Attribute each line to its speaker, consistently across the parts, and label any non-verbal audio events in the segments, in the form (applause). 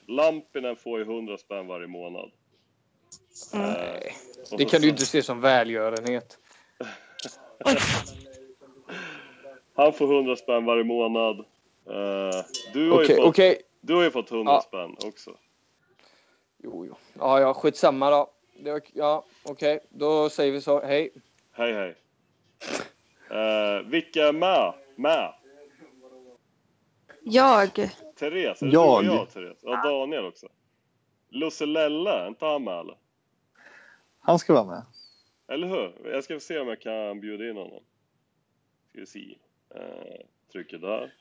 Speaker 1: mycket. Lampinen får ju 100 spänn varje månad.
Speaker 2: Mm.
Speaker 1: Eh,
Speaker 3: det kan du inte se som välgörenhet. (laughs)
Speaker 1: Han får 100 spänn varje månad. Eh, du, har ju fått,
Speaker 3: okej.
Speaker 1: du har ju fått 100
Speaker 3: Ja.
Speaker 1: spänn också.
Speaker 3: Jo, jo. Ja, ja, skitsamma då. Det var, ja, okej. Då säger vi så. Hej.
Speaker 1: Hej hej. Eh, vilka är med? Med?
Speaker 2: Jag.
Speaker 1: Therese? Är det
Speaker 4: Jag.
Speaker 1: jag Therese? Ja, Daniel också. Lusse Lelle, är inte han med eller?
Speaker 4: Han ska vara med.
Speaker 1: Eller hur? Jag ska se om jag kan bjuda in honom. Ska vi se. Eh, trycker där.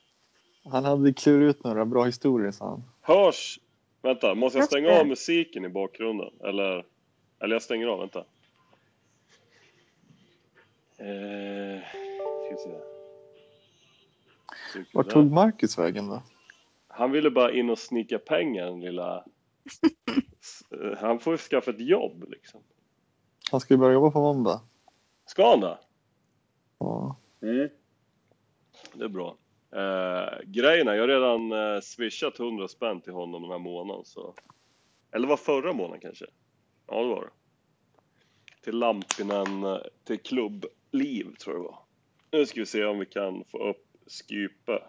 Speaker 4: Han hade klurat ut några bra historier, sa han.
Speaker 1: Hörs... Vänta, måste jag stänga av musiken i bakgrunden? Eller, eller jag stänger av, vänta. Eh, ska vi se. Trycker
Speaker 4: Vart
Speaker 1: där.
Speaker 4: tog Marcus vägen då?
Speaker 1: Han ville bara in och snicka pengar, den lilla... (laughs) Han får ju skaffa ett jobb, liksom.
Speaker 4: Han ska ju börja jobba på måndag.
Speaker 1: Ska han det?
Speaker 4: Ja.
Speaker 1: Mm. Det är bra. Eh, grejen är, jag har redan eh, swishat 100 spänn till honom den här månaden. Så. Eller var förra månaden kanske? Ja, det var det. Till Lampinen, eh, till klubbliv tror jag det var. Nu ska vi se om vi kan få upp Skype.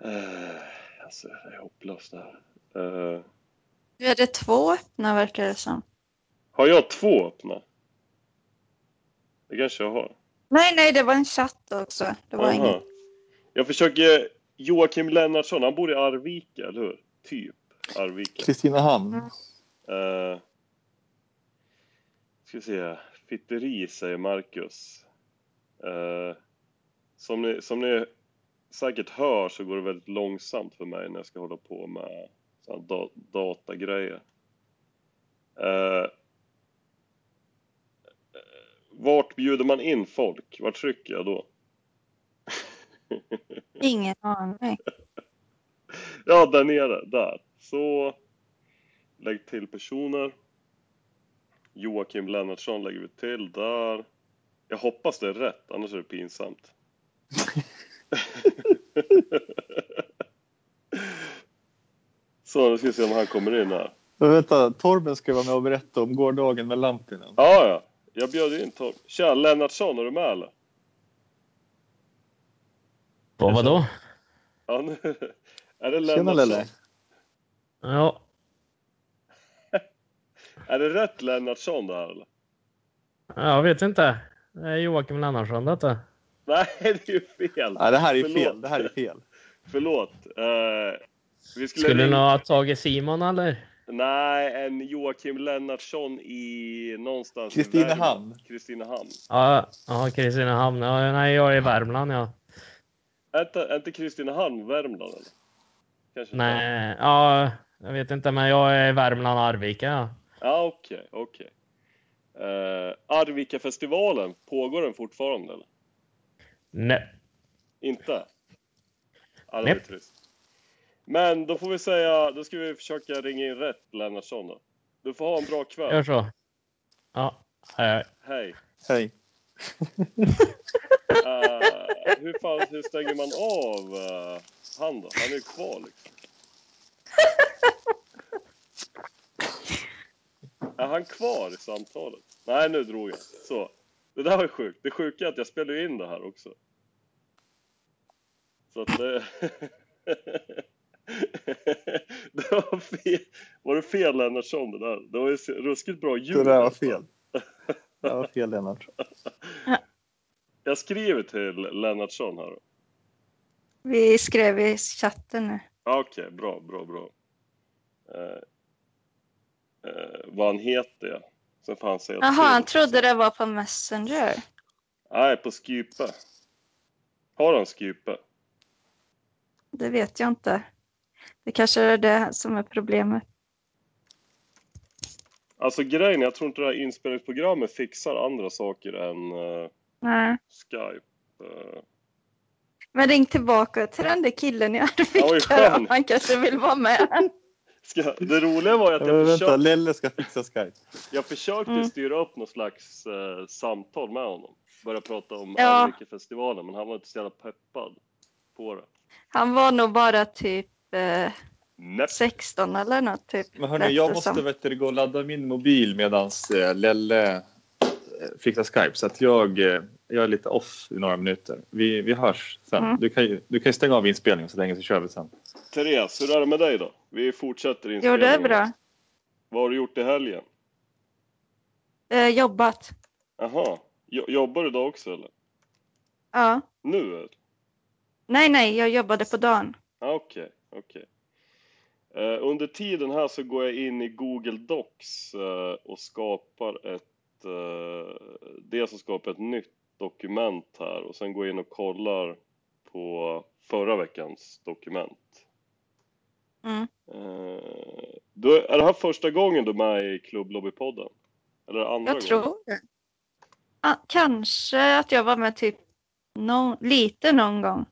Speaker 1: Eh, alltså, det är hopplöst det här. Eh,
Speaker 2: Nu är det två öppna verkar det som.
Speaker 1: har jag två öppna? Det kanske jag har.
Speaker 2: Nej, nej, det var en chatt också. Det var inget.
Speaker 1: Jag försöker... Joakim Lennartsson, han bor i Arvika, eller hur? Typ Arvika.
Speaker 4: Kristinehamn.
Speaker 2: Mm.
Speaker 1: Uh, ska vi se. Fitteri, säger Marcus. Eh, som, ni, som ni säkert hör så går det väldigt långsamt för mig när jag ska hålla på med såna da, datagrejer. Eh, vart bjuder man in folk? Vart trycker jag då? (laughs)
Speaker 2: Ingen aning. (laughs)
Speaker 1: Ja, där nere. Där. Så. Lägg till personer. Joakim Lennartsson lägger vi till där. Jag hoppas det är rätt, annars är det pinsamt. (laughs) (laughs) Så, nu ska vi se om han kommer in här.
Speaker 4: Men vänta, Torben ska vara med och berätta om gårdagen med Lampinen.
Speaker 1: Ja, ja. Jag bjöd in Tom. Tja, Lennartsson, är du med eller?
Speaker 5: Vad vadå?
Speaker 1: Ja, nu. (laughs) Är det
Speaker 4: Tjena
Speaker 1: Lennartsson?
Speaker 4: Lelle.
Speaker 5: Ja, (laughs)
Speaker 1: Är det rätt Lennartsson det här eller?
Speaker 5: jag vet inte. Det är Joakim Lennartsson detta. (laughs)
Speaker 1: Nej, det är ju fel.
Speaker 4: Nej, det här är
Speaker 1: Förlåt.
Speaker 4: fel. Det här är fel.
Speaker 1: Förlåt. Eh, vi skulle
Speaker 5: Skulle du
Speaker 1: ringa-
Speaker 5: nog ha tagit Simon eller?
Speaker 1: Nej, en Joakim Lennartsson i någonstans
Speaker 4: Kristinehamn.
Speaker 1: Kristinehamn.
Speaker 5: Ja, ja Kristinehamn. Ja, nej, jag är i Värmland ja.
Speaker 1: Är inte, Kristinehamn Värmland eller? Kanske inte.
Speaker 5: Nej, ja, jag vet inte, men jag är i Värmland, Arvika. Ja.
Speaker 1: Ja, okej, okej. Eh, Arvika-festivalen, pågår den fortfarande eller?
Speaker 5: Nej.
Speaker 1: Inte? Ja, det var trist. Men då får vi säga, då ska vi försöka ringa in rätt Lennartsson då. Du får ha en bra kväll.
Speaker 5: Gör så. Ja, hej.
Speaker 1: Hej.
Speaker 4: Hej. (laughs)
Speaker 1: Eh, hur fan hur stänger man av uh, han då? Han är ju kvar liksom. (laughs) Är han kvar i samtalet? Nej, nu drog jag. Så. Det där var ju sjukt. Det sjuka är att jag spelar ju in det här också. Så att det... (laughs) det var fel. Var det fel Lennartsson det där? Det var ju ruskigt bra ljud.
Speaker 4: Det där var fel. Det var fel Lennart. (laughs)
Speaker 1: Jag skriver till Lennartsson här.
Speaker 2: Vi skrev i chatten nu.
Speaker 1: Ja, Okej, bra, bra, bra. Eh, eh, vad han heter, ja. Sen får han säga
Speaker 2: Jaha, han trodde det var på Messenger.
Speaker 1: Nej, på Skype. Har han Skype?
Speaker 2: Det vet jag inte. Det kanske är det som är problemet.
Speaker 1: Alltså grejen jag tror inte det här inspelningsprogrammet fixar andra saker än eh,
Speaker 2: Nej.
Speaker 1: Skype. Eh,
Speaker 2: Men ring tillbaka till den där killen i Arvika då. Han kanske vill vara med. (laughs)
Speaker 1: ska, det roliga var ju att
Speaker 4: Men
Speaker 1: jag,
Speaker 4: vänta,
Speaker 1: försökte,
Speaker 4: Lelle ska fixa Skype.
Speaker 1: jag försökte
Speaker 2: Mm.
Speaker 1: styra upp något slags eh, samtal med honom. Börja prata om
Speaker 2: Ja.
Speaker 1: Arvika-festivalen, men han var inte så jävla peppad på det.
Speaker 2: Han var nog bara typ eh,
Speaker 1: Näpp.
Speaker 2: 16 eller något typ.
Speaker 4: Men hörni, jag måste
Speaker 2: som.
Speaker 4: vet du, gå och ladda min mobil medan Lelle eh, fixar Skype. Så att jag, eh, jag är lite off i några minuter. Vi, vi hörs sen.
Speaker 2: Mm.
Speaker 4: Du, kan ju, du kan ju stänga av inspelningen så länge så kör vi sen.
Speaker 1: Therese, hur är det med dig då? Vi fortsätter
Speaker 2: Jo,
Speaker 1: inspelningen.
Speaker 2: det är bra.
Speaker 1: Vad har du gjort i helgen?
Speaker 2: Eh, jobbat.
Speaker 1: Jaha, Jo- jobbar du idag också eller?
Speaker 2: Ja.
Speaker 1: Nu?
Speaker 2: Nej, nej, jag jobbade på dagen.
Speaker 1: Ah, Okej, okej. Eh, under tiden här så går jag in i Google Docs eh, och skapar ett, eh, dels så skapar ett nytt dokument här och sen går jag in och kollar på förra veckans dokument.
Speaker 2: Mm.
Speaker 1: Då, är det här första gången du är med i Klubblobbypodden? Eller andra
Speaker 2: Jag tror det. Ah, kanske att jag var med typ nå- lite någon gång.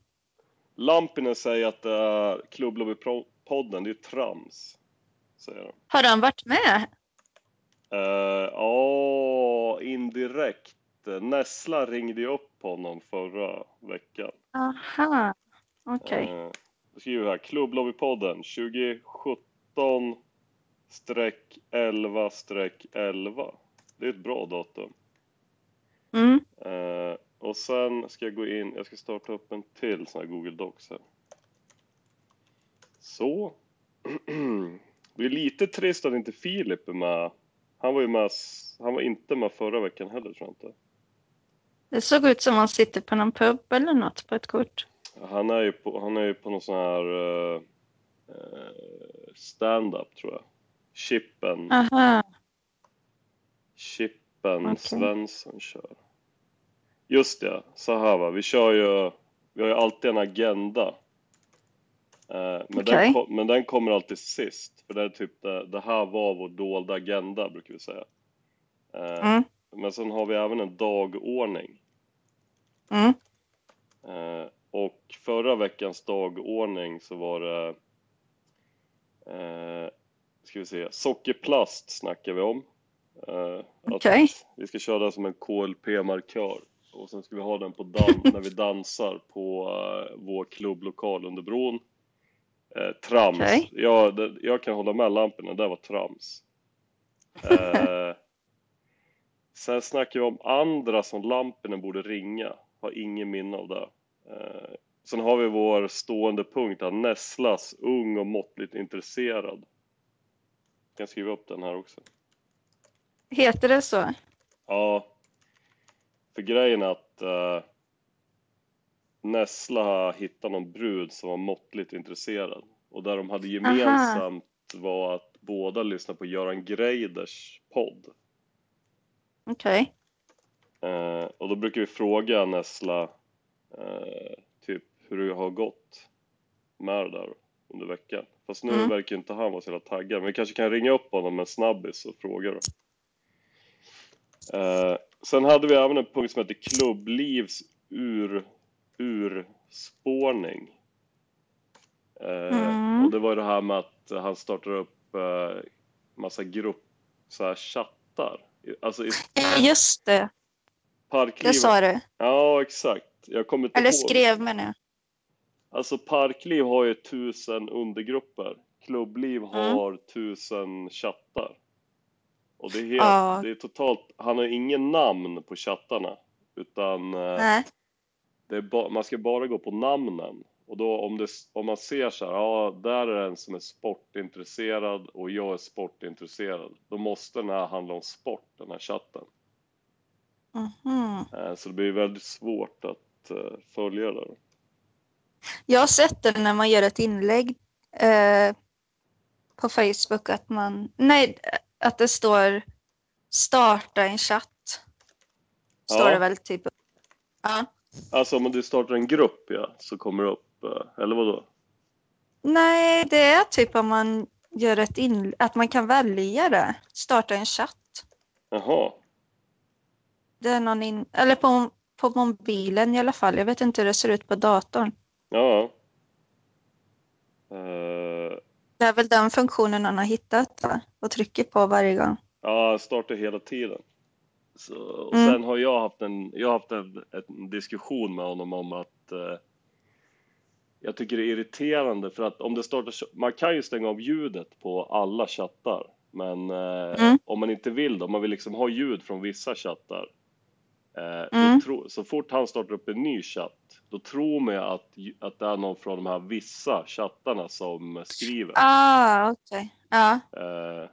Speaker 1: Lampinen säger att det är Klubblobbypodden, det är trams. Säger de.
Speaker 2: Har han varit med?
Speaker 1: Eh, Ja, indirekt. Nessla ringde ju upp honom förra veckan.
Speaker 2: Aha, okej.
Speaker 1: Eh, Då skriver vi här, Klubblobbypodden 2017 11-11. Det är ett bra datum.
Speaker 2: Mm.
Speaker 1: Eh, och sen ska jag gå in, jag ska starta upp en till sån här Google Docs här. Så. (clears throat) Det är lite trist att inte Filip är med. Han var ju med, han var inte med förra veckan heller tror jag inte.
Speaker 2: Det såg ut som han sitter på någon pub eller något på ett kort.
Speaker 1: Han är ju på, han är ju på någon sån här uh, stand-up tror jag. Chippen,
Speaker 2: Aha,
Speaker 1: Chippen
Speaker 2: Okej.
Speaker 1: Svensson kör. Just det, så här va. Vi kör ju, vi har ju alltid en agenda. Eh, men,
Speaker 2: Okej.
Speaker 1: den men den kommer alltid sist. För det är typ det, det här var vår dolda agenda brukar vi säga. Eh,
Speaker 2: mm.
Speaker 1: Men sen har vi även en dagordning.
Speaker 2: Mm.
Speaker 1: Eh, och förra veckans dagordning så var det, eh, ska vi se, sockerplast snackar vi om. Eh,
Speaker 2: Okej.
Speaker 1: Vi ska köra den som en KLP-markör och sen ska vi ha den på dan (laughs) när vi dansar på eh, vår klubblokal under bron. Eh, trams.
Speaker 2: Okej.
Speaker 1: Ja, det, jag kan hålla med lamporna, det där var trams. (laughs) Eh, sen snackar vi om andra som lamporna borde ringa. Har ingen minne av det. Eh, sen har vi vår stående punkt att Nesslas ung och måttligt intresserad. Jag kan skriva upp den här också.
Speaker 2: Heter det så?
Speaker 1: Ja, för grejen är att uh, Nessla har hittat någon brud som var måttligt intresserad. Och där de hade gemensamt var att båda lyssnade på Göran Greiders podd.
Speaker 2: Okej.
Speaker 1: Eh, och då brukar vi fråga Nessla eh, typ hur det har gått med det där under veckan. Fast nu
Speaker 2: Mm.
Speaker 1: verkar inte han vara så jävla taggad. Men vi kanske kan ringa upp honom med snabbis och fråga då. Eh, sen hade vi även en punkt som heter klubblivs ur, urspårning. Eh,
Speaker 2: Mm.
Speaker 1: Och det var det här med att han startar upp eh, massa grupp, så här chattar. Alltså i
Speaker 2: Just det,
Speaker 1: parkliv.
Speaker 2: det sa du.
Speaker 1: Ja, exakt. Jag kommer inte
Speaker 2: Eller
Speaker 1: ihåg.
Speaker 2: skrev menar jag.
Speaker 1: Alltså Parkliv har ju tusen undergrupper. Klubbliv
Speaker 2: Mm.
Speaker 1: har tusen chattar. Och det är, helt,
Speaker 2: Ja.
Speaker 1: det är totalt, han har ingen namn på chattarna. Utan eh, ba, man ska bara gå på namnen. Och då om, det, om man ser så här, ja där är en som är sportintresserad och jag är sportintresserad. Då måste den här handla om sport, den här chatten. Eh, Så det blir väldigt svårt att eh, följa det.
Speaker 2: Jag har sett det när man gör ett inlägg eh, på Facebook att man, nej, att det står starta en chatt. Står
Speaker 1: Ja.
Speaker 2: det väl typ. Ja.
Speaker 1: Alltså om du startar en grupp ja, så kommer det upp, eh, eller vadå?
Speaker 2: Nej, det är typ om man gör ett inlägg, att man kan välja det. Starta en chatt.
Speaker 1: Jaha,
Speaker 2: Det är någon in, eller på, på mobilen i alla fall. Jag vet inte hur det ser ut på datorn.
Speaker 1: ja. Uh,
Speaker 2: Det är väl den funktionen han har hittat va? och trycker på varje gång.
Speaker 1: ja, jag startar hela tiden. Så, och
Speaker 2: Mm.
Speaker 1: sen har jag haft en, jag haft en, en diskussion med honom om att eh, jag tycker det är irriterande för att om det startar, man kan ju stänga av ljudet på alla chattar, men eh,
Speaker 2: Mm.
Speaker 1: om man inte vill då, om man vill liksom ha ljud från vissa chattar, eh,
Speaker 2: Mm.
Speaker 1: tro, så fort han startar upp en ny chatt, då tror man att, att det är någon från de här vissa chattarna som skriver.
Speaker 2: Ah, okej. Ja.
Speaker 1: Eh,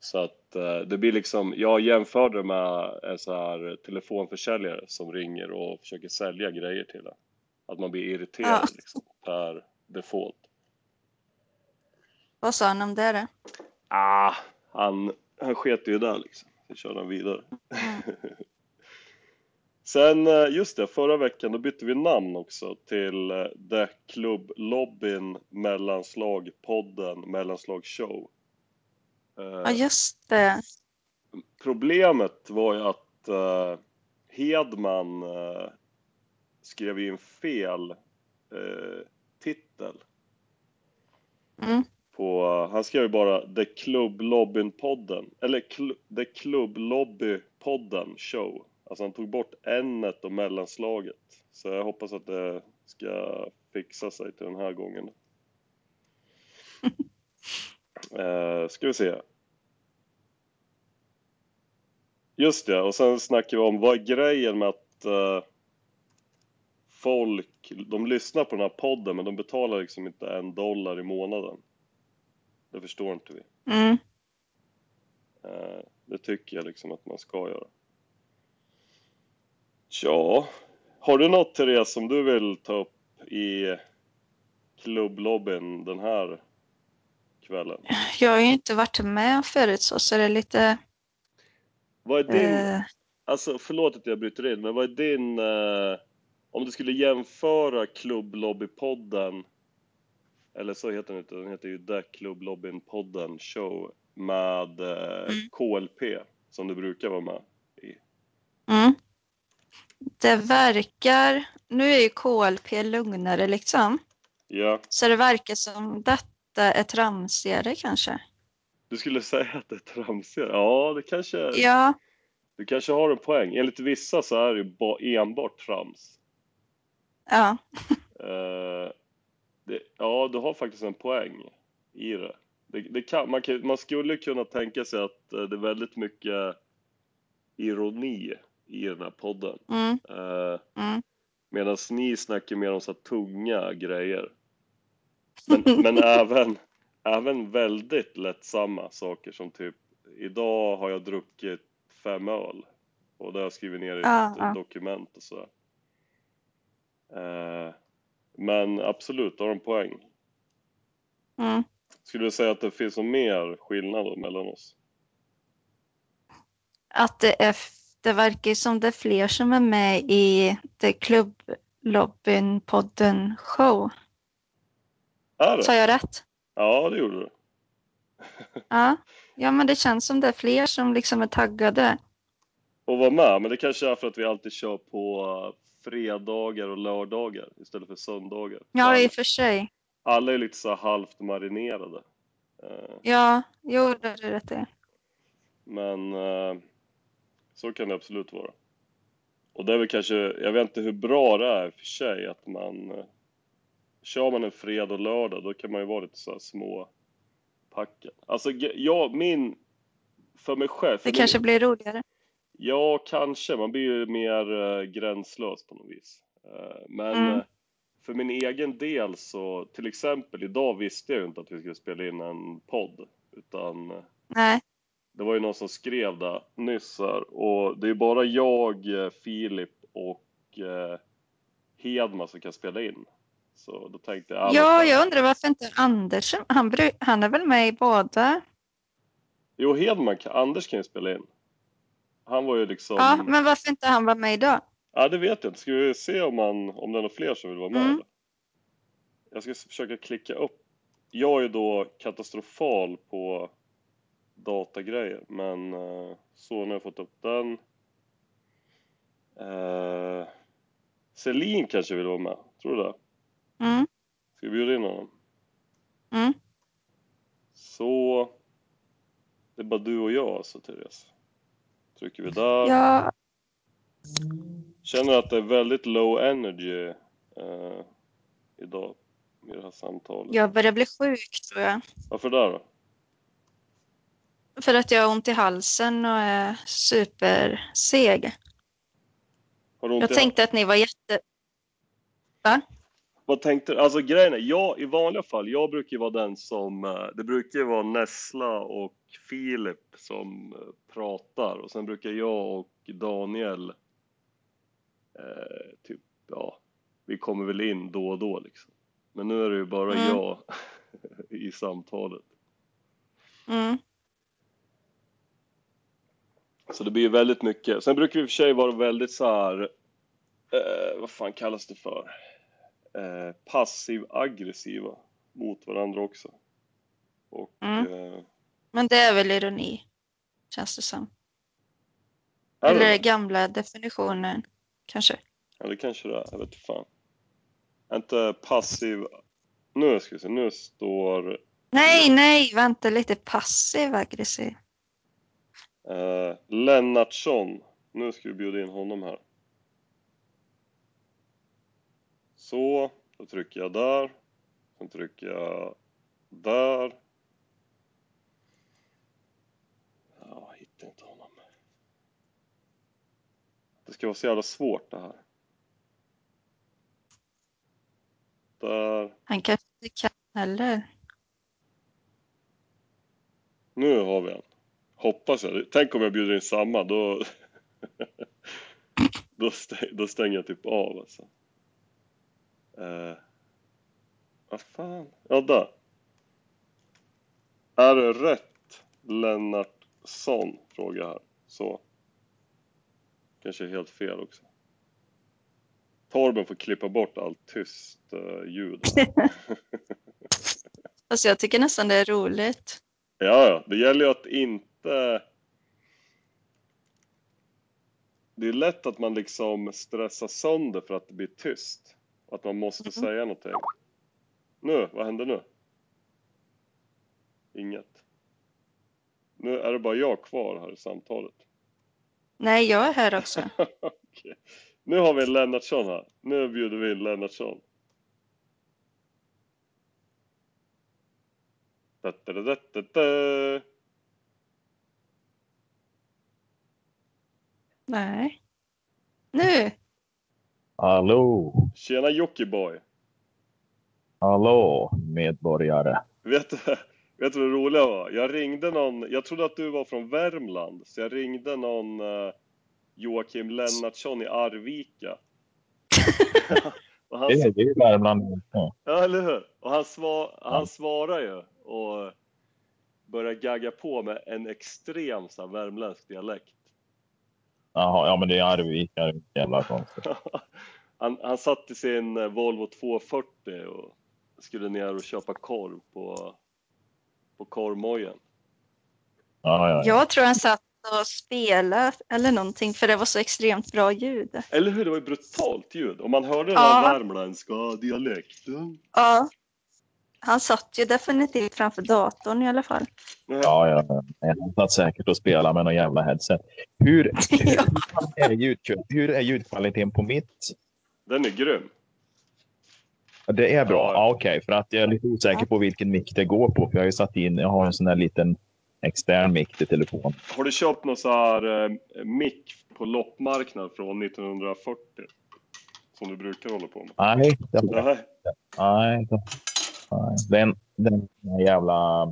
Speaker 1: så att eh, det blir liksom, jag jämförde det med en så här telefonförsäljare som ringer och försöker sälja grejer till en. Att man blir irriterad
Speaker 2: Ja.
Speaker 1: liksom, per default.
Speaker 2: Vad sa han om det då?
Speaker 1: Ah, han, han sket ju där liksom. Så körde han vidare.
Speaker 2: Mm.
Speaker 1: Sen, eh, just det, förra veckan då bytte vi namn också till eh, The Club Lobbyn Mellanslag podden Mellanslag Show. Eh,
Speaker 2: Ja, just det.
Speaker 1: Problemet var ju att eh, Hedman eh, skrev in fel eh, titel.
Speaker 2: Mm.
Speaker 1: På, han skrev ju bara The Club Lobbyn podden, eller The Club Lobby podden show. Alltså han tog bort n och mellanslaget. Så jag hoppas att det ska fixa sig till den här gången. (laughs) eh, ska vi se. Just det, och sen snackar vi om vad är grejen med att eh, folk, de lyssnar på den här podden men de betalar liksom inte en dollar i månaden. Det förstår inte vi.
Speaker 2: Mm.
Speaker 1: Eh, det tycker jag liksom att man ska göra. Ja, har du något Therese som du vill ta upp i klubblobbyn den här kvällen?
Speaker 2: Jag har ju inte varit med förut så, så det är lite...
Speaker 1: Vad är din,
Speaker 2: Eh,
Speaker 1: alltså förlåt att jag bryter in, men vad är din, eh, om du skulle jämföra klubblobbypodden, eller så heter den inte, den heter ju The Klubblobbyn-podden Show med eh,
Speaker 2: Mm.
Speaker 1: KLP som du brukar vara med i.
Speaker 2: mm. Det verkar... Nu är ju KLP lugnare liksom.
Speaker 1: Ja,
Speaker 2: Så det verkar som detta är tramsigare kanske.
Speaker 1: du skulle säga att det är tramsigare? Ja, det kanske,
Speaker 2: Ja,
Speaker 1: du kanske har en poäng. Enligt vissa så är det ju ba, enbart trams.
Speaker 2: ja.
Speaker 1: Eh, det, ja, du har faktiskt en poäng i det. det, det kan, man, kan, man skulle kunna tänka sig att eh, det är väldigt mycket ironi i den här podden.
Speaker 2: Mm,
Speaker 1: Eh,
Speaker 2: mm.
Speaker 1: Medan ni snackar mer om så tunga grejer. Men, (laughs) men även, även väldigt lättsamma saker som typ idag har jag druckit fem öl och det har jag skrivit ner i ett
Speaker 2: ja.
Speaker 1: dokument och sådär. Eh, men absolut, har en poäng.
Speaker 2: Mm.
Speaker 1: Skulle du säga att det finns någon mer skillnad mellan oss?
Speaker 2: Att det är... Det verkar som det är fler som är med i The Klubblobbyn-podden show.
Speaker 1: Är
Speaker 2: Sa
Speaker 1: det?
Speaker 2: jag rätt?
Speaker 1: Ja, det gjorde du. (laughs)
Speaker 2: Ja. Ja, men det känns som det är fler som liksom är taggade.
Speaker 1: Och vara med, men det kanske är för att vi alltid kör på fredagar och lördagar istället för söndagar.
Speaker 2: Ja,
Speaker 1: alla,
Speaker 2: i och för sig.
Speaker 1: alla är lite så halvt marinerade. Eh,
Speaker 2: Ja, jo, det är det rätt i.
Speaker 1: Men eh, så kan det absolut vara. Och det är väl kanske, jag vet inte hur bra det är för sig att man Kör man en fredag och lördag då kan man ju vara lite så här små packad. Alltså jag, min, för mig själv, för
Speaker 2: Det
Speaker 1: min,
Speaker 2: kanske blir roligare.
Speaker 1: Ja, kanske. Man blir ju mer eh, gränslös på något vis. Eh, men
Speaker 2: Mm.
Speaker 1: eh, för min egen del så, till exempel idag visste jag ju inte att vi skulle spela in en podd. Utan
Speaker 2: Nej.
Speaker 1: Det var ju någon som skrev det nyss här. Och det är bara jag, eh, Filip och eh, Hedman som kan spela in. Så då tänkte jag,
Speaker 2: Ja, jag undrar varför inte Anders, han, han är väl med i båda?
Speaker 1: Jo, Hedman, Anders kan ju spela in. Han var ju liksom...
Speaker 2: Ja, men varför inte han var med idag?
Speaker 1: Ja, det vet jag inte. Ska vi se om, man, om det är några fler som vill vara med?
Speaker 2: Mm.
Speaker 1: Jag ska försöka klicka upp. Jag är då katastrofal på datagrejer, men uh, så nu har jag fått upp den. Uh, Celine kanske vill vara med, tror du det?
Speaker 2: Mm,
Speaker 1: Ska vi bjuda in honom?
Speaker 2: mm.
Speaker 1: Så, det är bara du och jag alltså, Therese. Trycker vi där.
Speaker 2: Ja,
Speaker 1: Känner att det är väldigt low energy eh, idag. i det här samtalet.
Speaker 2: Jag börjar bli sjuk tror jag.
Speaker 1: Varför det då?
Speaker 2: För att jag har ont i halsen och är superseg. Jag tänkte att ni var jätte...
Speaker 1: Vad tänkte du? Alltså grejen är, jag i vanliga fall, jag brukar ju vara den som, eh, det brukar ju vara Nessla och Filip som eh, pratar och sen brukar jag och Daniel, eh, typ, ja, vi kommer väl in då och då liksom. Men nu är det ju bara
Speaker 2: Mm.
Speaker 1: jag (laughs) i samtalet.
Speaker 2: Mm.
Speaker 1: Så det blir ju väldigt mycket. Sen brukar vi i och för sig vara väldigt så här, eh, vad fan kallas det för? Eh, passiv-aggressiva mot varandra också. Och
Speaker 2: Mm.
Speaker 1: eh,
Speaker 2: Men det är väl ironi, känns det som.
Speaker 1: det
Speaker 2: Eller
Speaker 1: det?
Speaker 2: gamla definitionen, kanske.
Speaker 1: Ja, det kanske det är. Jag vet fan. Inte passiv... Nu ska vi se, nu står
Speaker 2: Nej, nej, vänta lite. Passiv aggressiv.
Speaker 1: Eh, Lennartsson. Nu ska vi bjuda in honom här. Så, då trycker jag där. Sen trycker jag där. Ja, jag hittar inte honom. Det ska vara så jävla svårt det här. Där.
Speaker 2: Han kanske inte kan heller.
Speaker 1: Nu har vi en. Hoppas jag. Tänk om jag bjuder in samma, då... (laughs) då, stäng, då stänger jag typ av alltså. Eh, vad fan? Ja, där. Är det rätt Lennartsson? Frågar här. Så. Kanske helt fel också. Torben får klippa bort allt tyst eh, ljud.
Speaker 2: Fast (laughs) jag tycker nästan det är roligt.
Speaker 1: Ja, ja, det gäller ju att inte... Det är lätt att man liksom stressar sönder för att det blir tyst. Att man måste
Speaker 2: Mhm.
Speaker 1: säga någonting. Nu, vad händer nu? Inget. Nu är det bara jag kvar här i samtalet.
Speaker 2: Nej, jag är här också. (laughs)
Speaker 1: Okej. Nu har vi en Lennartsson här. Nu bjuder vi in Lennartsson. Da, da, da, da, da,
Speaker 2: Nej. Nu!
Speaker 6: Hallå,
Speaker 1: Tjena Jockiboi!
Speaker 6: hallå medborgare.
Speaker 1: Vet du, vet du vad det roliga var? Jag ringde någon, jag trodde att du var från Värmland, så jag ringde någon eh, Joakim Lennartsson i Arvika. (laughs) och han,
Speaker 6: Det är, det är Värmland. Ja.
Speaker 1: ja, eller hur? Och han, svar, han svarar ju och börjar gagga på med en extrem så här, värmländsk dialekt.
Speaker 6: Jaha, ja men det är Arvika. det är Jävla konstigt. (laughs)
Speaker 1: han, han satt i sin eh, Volvo 240 och skulle ner och köpa korv på, på korvmojen.
Speaker 6: Ja, ja, ja.
Speaker 2: Jag tror han satt och spelade eller någonting för det var så extremt bra ljud.
Speaker 1: Eller hur? Det var ju brutalt ljud. Och man hörde den
Speaker 2: Ja.
Speaker 1: här värmländska dialekten.
Speaker 2: Ja. Han satt ju definitivt framför datorn i alla fall.
Speaker 6: Ja, ja. Jag satt säkert och spelade med någon jävla headset. Hur, (laughs)
Speaker 2: Ja.
Speaker 6: hur, är, ljud, hur är ljudkvaliteten på mitt?
Speaker 1: Den är grym.
Speaker 6: Det är bra.
Speaker 1: Ja.
Speaker 6: Ja, Okej, för att jag är lite osäker på vilken mick det går på. För jag har ju satt in, jag har en sån här liten extern mick till telefon.
Speaker 1: Har du köpt någon så här eh, mick på loppmarknad från 1940? Som du brukar hålla på med?
Speaker 6: Nej, det,
Speaker 1: Nej.
Speaker 6: nej, det, nej. Den, den jävla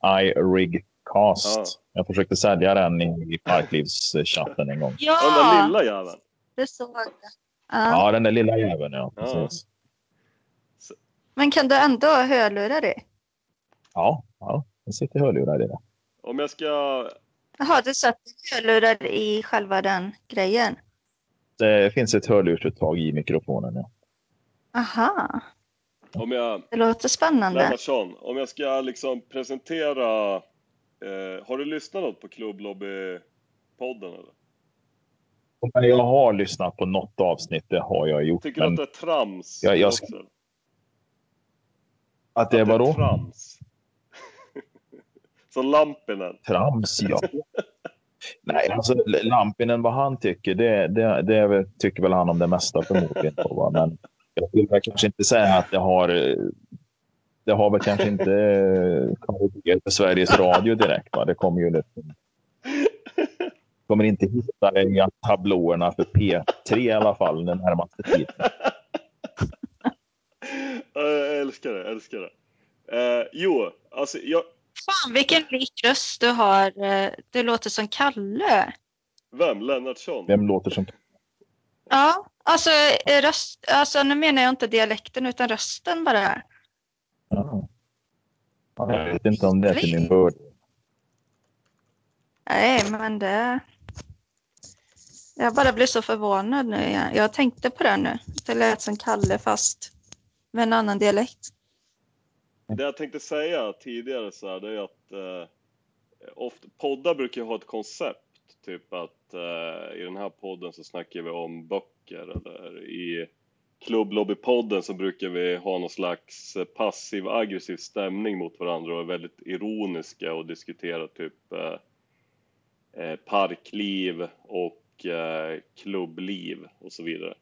Speaker 6: eh, iRig Cast.
Speaker 1: Ja.
Speaker 6: Jag försökte sälja den i Parklivschatten en gång.
Speaker 1: Ja, Den där lilla jäveln.
Speaker 2: det såg jag. Ja.
Speaker 6: Ja, den där lilla jäveln ja.
Speaker 1: Ja.
Speaker 2: Men kan du ändå ha hörlurar i?
Speaker 6: Ja, ja. Det sitter hörlurar i det.
Speaker 1: Om jag ska...
Speaker 2: Jaha, du satte hörlurar i själva den grejen?
Speaker 6: Det finns ett hörlursuttag i mikrofonen. Ja.
Speaker 2: Aha,
Speaker 1: Om jag...
Speaker 2: det låter spännande.
Speaker 1: Lennartsson, om jag ska liksom presentera... Eh, har du lyssnat något på Klubblobby-podden eller?
Speaker 6: Jag har lyssnat på något avsnitt, det har jag gjort.
Speaker 1: Tycker du att det är trams?
Speaker 6: Ja, jag
Speaker 1: också?
Speaker 6: att det
Speaker 1: Att
Speaker 6: var då?
Speaker 1: trams? (laughs) Som Lampinen?
Speaker 6: Trams, ja. (laughs) Nej, alltså Lampinen, vad han tycker, det, det, det är tycker väl han om det mesta förmodligen. Då? Men Jag väl kanske inte säga att det har... eh, Det har väl kanske inte eh, kvaliteter för Sveriges Radio direkt. Va? Det kommer ju liksom... kommer inte hitta det i tablåerna för P3 i alla fall den närmaste tiden.
Speaker 1: Ja, Jag älskar det, jag älskar det. Eh, jo, alltså jag...
Speaker 2: Fan vilken lik röst du har. Eh, Du låter som Kalle.
Speaker 1: Vem? Lennartsson?
Speaker 6: Vem låter som...
Speaker 2: Ja, alltså, eh, röst, alltså nu menar jag inte dialekten utan rösten bara.
Speaker 6: Ja. Ja, Jag vet inte om det är till min fördel.
Speaker 2: Nej, men det... Jag bara blir så förvånad nu igen. Jag tänkte på det nu. Det lät som Kalle fast med en annan dialekt.
Speaker 1: Det jag tänkte säga tidigare så här, det är att eh, ofta, poddar brukar ha ett koncept. Typ att eh, i den här podden så snackar vi om böcker eller i klubblobbypodden så brukar vi ha någon slags passiv aggressiv stämning mot varandra och är väldigt ironiska och diskutera typ eh, eh, parkliv och eh, klubbliv och så vidare.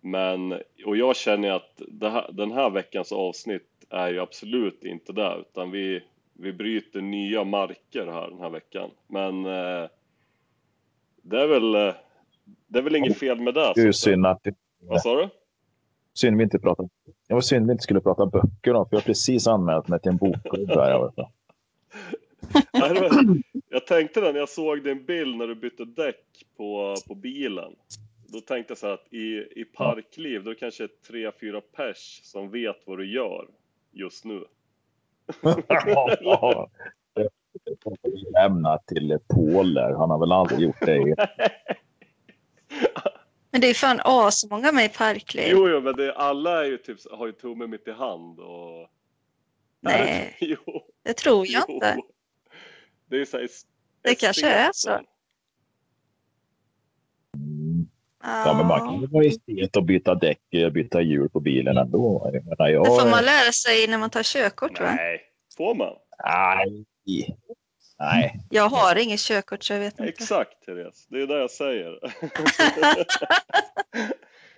Speaker 1: Men, och jag känner att det här, den här veckans avsnitt är ju absolut inte det, utan vi, vi bryter nya marker här den här veckan. Men eh, det är väl, eh, det är väl inget fel med det.
Speaker 6: Det är ju synd att
Speaker 1: Vad sa du?
Speaker 6: synd vi inte pratar. Det var synd vi inte skulle prata böcker då, för jag har precis anmält mig till en bokklubb här. Jag (laughs)
Speaker 1: tänkte när jag såg din bild när du bytte däck på, på bilen. Då tänkte jag så här att i, i parkliv, då är det kanske tre, fyra pers som vet vad du gör just nu. (laughs) (laughs)
Speaker 6: Ja, lämna till där. Han har väl aldrig gjort det. (laughs)
Speaker 2: Men det är fan asmånga med i Parkliv.
Speaker 1: Jo, jo, men det, alla är ju typ, har ju tummen mitt i hand och...
Speaker 2: Nej, (laughs)
Speaker 1: jo,
Speaker 2: det tror jag
Speaker 1: jo.
Speaker 2: inte.
Speaker 1: Det är så här,
Speaker 2: Det kanske är så.
Speaker 6: Ja, men man kan ju vara estet och byta däck, eh, byta hjul på bilen ändå. Jag menar, jag,
Speaker 2: Det får man lära sig när man tar körkort va?
Speaker 1: Nej, får man?
Speaker 6: Nej. Nej.
Speaker 2: Jag har inget körkort så jag vet inte.
Speaker 1: Exakt, Therese. Det är det jag säger. (laughs)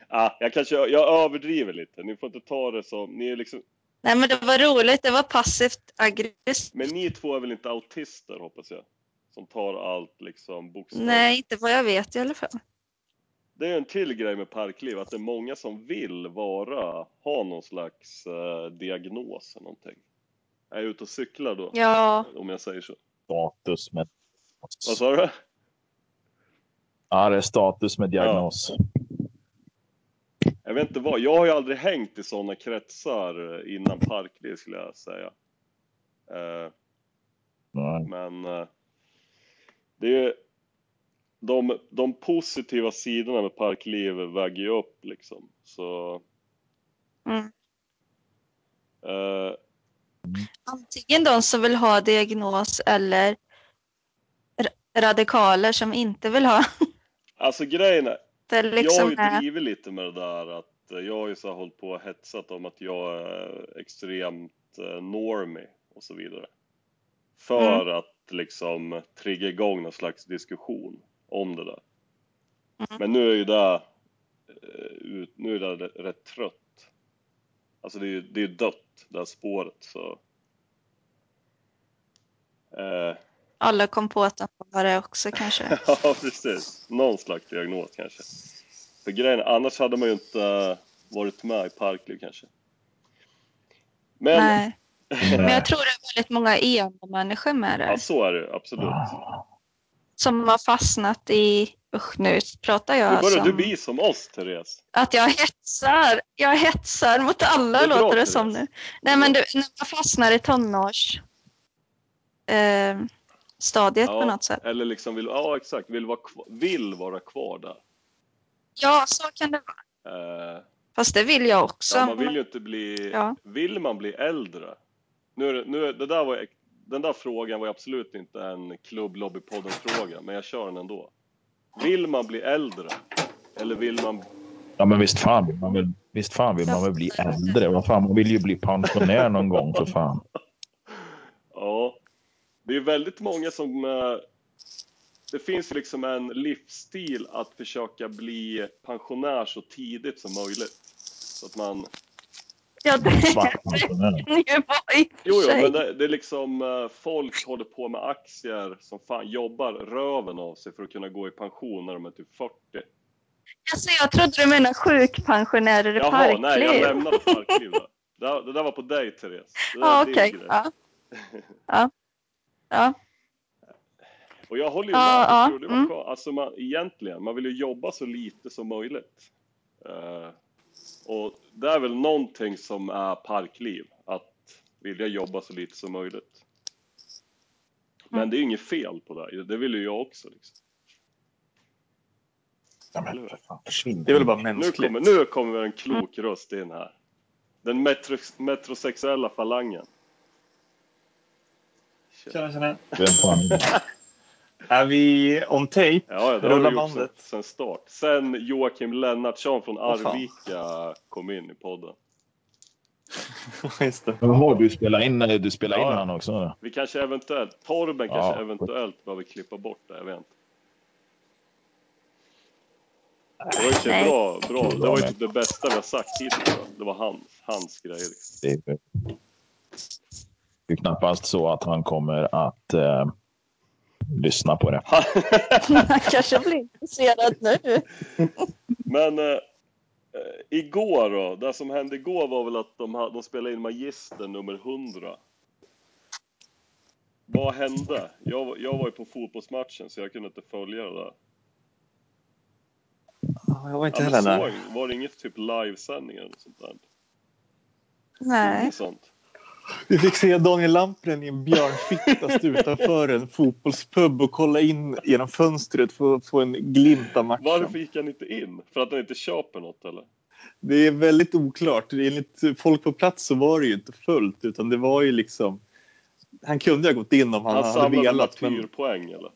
Speaker 1: ah, jag kanske jag överdriver lite. Ni får inte ta det som... Ni är liksom,
Speaker 2: Nej men det var roligt, det var passivt aggressivt.
Speaker 1: men ni två är väl inte autister, hoppas jag? Som tar allt liksom bokstavligt.
Speaker 2: Nej, inte vad jag vet i alla fall.
Speaker 1: Det är en till grej med parkliv, att det är många som vill vara, ha någon slags eh, diagnos eller någonting. Är ute och cyklar då?
Speaker 2: Ja,
Speaker 1: Om jag säger så.
Speaker 6: Status med...
Speaker 1: Vad sa du?
Speaker 6: Ja, det är status med diagnos.
Speaker 1: Jag vet inte vad, jag har ju aldrig hängt i sådana kretsar eh, innan parkliv skulle jag säga. Eh,
Speaker 6: Nej.
Speaker 1: Men eh, det är de, de positiva sidorna med parkliv väger ju upp liksom. Så
Speaker 2: Mm.
Speaker 1: eh,
Speaker 2: antingen de som vill ha diagnos eller ra- radikaler som inte vill ha. (laughs)
Speaker 1: alltså grejen är,
Speaker 2: Det är
Speaker 1: jag har
Speaker 2: liksom
Speaker 1: ju
Speaker 2: är,
Speaker 1: drivit lite med det där att eh, jag har ju så här hållit på och hetsat om att jag är extremt eh, normie och så vidare. För
Speaker 2: Mm.
Speaker 1: att liksom trigga igång någon slags diskussion om det där.
Speaker 2: Mm.
Speaker 1: Men nu är ju det, eh, nu är det rätt trött. Alltså det är ju det är ju dött, det här spåret så. Eh,
Speaker 2: alla kom på att de var det också kanske. (laughs)
Speaker 1: ja, precis. Någon slags diagnos kanske. För grejen annars hade man ju inte eh, varit med i Parkliv kanske. Men,
Speaker 2: Nej. (laughs) Men jag tror det är väldigt många emo-människor med
Speaker 1: ja
Speaker 2: det.
Speaker 1: så är det absolut.
Speaker 2: Som har fastnat i, usch nu pratar
Speaker 1: Nu
Speaker 2: jag
Speaker 1: börjar du
Speaker 2: som,
Speaker 1: bli som oss, Therese.
Speaker 2: att jag hetsar. Jag hetsar mot alla
Speaker 1: Det bra,
Speaker 2: låter det
Speaker 1: Therese.
Speaker 2: som nu. Nej men du, när man fastnar i tonårs eh, stadiet på
Speaker 1: Ja,
Speaker 2: något sätt.
Speaker 1: eller liksom vill, ja exakt, vill vara kvar, vill vara kvar där.
Speaker 2: Ja, så kan det vara.
Speaker 1: Eh,
Speaker 2: Fast det vill jag också.
Speaker 1: ja, man vill ju inte bli,
Speaker 2: Ja.
Speaker 1: vill man bli äldre? Nu nu det där var, den där frågan var absolut inte en klubblobbypodden-fråga, men jag kör den ändå. Vill man bli äldre? Eller vill man
Speaker 6: Ja, men visst fan vill man väl, visst fan vill man väl bli äldre. Vad fan, man vill ju bli pensionär någon gång för fan.
Speaker 1: Ja, det är väldigt många som... eh, Det finns liksom en livsstil att försöka bli pensionär så tidigt som möjligt. Så att man,
Speaker 2: Ja, det ju (laughs) vara i
Speaker 1: jo, jo, men det, det är liksom eh, folk håller på med aktier som fan jobbar röven av sig för att kunna gå i pension när de är typ 40.
Speaker 2: Alltså, jag trodde du menade sjukpensionärer i
Speaker 1: Jaha,
Speaker 2: parkliv.
Speaker 1: nej, jag lämnade (laughs) parkliv där. Det, där- det där var på dig, Therese. Det
Speaker 2: Ja, okej.
Speaker 1: grej.
Speaker 2: Ja. Ja. Ja.
Speaker 1: Och jag håller ju
Speaker 2: Ja,
Speaker 1: med,
Speaker 2: ja,
Speaker 1: jag tror det var
Speaker 2: mm.
Speaker 1: Alltså man, egentligen, man vill ju jobba så lite som möjligt. Eh, och det är väl någonting som är parkliv, att vilja jobba så lite som möjligt. Men
Speaker 2: Mm.
Speaker 1: det är inget fel på det, det vill ju jag också. Liksom.
Speaker 6: Ja, men för fan, försvinn.
Speaker 4: Det är väl bara
Speaker 1: Nu,
Speaker 4: mänskligt.
Speaker 1: kommer, nu kommer en klok röst in här. Den metro, metrosexuella falangen.
Speaker 4: Tjena, tjena.
Speaker 6: Vem fan?
Speaker 4: Är vi on tape?
Speaker 1: Ja, det vi gjort sen,
Speaker 4: bandet.
Speaker 1: sen start. Sen Joakim Lennartsson från. Arvika kom in i podden. (laughs)
Speaker 4: Just det.
Speaker 6: Jaha, du spelar in, du spelar in
Speaker 1: Ja, ja.
Speaker 6: han också?
Speaker 1: Vi kanske eventuellt, Torben
Speaker 6: Ja.
Speaker 1: kanske eventuellt behöver klippa bort det, jag vet inte. Det var ju bra, bra. Det var ju typ det bästa vi har sagt hittills. Det var hans, hans grejer. Liksom.
Speaker 6: Det är ju- det är knappast så att han kommer att eh, lyssna på det.
Speaker 2: Han (laughs) kanske blir intresserad nu.
Speaker 1: Men eh, eh, igår då, det som hände igår var väl att de, de spelade in Magister nummer 100. Vad hände? Jag, var- jag var ju på fotbollsmatchen så jag kunde inte följa det där.
Speaker 4: Ja, Jag var inte
Speaker 1: Ja,
Speaker 4: heller där.
Speaker 1: var det inget typ livesändningar eller sånt där?
Speaker 2: Nej.
Speaker 1: Inget sånt?
Speaker 4: Vi fick se Daniel Lampren i en björnfitta stå utanför en fotbollspub och kolla in genom fönstret för att få en glimt av matchen.
Speaker 1: Varför gick han inte in? För att han inte köper något eller?
Speaker 4: Det är väldigt oklart. Enligt folk på plats så var det ju inte fullt utan det var ju liksom... Han kunde ha gått in om han,
Speaker 1: Han,
Speaker 4: hade
Speaker 1: samlade
Speaker 4: velat. Men,
Speaker 1: martyrpoäng eller?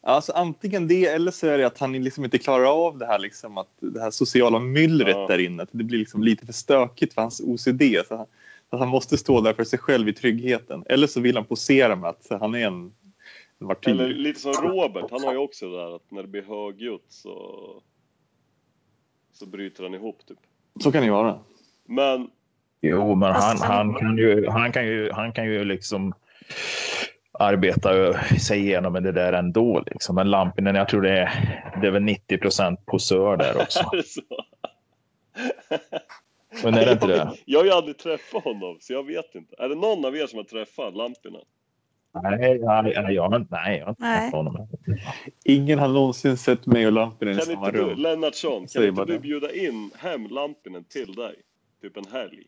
Speaker 4: alltså, antingen det eller så är det att han liksom inte klarar av det här, liksom, att, det här sociala myllret
Speaker 1: Ja.
Speaker 4: där inne. Att det blir liksom lite för stökigt för hans OCD. Så han, att han måste stå där för sig själv i tryggheten. Eller så vill han posera med att han är en, en martyr.
Speaker 1: Eller lite som Robert, han har ju också det där att när det blir högljutt så, så bryter han ihop typ.
Speaker 4: Så kan det ju vara.
Speaker 1: Men
Speaker 6: Jo, men han,
Speaker 2: Fast han-
Speaker 6: han, kan ju, han, kan ju, han kan ju liksom arbeta sig igenom med det där ändå. Liksom. Men Lampinen, jag tror det är, det är väl 90 procent posör där också. (laughs) Men är det inte
Speaker 1: jag,
Speaker 6: det? (laughs)
Speaker 1: jag har ju aldrig träffat honom, så jag vet inte. Är det någon av er som har träffat Lampinen?
Speaker 6: Nej, nej, nej, jag, har inte- nej, jag har inte
Speaker 2: Nej.
Speaker 6: träffat honom.
Speaker 4: Ingen har någonsin sett mig och Lampinen i
Speaker 1: Kan
Speaker 4: samma
Speaker 1: inte du,
Speaker 4: rum.
Speaker 1: Lennartsson, kan
Speaker 4: Säg
Speaker 1: inte
Speaker 4: bara
Speaker 1: du
Speaker 4: det.
Speaker 1: bjuda in hem Lampinen till dig? Typ en helg?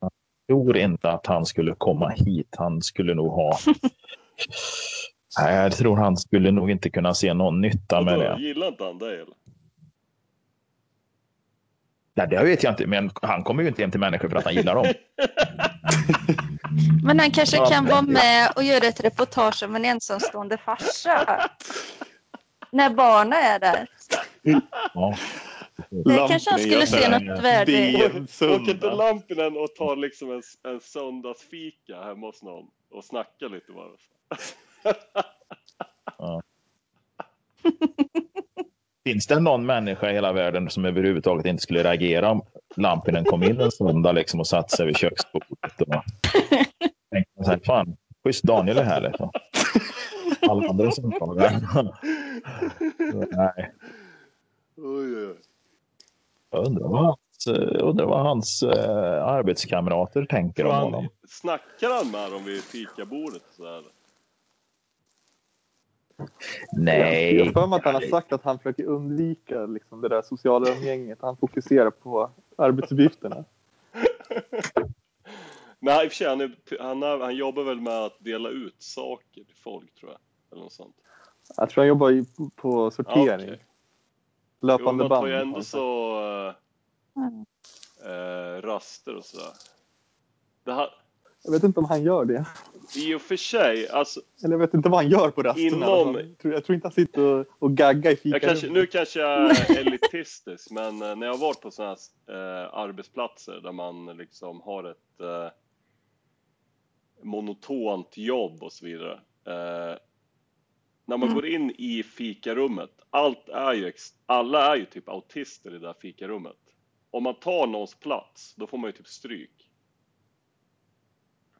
Speaker 6: Jag tror inte att han skulle komma hit. Han skulle nog ha... (laughs) Nej, jag tror han skulle nog inte kunna se någon nytta med
Speaker 1: Vadå,
Speaker 6: det.
Speaker 1: gillar inte han dig eller?
Speaker 6: Nej, det vet jag inte, men han kommer ju inte hem till människor för att han gillar dem. (laughs)
Speaker 2: Men han kanske
Speaker 6: Ja,
Speaker 2: kan vara med och göra ett reportage om en ensamstående farsa. (laughs) När barnen är där.
Speaker 6: Ja.
Speaker 2: Det kanske han skulle se något värde i.
Speaker 1: Åker inte. Lampinen och tar liksom en, en söndagsfika hemma hos någon och snackar lite bara? (laughs)
Speaker 6: Finns det någon människa i hela världen som överhuvudtaget inte skulle reagera om Lampinen kom in en söndag liksom och satte sig vid köksbordet och tänkte så här, fan, schysst Daniel är här liksom. Alla andra söndagar. Nej, jag undrar vad jag undrar vad hans eh, arbetskamrater tänker om honom.
Speaker 1: snackar han med dem vid fikabordet? Så här?
Speaker 4: Jag
Speaker 6: Nej,
Speaker 4: har för mig att han har sagt att han försöker undvika liksom, det där sociala umgänget. Han fokuserar på arbetsuppgifterna. (laughs)
Speaker 1: Nej, i och för sig, han, är, han, är, han jobbar väl med att dela ut saker till folk, tror jag. Eller något sånt.
Speaker 4: Jag tror han jobbar på sortering.
Speaker 1: Ja. Jo,
Speaker 4: Löpande
Speaker 1: man
Speaker 4: band.
Speaker 1: tar ju ändå
Speaker 4: sagt.
Speaker 1: så eh, raster och sådär. Det här,
Speaker 4: Jag vet inte om han gör det.
Speaker 1: I och för sig, alltså,
Speaker 4: Eller jag vet inte vad han gör på rasterna.
Speaker 1: Inom-
Speaker 4: Jag, tror, jag tror inte han sitter och, och gaggar i fikarummet.
Speaker 1: nu kanske jag är (laughs) elitistisk, men eh, när jag har varit på sådana här eh, arbetsplatser där man liksom har ett eh, monotont jobb och så vidare. Eh, när man
Speaker 2: Mm.
Speaker 1: går in i fikarummet, allt är ju, alla är ju typ autister i det där fikarummet. om man tar någons plats, då får man ju typ stryk.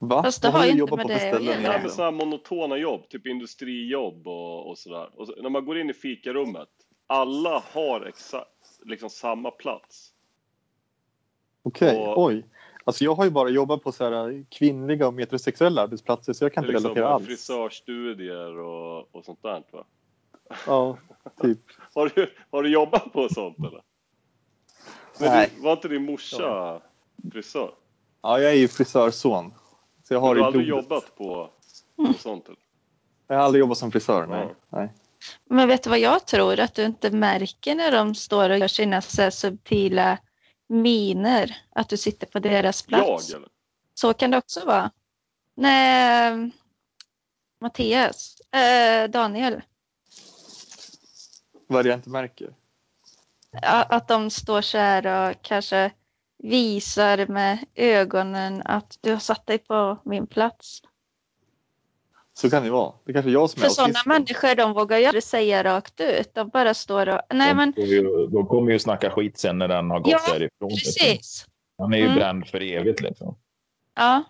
Speaker 4: Va?
Speaker 2: Fast det
Speaker 4: Vad
Speaker 2: har ju inte
Speaker 4: jobbat
Speaker 2: med det att
Speaker 4: ställen
Speaker 2: göra.
Speaker 1: Det här med
Speaker 4: egentligen?
Speaker 1: sådana här monotona jobb, typ industrijobb och, och sådär. Och så, när man går in i fikarummet, alla har exakt liksom samma plats.
Speaker 4: Okej,
Speaker 1: och-
Speaker 4: oj. Alltså jag har ju bara jobbat på så här kvinnliga och metrosexuella arbetsplatser så jag kan inte
Speaker 1: liksom
Speaker 4: relatera alls.
Speaker 1: frisörstudier och, och sånt där va?
Speaker 4: Ja, typ. (laughs)
Speaker 1: Har du, har du jobbat på sånt eller? Men
Speaker 4: Nej.
Speaker 1: Du, var inte din morsa frisör?
Speaker 4: Ja, jag är ju frisörson. Så jag
Speaker 1: Har
Speaker 4: har,
Speaker 1: du
Speaker 4: i
Speaker 1: aldrig
Speaker 4: blodet.
Speaker 1: jobbat på, på sånt? Eller?
Speaker 4: Jag har aldrig jobbat som frisör, nej.
Speaker 1: Ja.
Speaker 4: nej.
Speaker 2: Men vet du vad jag tror? Att du inte märker när de står och gör sina så subtila miner. Att du sitter på deras plats.
Speaker 1: Jag eller?
Speaker 2: Så kan det också vara. Nej, Mattias. Eh, Daniel.
Speaker 4: Vad är det jag inte märker?
Speaker 2: Att de står så här och kanske visar med ögonen att du har satt dig på min plats.
Speaker 4: Så kan det vara. Det är kanske är jag som är
Speaker 2: För sådana
Speaker 4: autisten.
Speaker 2: människor de vågar ju aldrig säga rakt ut. De bara står och... Nej
Speaker 6: de,
Speaker 2: men
Speaker 6: ju, de kommer ju snacka skit sen när den har gått
Speaker 2: Ja,
Speaker 6: därifrån.
Speaker 2: precis.
Speaker 6: Han är ju
Speaker 2: Mm.
Speaker 6: bränd för evigt. Liksom.
Speaker 2: Ja.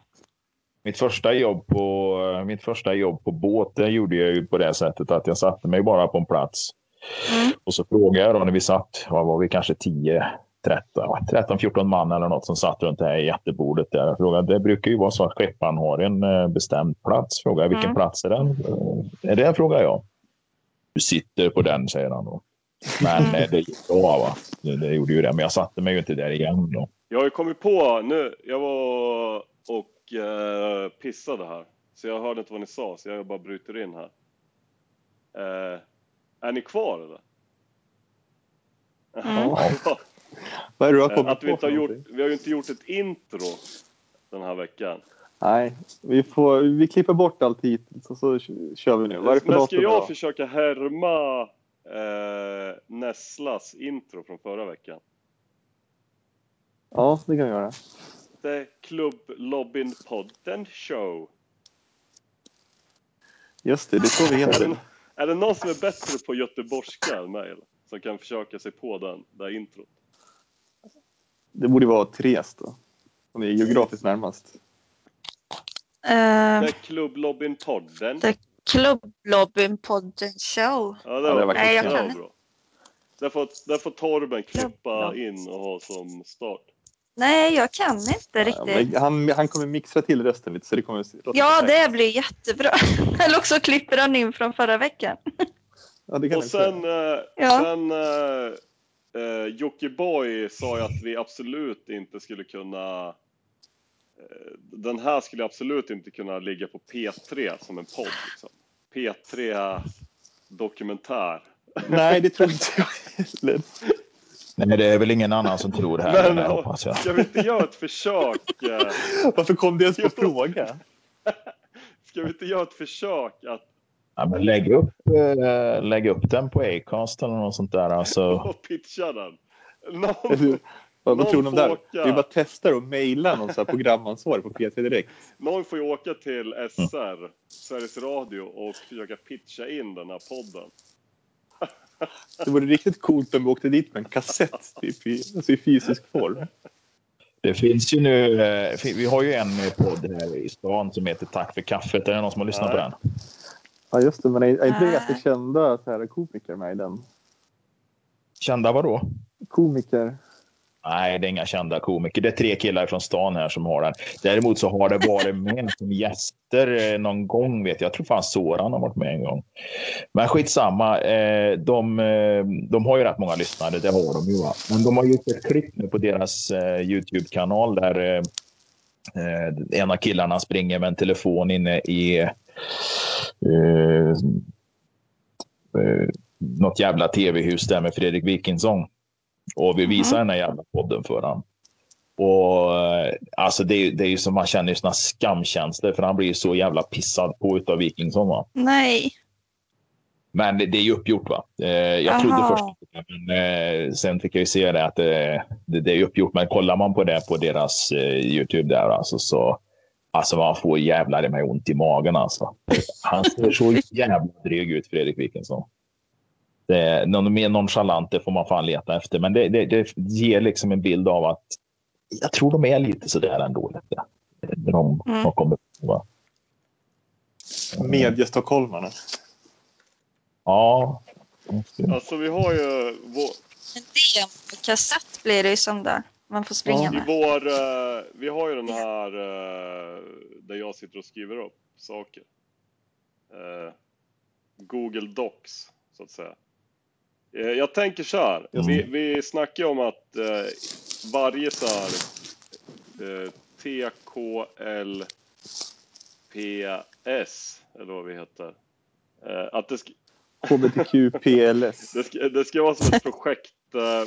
Speaker 6: Mitt första jobb på, mitt första jobb på båt det gjorde jag ju på det sättet att jag satte mig bara på en plats.
Speaker 2: Mm.
Speaker 6: Och så frågade jag då när vi satt, vad var vi, kanske 10, 13, 13, 14 man eller något som satt runt det här jättebordet där. Jag frågade, det brukar ju vara så att skepparen har en eh, bestämd plats. Frågade vilken
Speaker 2: Mm.
Speaker 6: plats är den? Eh, Är det, frågar jag. Du sitter på den, säger han då. Men eh, det gick bra va. Det, det gjorde ju det, men jag satte mig ju inte där igen då.
Speaker 1: Jag har ju kommit på nu, jag var och eh, pissade här. Så jag hörde inte vad ni sa, så jag bara bryter in här. Eh, är ni kvar eller?
Speaker 2: Mm.
Speaker 1: Ja. (laughs)
Speaker 4: Vad är det du har
Speaker 1: Eh,
Speaker 4: kommit
Speaker 1: Att vi inte har gjort,
Speaker 4: någonting?
Speaker 1: vi har ju inte gjort ett intro den här veckan.
Speaker 4: Nej, vi, får, vi klipper bort allt hittills och så kör vi nu. Vad är det för
Speaker 1: Men ska jag
Speaker 4: då?
Speaker 1: försöka härma eh, Nesslas intro från förra veckan?
Speaker 4: Ja, det kan vi göra.
Speaker 1: The Club Lobbyn Podden Show.
Speaker 4: Just det, det är så vi
Speaker 1: Är det,
Speaker 4: heter.
Speaker 1: är det någon som är bättre på göteborgska än mig? Som kan försöka sig på den, det här introt?
Speaker 4: Det borde vara Therese då. Hon är geografiskt närmast.
Speaker 2: Eh,
Speaker 1: The Club Lobbyn Podden.
Speaker 2: The Klubblobbyn podden show.
Speaker 1: Ja, det
Speaker 4: Ja,
Speaker 1: var,
Speaker 4: var
Speaker 2: Nej, jag
Speaker 1: det
Speaker 2: kan
Speaker 1: var bra. Där får, där får Torben klippa in och ha som start.
Speaker 2: Nej, jag kan inte
Speaker 4: Ja,
Speaker 2: riktigt.
Speaker 4: han, han kommer mixa till rösten lite så det kommer
Speaker 2: Ja, det blir jättebra. (laughs) Eller också klipper han in från förra veckan.
Speaker 4: Ja, det kan
Speaker 1: Och sen, eh,
Speaker 2: Ja.
Speaker 1: sen eh, eh, Jockiboi sa ju att vi absolut inte skulle kunna eh, den här skulle absolut inte kunna ligga på P3 som en podd. Liksom. P3 dokumentär.
Speaker 4: Nej, det tror inte jag heller.
Speaker 6: Nej, det är väl ingen annan som tror det här,
Speaker 1: Men,
Speaker 6: men, hoppas jag.
Speaker 1: Ska vi inte göra ett försök? eh,
Speaker 4: Varför kom det ens på fråga? (laughs)
Speaker 1: Ska vi inte göra ett försök att
Speaker 6: Ja, men lägg, upp, eh, lägg upp den på Acast eller något sånt där. Alltså, (laughs)
Speaker 1: och pitcha den? Någon,
Speaker 4: Vad, tror ni om
Speaker 1: får
Speaker 4: det?
Speaker 1: åka.
Speaker 4: Vi bara testar och mejla någon så här programansvarig på P3 Direkt.
Speaker 1: någon får ju åka till SR, Sveriges Radio, och försöka pitcha in den här podden.
Speaker 4: Det vore riktigt coolt om vi åkte dit med en kassett typ, i, alltså i fysisk form.
Speaker 6: det finns ju nu, eh, vi har ju en podd här i stan som heter Tack för kaffet. Är det någon som har lyssnat på
Speaker 1: Nej.
Speaker 6: den?
Speaker 4: Ja, just det. Men är, är inte det ganska kända så här, komiker med i den?
Speaker 6: Kända vadå?
Speaker 4: Komiker?
Speaker 6: Nej, det är inga kända komiker. Det är tre killar från stan här som har den. Däremot så har det varit med som gäster eh, någon gång, vet jag. Jag tror fan Soran har varit med en gång. Men skitsamma. eh, De, eh, de har ju rätt många lyssnare, det har de ju. Va? Men de har gjort ett klipp nu på deras YouTube-kanal där en av killarna springer med en telefon inne i eh, eh, något jävla tv-hus där med Fredrik Wikingsson. Och vi visar den här jävla podden för han. Och eh, alltså det, det är ju som man känner såna skamkänslor för han blir ju så jävla pissad på utav Wikingsson va.
Speaker 2: Nej.
Speaker 6: Men det, det är ju uppgjort va. Eh, jag trodde
Speaker 2: Jaha.
Speaker 6: först men eh, sen fick jag ju se det att det, det, det är uppgjort. Men kollar man på det på deras eh, Youtube där alltså så Alltså man får jävlar i mig ont i magen alltså. Han ser så (laughs) jävla dryg ut Fredrik Wikingsson. Det, någon mer nonchalant, det får man fan leta efter. Men det, det, det ger liksom en bild av att jag tror de är lite sådär ändå. Lite. De,
Speaker 2: Mm.
Speaker 6: de kommer på.
Speaker 4: Mediestockholmarna.
Speaker 6: Ja.
Speaker 1: Alltså vi har ju vår,
Speaker 2: En demokassett blir det ju som där. Man får springa
Speaker 1: i
Speaker 2: med.
Speaker 1: vår, eh, vi har ju den här eh, där jag sitter och skriver upp saker. Eh, Google Docs, så att säga. Jag tänker så här,
Speaker 6: Mm.
Speaker 1: vi, vi snackar ju om att varje så här TKLPS, eller vad vi heter, att det,
Speaker 4: HBTQPLS. (laughs)
Speaker 1: det, ska, det ska vara som ett projektmöte,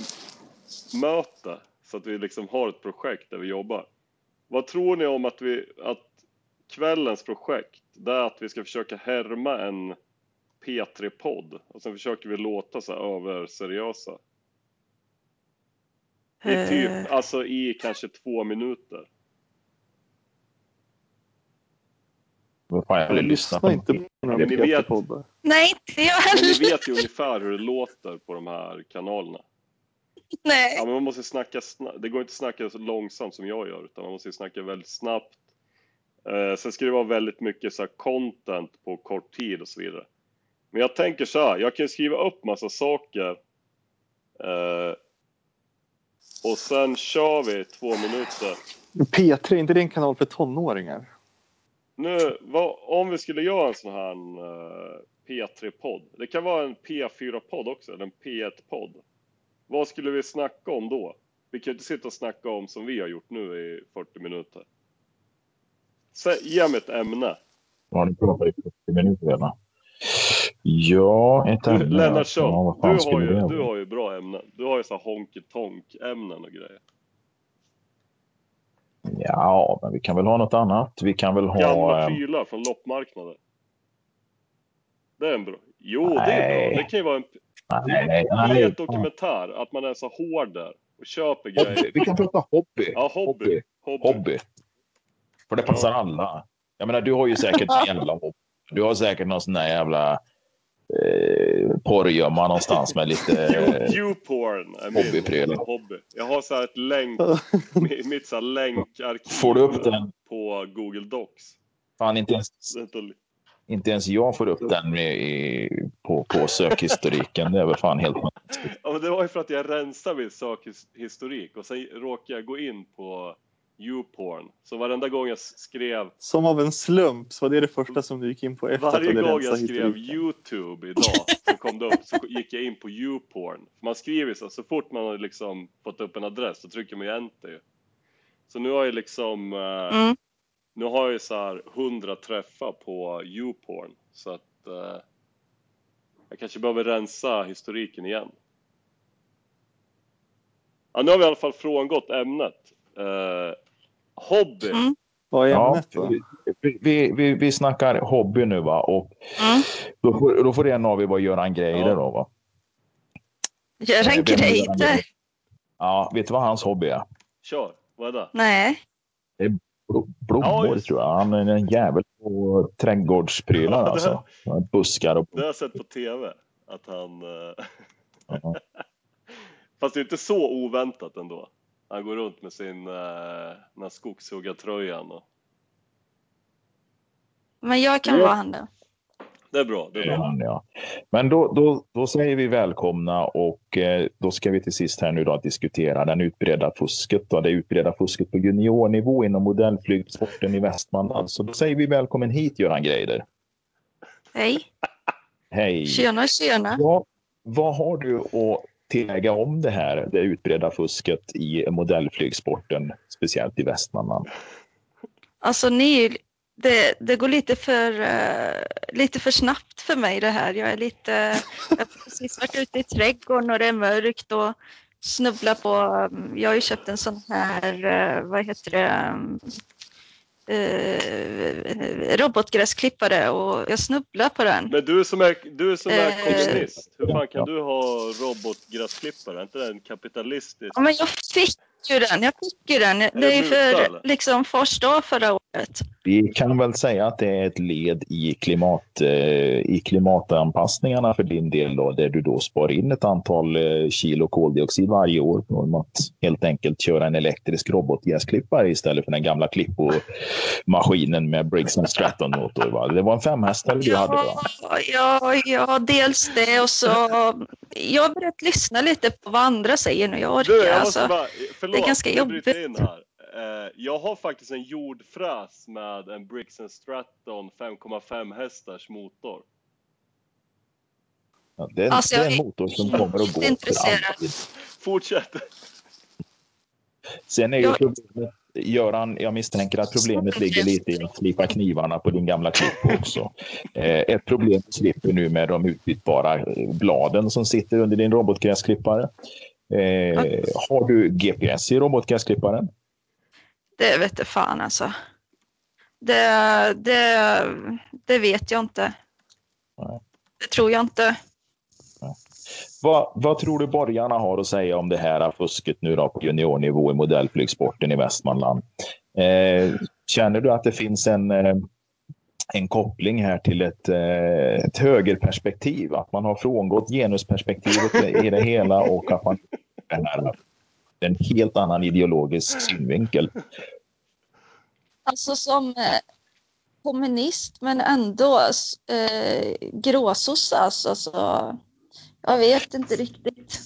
Speaker 1: möte, så att vi liksom har ett projekt där vi jobbar. Vad tror ni om att, vi, att kvällens projekt, det är att vi ska försöka härma en P3-podd och sen försöker vi låta så här över seriösa. I typ,
Speaker 2: Eh,
Speaker 1: alltså i kanske två minuter.
Speaker 6: Vad fan, jag vill lyssna på
Speaker 4: inte på några
Speaker 1: ni vet-
Speaker 4: P3-poddar.
Speaker 2: Nej, inte jag
Speaker 1: Men ni
Speaker 2: heller.
Speaker 1: vet ju ungefär hur det låter på de här kanalerna. (laughs)
Speaker 2: Nej.
Speaker 1: Ja, men man måste snacka snabbt. Det går inte att snacka så långsamt som jag gör, utan man måste snacka väldigt snabbt. Eh, sen ska det vara väldigt mycket så här content på kort tid och så vidare. Men jag tänker så här, jag kan skriva upp massa saker. Eh, och sen kör vi två minuter.
Speaker 4: P3, är inte det en kanal för tonåringar?
Speaker 1: Nu, vad, om vi skulle göra en sån här eh, P3-podd. Det kan vara en P4-podd också, eller en P1-podd. Vad skulle vi snacka om då? Vi kan ju inte sitta och snacka om som vi har gjort nu i 40 minuter. Sä, ge mig ett ämne.
Speaker 6: Har ni pratat i 40 minuter redan? Ja, ett ämne. alltså.
Speaker 1: Lennartsson,
Speaker 6: Ja,
Speaker 1: du, har ju, du har ju bra ämnen. Du har ju så honky tonk ämnen och grejer.
Speaker 6: Ja, men vi kan väl ha något annat. Vi kan väl ha...
Speaker 1: Gamla
Speaker 6: eh,
Speaker 1: prylar från loppmarknader. Det är en bra. Jo, det är
Speaker 6: Nej.
Speaker 1: bra. Det kan ju vara en
Speaker 6: Nej, nej,
Speaker 1: Det är
Speaker 6: nej.
Speaker 1: ett dokumentär, att man är så hård där och köper grejer.
Speaker 6: Hobby. Vi kan prata hobby.
Speaker 1: Ja, hobby. Hobby.
Speaker 6: Hobby. För det passar alla. Jag menar, du har ju säkert en jävla hobby. Du har säkert någon sån där jävla eh, porrgömma någonstans med lite... (laughs)
Speaker 1: You- YouPorn är min hobby. Jag har så här ett länk, mi- mitt så här länkarkiv
Speaker 6: Får du upp den?
Speaker 1: på Google Docs.
Speaker 6: Fan, inte ens, inte ens jag får upp den i, i, på, på sökhistoriken. Det är väl fan helt...
Speaker 1: Ja, men det var ju för att jag rensade min sökhistorik och sen råkade jag gå in på YouPorn. Så varenda gång jag skrev,
Speaker 4: Som av en slump så var det det första som du gick in på efter att
Speaker 1: varje gång jag skrev
Speaker 4: historiken.
Speaker 1: YouTube idag så kom det upp, så gick jag in på YouPorn. Man skriver så, så fort man har liksom fått upp en adress så trycker man ju enter. Så nu har jag liksom, eh,
Speaker 2: Mm.
Speaker 1: Nu har jag ju så här 100 träffar på YouPorn. Så att eh, jag kanske behöver rensa historiken igen. Ja, nu har vi i alla fall frångått ämnet. Eh, hobby.
Speaker 2: Mm.
Speaker 4: Vad är
Speaker 6: Ja,
Speaker 4: då?
Speaker 6: vi, vi, vi, vi snackar hobby nu va? Och
Speaker 2: Mm.
Speaker 6: då får, då får en av er vara Göran Greider
Speaker 1: Ja.
Speaker 6: då va?
Speaker 2: Göra
Speaker 6: är
Speaker 2: grejer.
Speaker 6: Greider? Ja, vet du vad hans hobby är?
Speaker 1: Kör, vad är det?
Speaker 2: Nej.
Speaker 6: Blo-
Speaker 1: Ja,
Speaker 6: Blommor tror jag. Han är en jävel på trädgårdsprylar
Speaker 1: Ja,
Speaker 6: alltså. Buskar och...
Speaker 1: Det har jag sett på TV. Att han... eh,
Speaker 6: Ja. (laughs)
Speaker 1: Fast det är inte så oväntat ändå. Han går runt med sin uh, skogshuggartröjan. Och...
Speaker 2: Men jag kan
Speaker 6: Ja.
Speaker 2: vara han då.
Speaker 1: Det är bra. Det är bra.
Speaker 6: ja. Men då, då, då säger vi välkomna och eh, då ska vi till sist här nu då diskutera den utbredda fusket. Då, det utbredda fusket på juniornivå inom modellflygsporten i Västmanland. Så då säger vi välkommen hit Göran Greider.
Speaker 2: Hej.
Speaker 6: Hej!
Speaker 2: Tjena, tjena.
Speaker 6: Ja, vad har du att tillägga om det här, det utbredda fusket i modellflygsporten, speciellt i Västmanland?
Speaker 2: Alltså ni, är det, det går lite för, eh, lite för snabbt för mig det här. Jag är lite, jag har precis varit ute i trädgården och det är mörkt och snubblar på, mm, jag har ju köpt en sån här, eh, vad heter det, mm, eh, robotgräsklippare och jag snubblar på den.
Speaker 1: Men du som är, du som är kommunist, hur fan kan du ha robotgräsklippare? Är inte det en kapitalistisk...
Speaker 2: Ja, men jag fick ju den. Jag fick ju den. Det
Speaker 1: det
Speaker 2: är ju för
Speaker 1: eller?
Speaker 2: liksom första år förra året.
Speaker 6: Vi kan väl säga att det är ett led i, klimat, eh, i klimatanpassningarna för din del då, där du då spar in ett antal eh, kilo koldioxid varje år genom att helt enkelt köra en elektrisk robotgräsklippare istället för den gamla klippomaskinen med Briggs Stratton-motor. Va? Det var en femhästare du hade va?
Speaker 2: Ja, ja, ja, dels det och så... Jag har börjat lyssna lite på vad andra säger nu. Jag orkar
Speaker 1: Du, jag
Speaker 2: alltså.
Speaker 1: bara, förlåt,
Speaker 2: det är ganska jobbigt.
Speaker 1: Eh, jag har faktiskt en jordfräs med en Briggs Stratton 5,5 hästars motor.
Speaker 6: Ja, det, är,
Speaker 2: Alltså,
Speaker 6: det är en motor som kommer att gå för
Speaker 2: intresserad.
Speaker 6: alltid.
Speaker 1: Fortsätt!
Speaker 6: Sen är ju problemet, Göran, jag misstänker att problemet ligger lite i att slipa knivarna på din gamla klipp också. Eh, ett problem du slipper nu med de utbytbara bladen som sitter under din robotgräsklippare. Eh, har du GPS i robotgräsklipparen?
Speaker 2: Det vet jag fan alltså. Det, det, det vet jag inte.
Speaker 6: Nej.
Speaker 2: Det tror jag inte.
Speaker 6: Vad, vad tror du borgarna har att säga om det här fusket nu då på juniornivå i modellflygsporten i Västmanland? Eh, känner du att det finns en, eh, en koppling här till ett, eh, ett högerperspektiv? Att man har frångått genusperspektivet i det hela och att man det (laughs) här, en helt annan ideologisk (laughs) synvinkel.
Speaker 2: Alltså som eh, kommunist men ändå eh, gråsosse alltså. Så, jag vet inte riktigt.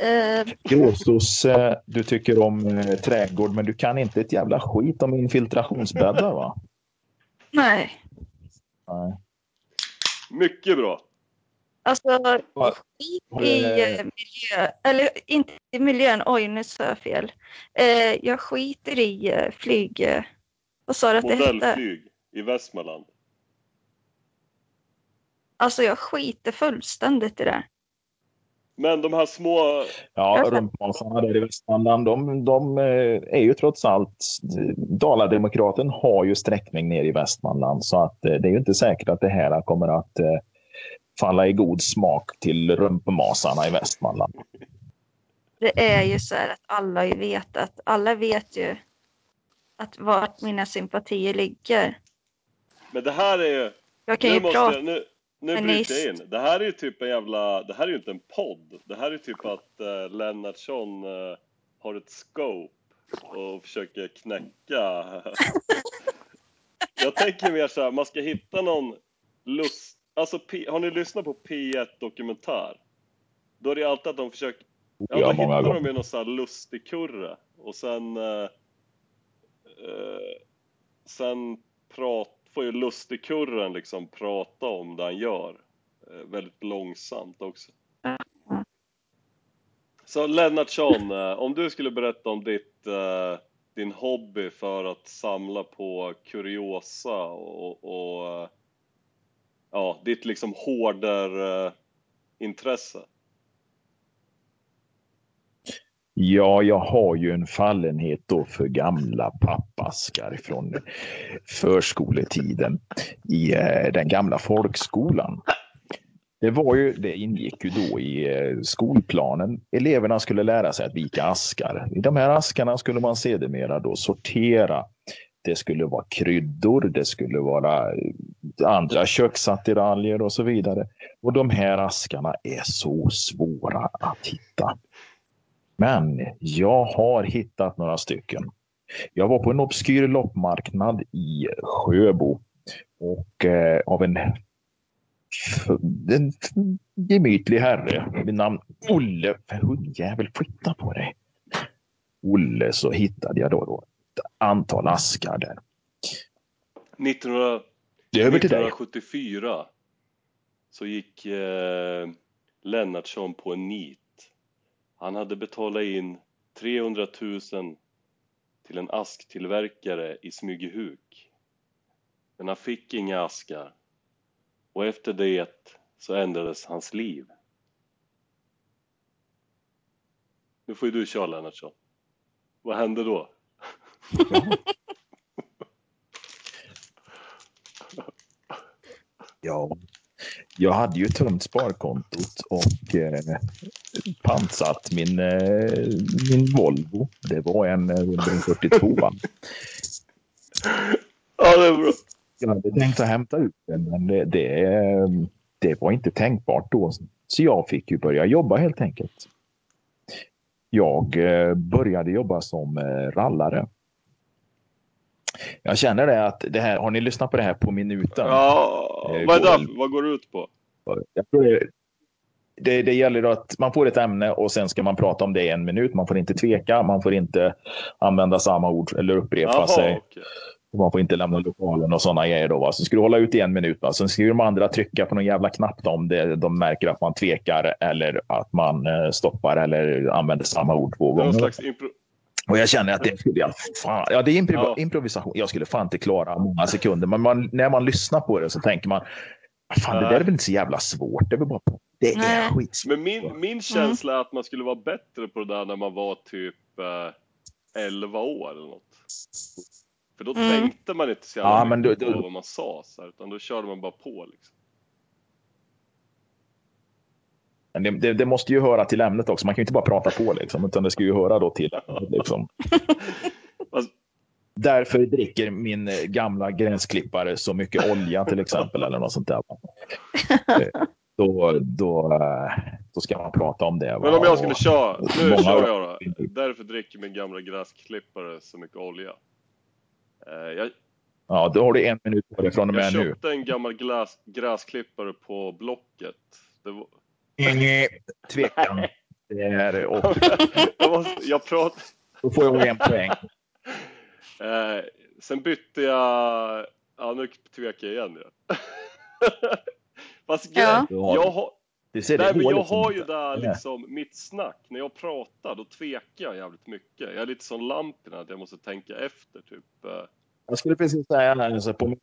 Speaker 2: Eh,
Speaker 6: Gråsosse, du tycker om eh, trädgård men du kan inte ett jävla skit om infiltrationsbäddar va?
Speaker 2: nej.
Speaker 6: Nej.
Speaker 1: Mycket bra!
Speaker 2: Alltså skit i eh, miljö, eller inte i miljön, oj nu sa jag fel. Eh, jag skiter i eh, flyg, vad sa du att det hette?
Speaker 1: Modellflyg i Västmanland.
Speaker 2: Alltså jag skiter fullständigt i det.
Speaker 1: Men de här små...
Speaker 6: Ja, rumpmånsarna där i Västmanland, de, de eh, är ju trots allt... Dalademokraten har ju sträckning ner i Västmanland så att det är ju inte säkert att det här kommer att falla i god smak till rumpmasarna i Västmanland.
Speaker 2: Det är ju så här att alla ju vet att alla vet ju att vart mina sympatier ligger.
Speaker 1: Men det här är ju...
Speaker 2: Jag kan
Speaker 1: Nu
Speaker 2: ju
Speaker 1: måste
Speaker 2: prata.
Speaker 1: Nu, nu bryter jag in. Det här är ju typ en jävla... Det här är ju inte en podd. Det här är typ att uh, Lennartsson eh, har ett scope och försöker knäcka... (laughs) jag tänker mer så här, man ska hitta någon lust... Alltså, P... har ni lyssnat på P1 Dokumentär? Då är det alltid att de försöker... Ja,
Speaker 6: Ja,
Speaker 1: då hittar
Speaker 6: gånger.
Speaker 1: de ju någon sån här lustig kurre och sen... eh, eh, sen prat, får ju lustigkurren liksom prata om det han gör. Eh, väldigt långsamt också. Så Lennartsson, eh, om du skulle berätta om ditt, eh, din hobby för att samla på kuriosa och, och eh, ja, ditt liksom hårdare eh, intresse.
Speaker 6: Ja, jag har ju en fallenhet då för gamla pappaskar från förskoletiden i eh, den gamla folkskolan. Det, var ju, det ingick ju då i eh, skolplanen. Eleverna skulle lära sig att vika askar. I de här askarna skulle man sedermera då sortera. Det skulle vara kryddor, det skulle vara eh, andra köksattiraljer och så vidare. Och de här askarna är så svåra att hitta. Men jag har hittat några stycken. Jag var på en obskyr loppmarknad i Sjöbo och eh, av en, en gemytlig herre vid namn Olle. Hundjävel, flytta på dig. Olle så hittade jag då, då antal askar där.
Speaker 1: 1900,
Speaker 6: Det är över till dig.
Speaker 1: 1974 så gick eh, Lennartsson på en nit. Han hade betalat in 300 000 till en asktillverkare i Smygehuk. Men han fick inga askar. Och efter det så ändrades hans liv. Nu får ju du köra Lennartsson. Vad hände då?
Speaker 6: Ja, jag hade ju tömt sparkontot och eh, pantsatt min, eh, min Volvo. Det var en eh, 142. va.
Speaker 1: Ja, det är bra.
Speaker 6: Jag hade tänkt att hämta ut den, men det, det, eh, det var inte tänkbart då. Så jag fick ju börja jobba helt enkelt. Jag eh, började jobba som eh, rallare. Jag känner det att det här, har ni lyssnat på det här på minuten?
Speaker 1: Ja,
Speaker 6: Eh,
Speaker 1: vad är det? Vad går det ut på?
Speaker 6: Det, det, det gäller att man får ett ämne och sen ska man prata om det i en minut. Man får inte tveka, man får inte använda samma ord eller upprepa
Speaker 1: Jaha,
Speaker 6: sig.
Speaker 1: okej.
Speaker 6: Man får inte lämna lokalen och sådana grejer. Då, va? Så ska du hålla ut i en minut. Va? Sen ska de andra trycka på någon jävla knapp då, om det, de märker att man tvekar eller att man eh, stoppar eller använder samma ord två
Speaker 1: är Någon
Speaker 6: gånger.
Speaker 1: slags impro...
Speaker 6: Och jag känner att det skulle jag fan, ja, det är improv
Speaker 1: Ja.
Speaker 6: improvisation. Jag skulle fan inte klara många sekunder. Men man, när man lyssnar på det så tänker man, "Ah, fan det där är väl inte så jävla svårt. Det är, väl bara, det är
Speaker 2: Nej.
Speaker 6: skitsvårt.
Speaker 1: Men min, min känsla är att man skulle vara bättre på det där när man var typ eh, 11 år eller något. För då
Speaker 2: Mm.
Speaker 1: tänkte man inte så jävla
Speaker 6: Ja, men
Speaker 1: mycket
Speaker 6: då- då-
Speaker 1: på vad man sa, så här, utan då körde man bara på liksom.
Speaker 6: Men det, det, det måste ju höra till ämnet också. Man kan ju inte bara prata på liksom, utan det ska ju höra då till ämnet, liksom. (laughs) Därför dricker min gamla gränsklippare så mycket olja till exempel eller något sånt där. (laughs) Då, då, eh, då ska man prata om det.
Speaker 1: men om jag skulle köra, nu
Speaker 6: många-
Speaker 1: kör jag då. Därför dricker min gamla gräsklippare så mycket olja. Eh, jag,
Speaker 6: Ja, då har du en minut på dig från och
Speaker 1: jag
Speaker 6: med nu.
Speaker 1: köpte en gammal gräs, gräsklippare på Blocket. Det var,
Speaker 6: Ingen tvekan. Det är, och (laughs)
Speaker 1: jag, var, jag pratade...
Speaker 6: då får jag en poäng.
Speaker 1: Eh, sen bytte jag... Ja, nu tvekar jag igen. Ja. (laughs) Fast
Speaker 2: Ja.
Speaker 1: jag har,
Speaker 6: Det
Speaker 1: nej,
Speaker 6: det
Speaker 1: men jag har ju där
Speaker 6: Nej.
Speaker 1: liksom mitt snack. När jag pratar, då tvekar jag jävligt mycket. Jag är lite som Lampinen, att jag måste tänka efter. Typ. Eh,
Speaker 6: Jag skulle precis säga det. Alltså, på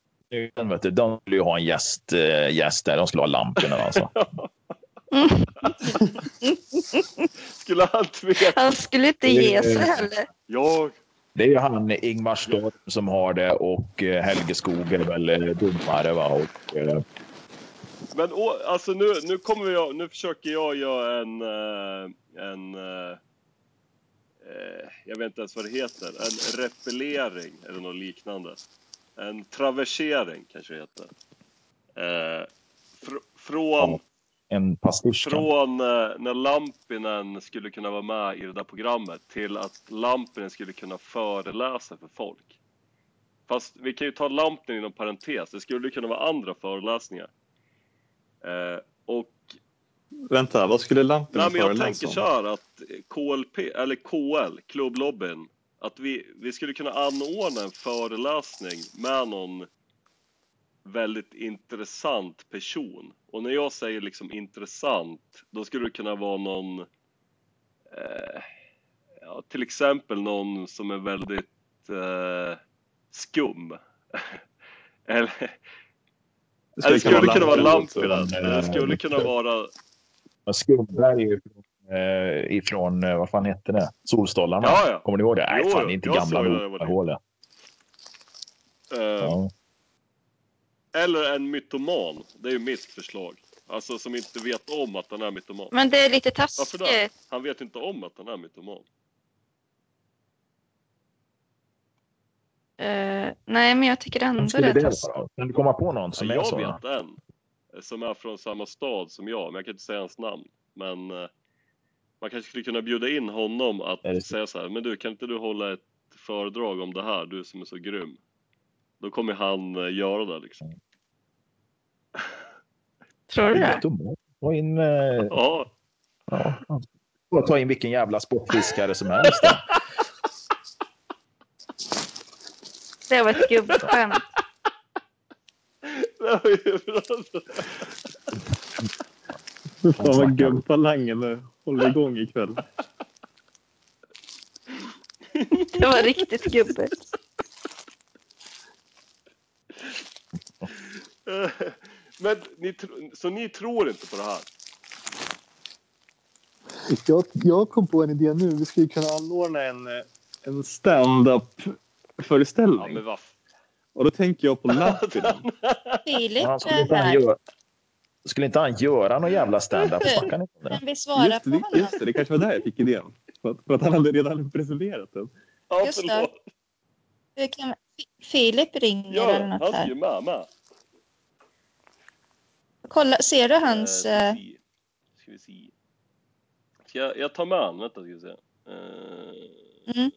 Speaker 6: vet du, de skulle ju ha en gäst, eh, gäst där. De skulle ha lamporna alltså. (laughs) (laughs)
Speaker 1: Skulle han tveka?
Speaker 2: Han skulle inte ge sig heller.
Speaker 1: Jag?
Speaker 6: Det är ju han Ingmar Storm som har det och eh, Helge Skog är väl eh, domare. Va? Och, eh,
Speaker 1: Men å, alltså nu, nu kommer jag, nu försöker jag göra en, eh, en, eh, eh, jag vet inte ens vad det heter, en repellering eller något liknande. En traversering kanske det heter. Eh, fr, från,
Speaker 6: en pastisch.
Speaker 1: från eh, när Lampinen skulle kunna vara med i det där programmet till att Lampinen skulle kunna föreläsa för folk. Fast vi kan ju ta Lampinen inom parentes, det skulle kunna vara andra föreläsningar. Eh, och
Speaker 4: Vänta, vad skulle lamporna
Speaker 1: nej, men jag
Speaker 4: föreläsa
Speaker 1: tänker
Speaker 4: om?
Speaker 1: så här att KLP, eller KL, klubblobbyn, att vi, vi skulle kunna anordna en föreläsning med någon väldigt intressant person. Och när jag säger liksom intressant, då skulle det kunna vara någon, eh, ja, till exempel någon som är väldigt eh, skum. (laughs) Eller,
Speaker 4: Det
Speaker 1: det skulle kunna vara
Speaker 4: Lampinen.
Speaker 1: Det skulle kunna vara
Speaker 6: Men Skumberg eh, ifrån, eh, vad fan hette det? Solstolarna.
Speaker 1: Ja, ja.
Speaker 6: Kommer ni ihåg det? Nej,
Speaker 1: Jo,
Speaker 6: fan, det är inte gamla Jag ihåg det.
Speaker 1: eh,
Speaker 6: Ja.
Speaker 1: Eller en mytoman. Det är ju mitt förslag. Alltså som inte vet om att han är mytoman.
Speaker 2: Men det är lite
Speaker 1: Varför då?
Speaker 2: taskigt.
Speaker 1: Han vet inte om att han är mytoman.
Speaker 2: Eh, nej, men jag tycker ändå det
Speaker 6: det
Speaker 2: är taskigt.
Speaker 6: Kan du komma på någon som
Speaker 1: Ja,
Speaker 6: är
Speaker 1: jag
Speaker 6: så?
Speaker 1: vet en. eh, Som är från samma stad som jag, men jag kan inte säga hans namn. Men eh, man kanske skulle kunna bjuda in honom att
Speaker 6: det
Speaker 1: säga så här, men du kan inte du hålla ett föredrag om det här, du som är så grym. Då kommer han eh, göra det liksom.
Speaker 2: Tror du det?
Speaker 6: Ta in, eh,
Speaker 1: Ja,
Speaker 6: ja, ta in vilken jävla sportfiskare som helst. Då.
Speaker 2: Det var ett gubbskämt.
Speaker 1: det var ju bra.
Speaker 4: Fan vad gubbtalangen håller igång ikväll.
Speaker 2: Det var riktigt gubbigt.
Speaker 1: Men ni, så ni tror inte på det här?
Speaker 4: Jag, jag kom på en idé nu. Vi skulle kunna anordna en, en stand-up
Speaker 1: Ja,
Speaker 4: föreställning.
Speaker 1: men vad
Speaker 4: Och då tänker jag på (laughs) Lampinen.
Speaker 2: Filip är här.
Speaker 6: göra, Skulle inte han göra någon jävla stand-up?
Speaker 2: Kan vi svara
Speaker 4: Just
Speaker 2: på
Speaker 4: det,
Speaker 2: honom?
Speaker 4: just det, det kanske var där jag fick idén. För att, för att han hade redan presenterat den.
Speaker 1: Ja,
Speaker 2: Just det.
Speaker 1: förlåt.
Speaker 2: Det kan... Filip ringer
Speaker 1: Ja,
Speaker 2: eller något
Speaker 1: han ska ju med med.
Speaker 2: Kolla, ser du hans...
Speaker 1: Eh, ska vi se. Ska jag, jag tar med han, vänta ska vi se. Eh,
Speaker 2: Mm.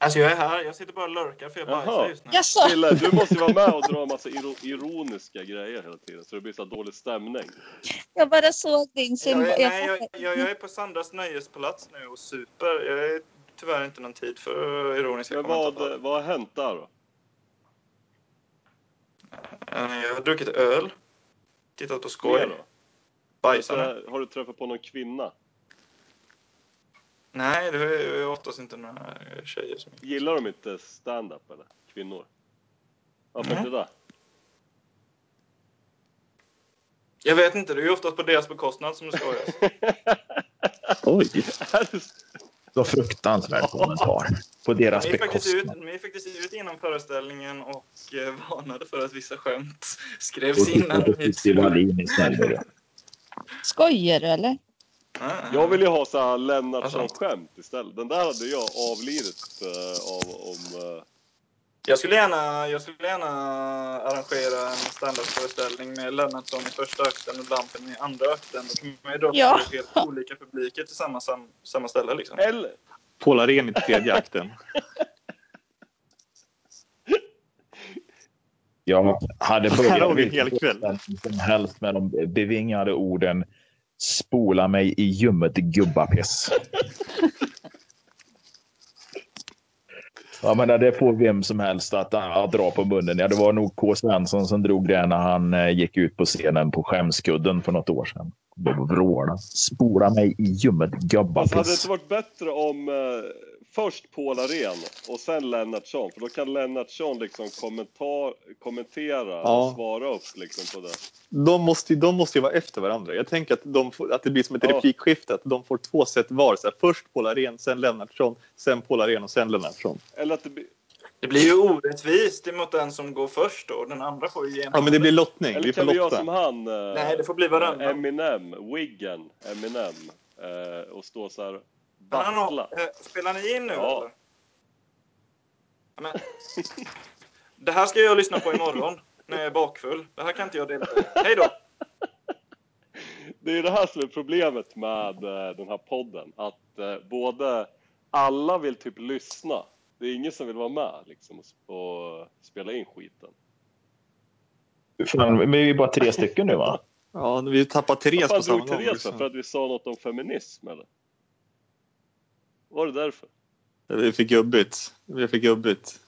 Speaker 7: Alltså jag är här, jag sitter bara och lurkar för jag bajsar just nu.
Speaker 2: Jaså?
Speaker 1: Kille, du måste ju vara med och dra en massa iro- ironiska grejer hela tiden så det blir så dålig stämning.
Speaker 2: Jag bara såg din symbol.
Speaker 7: Jag, nej, jag, jag, jag är på Sandras nöjespalats nu och super. Jag är tyvärr inte någon tid för ironiska
Speaker 1: Men
Speaker 7: kommentarer.
Speaker 1: vad, vad har hänt där då?
Speaker 7: Jag har druckit öl. Tittat på
Speaker 1: Mer
Speaker 7: skoj.
Speaker 1: då?
Speaker 7: Bajsat.
Speaker 1: Så, har du träffat på någon kvinna?
Speaker 7: Nej, det är oftast inte några tjejer som...
Speaker 1: Gillar de inte stand-up eller? Kvinnor? Varför inte det?
Speaker 7: Jag vet inte, det är ju oftast på deras bekostnad som det skojas. (laughs)
Speaker 4: Oj!
Speaker 1: Så?
Speaker 6: Fruktansvärd kommentar. På deras
Speaker 7: ut,
Speaker 6: bekostnad.
Speaker 7: de gick faktiskt ut innan föreställningen och eh, varnade för att vissa skämt skrevs innan.
Speaker 2: Skojar du eller?
Speaker 7: Ah,
Speaker 1: Jag vill ju ha så här Lennartsson-skämt istället. Den där hade jag avlidit eh, av om...
Speaker 7: Jag skulle gärna, jag skulle gärna arrangera en standardföreställning med Lennartsson i första akten och Lampen i andra akten. Då kan man ju dra
Speaker 2: Ja.
Speaker 7: till helt olika publiker till samma, sam, samma ställe liksom.
Speaker 1: Eller,
Speaker 4: Paul Arén i tredje akten. (laughs)
Speaker 6: Jag hade börjat
Speaker 4: vi en hel kväll.
Speaker 6: som helst med de bevingade orden spola mig i ljummet gubbapiss. (laughs) Jag menar, det får vem som helst att, att dra på munnen. Ja, det var nog K. Svensson som drog det när han eh, gick ut på scenen på skämskudden för något år sedan. Vråla. Spola mig i ljummet
Speaker 1: fast hade det
Speaker 6: gubbapiss.
Speaker 1: inte varit bättre om eh, först Paul Arén och sen Lennartsson? För då kan Lennartsson liksom kommentar, kommentera
Speaker 4: Ja.
Speaker 1: och svara upp liksom på det.
Speaker 4: De måste, ju- de måste ju vara efter varandra. Jag tänker att, de får, att det blir som ett
Speaker 1: Ja.
Speaker 4: replikskifte. Att de får två sätt var. Så här, först Paul Arén, sen Lennartsson, sen Paul Arén och sen Lennartsson.
Speaker 1: Eller att det blir...
Speaker 7: Det blir ju orättvist emot den som går först då. Den andra får ju igenom.
Speaker 4: Ja, men det blir lottning.
Speaker 1: Eller
Speaker 4: Vi får
Speaker 1: kan vi göra som han? eh,
Speaker 7: Nej, det får bli varannan.
Speaker 1: Eminem, Wiggen, Eminem. eh, och stå så här
Speaker 7: Men har-
Speaker 1: battla.
Speaker 7: eh, Spelar ni in nu
Speaker 1: Ja.
Speaker 7: eller? Men, (laughs) det här ska jag lyssna på imorgon när jag är bakfull. Det här kan inte jag dela. Hej då!
Speaker 1: Det är det här som är problemet med eh, den här podden. Att eh, både alla vill typ lyssna. Det är ingen som vill vara med liksom och, spela in skiten.
Speaker 6: Fan, men vi är bara tre stycken nu va?
Speaker 4: Ja, vi tappar Therese på samma gång.
Speaker 1: Therese. För att vi sa något om feminism eller? Var det därför?
Speaker 4: Det är för gubbigt. Det är för gubbigt.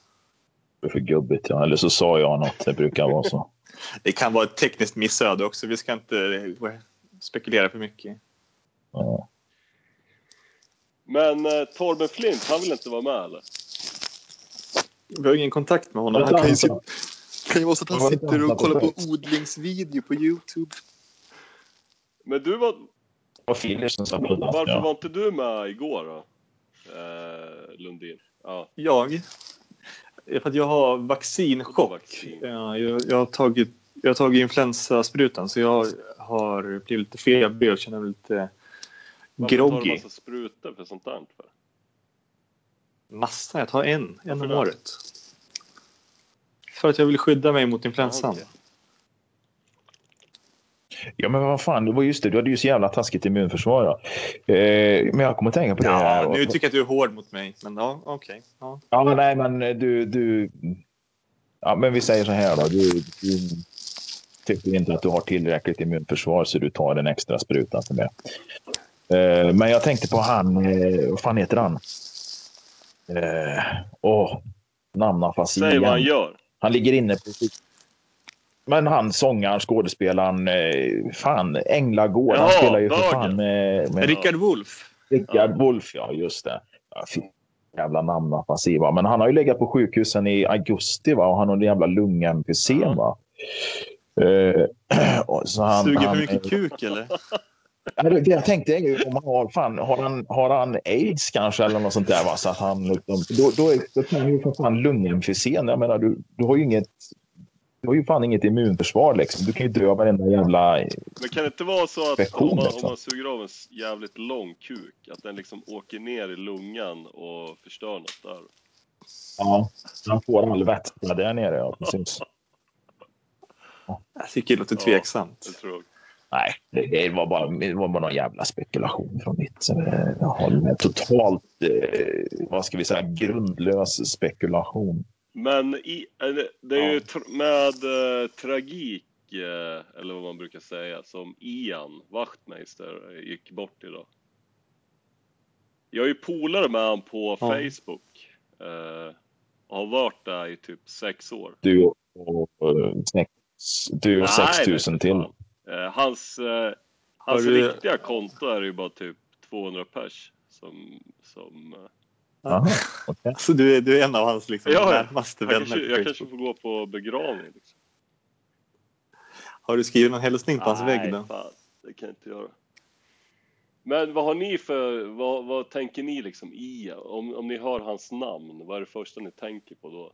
Speaker 6: Det är för gubbigt ja. Eller så sa jag något. Det brukar vara så. (laughs)
Speaker 4: Det kan vara ett tekniskt missöde också. Vi ska inte spekulera för mycket.
Speaker 6: Ja.
Speaker 1: Men eh, Torben Flint, han vill inte vara med eller?
Speaker 4: Vi har ingen kontakt med honom. Han kan ju, sitta, kan ju vara så att han sitter och kollar på odlingsvideo på Youtube.
Speaker 1: Men du var, varför var inte du med igår då? Eh, Lundin? Ja,
Speaker 4: Jag? För att jag har vaccinchock.
Speaker 1: Vaccin.
Speaker 4: Ja, jag, jag, har tagit, jag har tagit influensasprutan så jag har blivit lite febrig och känner mig lite
Speaker 1: varför tar du
Speaker 4: groggy.
Speaker 1: massa sprutor för sånt där? För?
Speaker 4: Massa, jag tar en, en
Speaker 1: Varför
Speaker 4: om året. För att jag vill skydda mig mot influensan.
Speaker 1: Ja, okej.
Speaker 6: Ja men vad fan, det var just det. Du hade ju så jävla taskigt immunförsvar. Ja. Eh, men jag kommer att tänka på det här.
Speaker 4: Ja, nu tycker jag att du är hård mot mig. Men ja, okej. Ja.
Speaker 6: Ja, men nej, men du, du... Ja, men vi säger så här då. Du, du tycker inte att du har tillräckligt immunförsvar så du tar en extra spruta för det. Eh, men jag tänkte på han, eh, vad fan heter han? Eh, åh, namnafasi
Speaker 1: Säg vad han gör.
Speaker 6: Han ligger inne på sitt... Men han sångaren, skådespelaren, eh, fan, Änglagård. Han spelar ju för fan med... med
Speaker 4: Rickard Wolff.
Speaker 6: Rickard Wolff, ja just det. Ja, fy, jävla namnafasi va. Men han har ju legat på sjukhusen i augusti va och han har en jävla lungemfysem
Speaker 1: Ja.
Speaker 6: va. Eh, (clears throat) och så han,
Speaker 4: Suger
Speaker 6: han,
Speaker 4: för mycket kuk eller? (laughs)
Speaker 6: Ja, det, jag tänkte är om han har, fan, har, han, har han aids kanske eller något sånt där va. Så att han liksom, då, då, då kan han ju för fan lungemfysem. Jag menar du, du har ju inget du har ju fan inget immunförsvar liksom. Du kan ju dö av varenda jävla...
Speaker 1: Men kan det inte vara så att om man, om
Speaker 6: liksom.
Speaker 1: man suger av en jävligt lång kuk, att den liksom åker ner i lungan och förstör något där?
Speaker 6: Ja, man får all vätska där nere. Ja, precis.
Speaker 4: Jag tycker det låter
Speaker 1: Ja.
Speaker 4: tveksamt.
Speaker 1: Det tror jag.
Speaker 6: Nej, det, det, var bara, det var bara någon jävla spekulation från mitt håll. Totalt, eh, vad ska vi säga, grundlös spekulation.
Speaker 1: Men i, det, är ju med eh, tragik, eh, eller vad man brukar säga, som Ian Wachtmeister gick bort idag. Jag är ju polare med honom på
Speaker 4: Ja.
Speaker 1: Facebook. Eh, och har varit där i typ sex år.
Speaker 6: Du och, sex, du och
Speaker 1: Nej,
Speaker 6: 6 000
Speaker 1: nej,
Speaker 6: till.
Speaker 1: fan. Eh, hans eh, hans
Speaker 4: du-
Speaker 1: riktiga konto är ju bara typ 200 pers som... som
Speaker 6: Jaha, (laughs) okej.
Speaker 4: Alltså, du, är, du är en av hans liksom,
Speaker 1: Ja,
Speaker 4: närmaste
Speaker 1: jag,
Speaker 4: vänner
Speaker 1: kanske, jag
Speaker 4: Facebook.
Speaker 1: kanske får gå på begravning. Liksom.
Speaker 4: Har du skrivit någon hälsning på hans vägg då?
Speaker 1: fan, det kan jag inte göra. Men vad har ni för, vad, vad tänker ni liksom i, om, om ni hör hans namn, vad är det första ni tänker på då?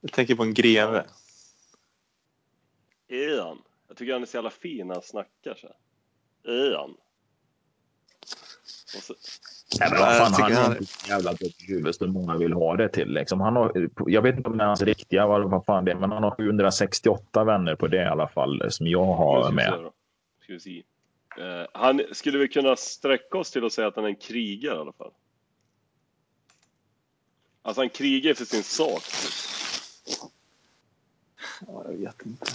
Speaker 4: Jag tänker på en greve.
Speaker 1: Ian. Jag tycker han är så jävla fin när han snackar så. Ian. Och så,
Speaker 6: Nej, men
Speaker 4: Ja,
Speaker 6: vad
Speaker 4: jag
Speaker 6: fan, han
Speaker 4: han-
Speaker 6: är så jävla dum i huvudet som många vill ha det till. Liksom. Han har, jag vet inte om det är hans riktiga, vad, vad fan det är, men han har 768 vänner på det i alla fall, som jag har med.
Speaker 1: då. Ska vi se. Eh, han, skulle vi kunna sträcka oss till att säga att han är en krigare i alla fall? Alltså han krigar för sin sak.
Speaker 4: Ja, jag vet inte.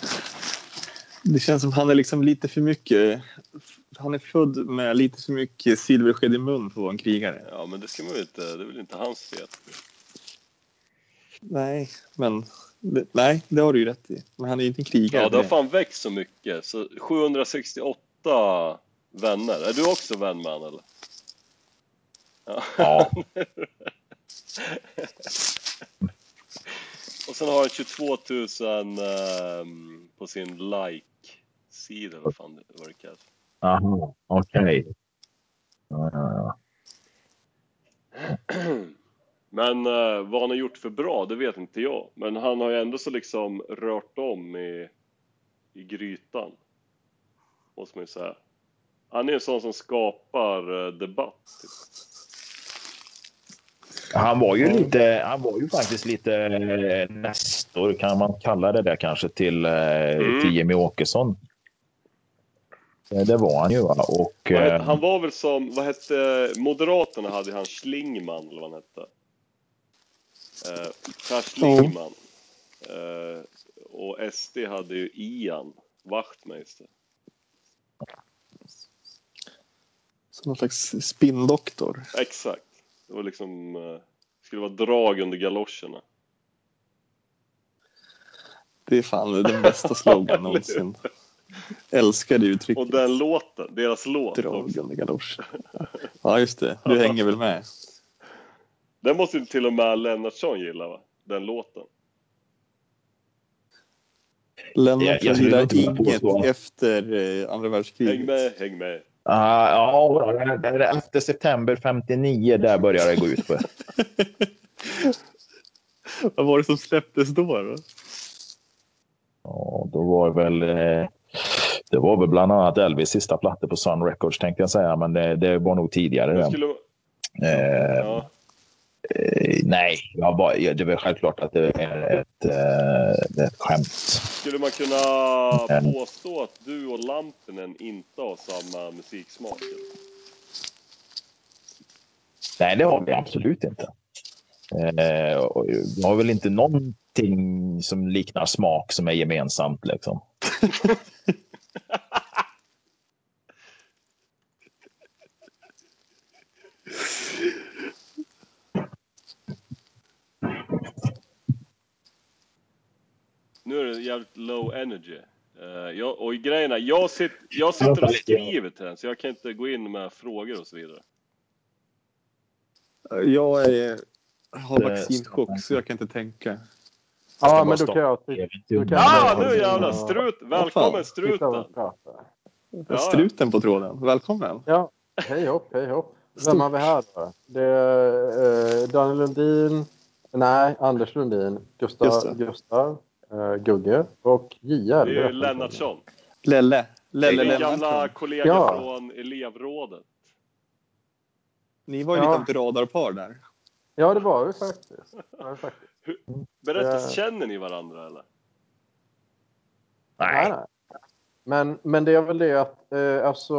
Speaker 4: Det känns som han är liksom lite för mycket. Han är född med lite för mycket silversked i mun för att vara en krigare.
Speaker 1: Ja, men det ska man inte, det är väl inte hans fel.
Speaker 4: Nej, men det, nej, det har du ju rätt i. Men han är ju inte en krigare.
Speaker 1: Ja, det har fan växt så mycket. Så 768 vänner. Är du också vän med han eller? Ja.
Speaker 6: Ja. (laughs)
Speaker 1: Och sen har han 22 000 ehm, på sin like-sida, vad fan det, vad det kallas.
Speaker 6: Aha, okej. Ja, ja, ja. (clears throat)
Speaker 1: Men eh, vad han har gjort för bra, det vet inte jag. Men han har ju ändå så liksom rört om i, i grytan. Måste man ju säga. Han är en sån som skapar eh, debatt. Typ.
Speaker 6: Han var ju lite, han var ju faktiskt lite eh, nästor, kan man kalla det där kanske, till, eh,
Speaker 1: Mm.
Speaker 6: till Jimmy Åkesson. Eh, Det var han ju va? Och, eh,
Speaker 1: Han var väl som, vad hette, Moderaterna hade han Schlingman eller vad han hette. Eh, Per Schlingman. Eh, och SD hade ju Ian Wachtmeister.
Speaker 4: Som någon slags spinndoktor.
Speaker 1: Exakt. Det var liksom, eh, skulle vara drag under galoscherna.
Speaker 4: Det är fan den bästa slogan någonsin. (laughs) Älskar det uttrycket.
Speaker 1: Och den låten, deras låt
Speaker 4: Drag
Speaker 1: också.
Speaker 4: under galoscher. Ja, just det. Du (laughs) hänger väl med?
Speaker 1: Den måste ju till och med Lennartsson gilla va? Den låten.
Speaker 6: Jag-
Speaker 4: Lennart
Speaker 6: jag skulle
Speaker 4: gillar inget efter eh, andra
Speaker 1: Häng
Speaker 4: världskriget.
Speaker 1: med, häng med.
Speaker 6: ah, ja, efter september 59, där började det gå ut för. (laughs)
Speaker 4: Vad var det som släpptes då? då?
Speaker 6: Ja, då var det väl... Eh, det var väl bland annat Elvis sista plattor på Sun Records tänkte jag säga, men det, det var nog tidigare.
Speaker 1: Skulle,
Speaker 6: Eh,
Speaker 1: ja,
Speaker 6: eh, nej, jag bara, det är väl självklart att det är ett, eh, det är ett skämt.
Speaker 1: skulle man kunna påstå att du och Lampinen inte har samma musiksmak?
Speaker 6: Nej, det har vi absolut inte. Eh, och vi har väl inte någonting som liknar smak som är gemensamt. Liksom. (laughs)
Speaker 1: Nu är det jävligt low energy. Eh, jag, och grejerna, jag, sit, jag sitter och skriver till den så jag kan inte gå in med frågor och så vidare.
Speaker 4: Jag är, har vaccinchock så jag kan inte tänka.
Speaker 5: Ja, men då kan jag... Då kan
Speaker 1: Ah, nu jävlar!
Speaker 5: Ja.
Speaker 1: Strut! Välkommen struten! Ja.
Speaker 4: Struten på tråden. Välkommen.
Speaker 5: Ja, hej hopp, hej hopp. Vem har vi här då? Det är eh, Daniel Lundin. Nej, Anders Lundin. Gustav. Gustav.
Speaker 8: eh, Gugge och JL.
Speaker 1: Det är. Lennartsson.
Speaker 4: Lelle. Lelle
Speaker 1: Din gamla kollega
Speaker 8: Ja.
Speaker 1: från elevrådet.
Speaker 4: Ni var ju
Speaker 8: Ja.
Speaker 4: lite av ett radarpar där.
Speaker 8: Ja, det var det faktiskt. Ja, det faktiskt.
Speaker 1: Berätta,
Speaker 8: Eh.
Speaker 1: känner ni varandra eller?
Speaker 8: Nej, nej. Men, men det är väl det att, eh, alltså,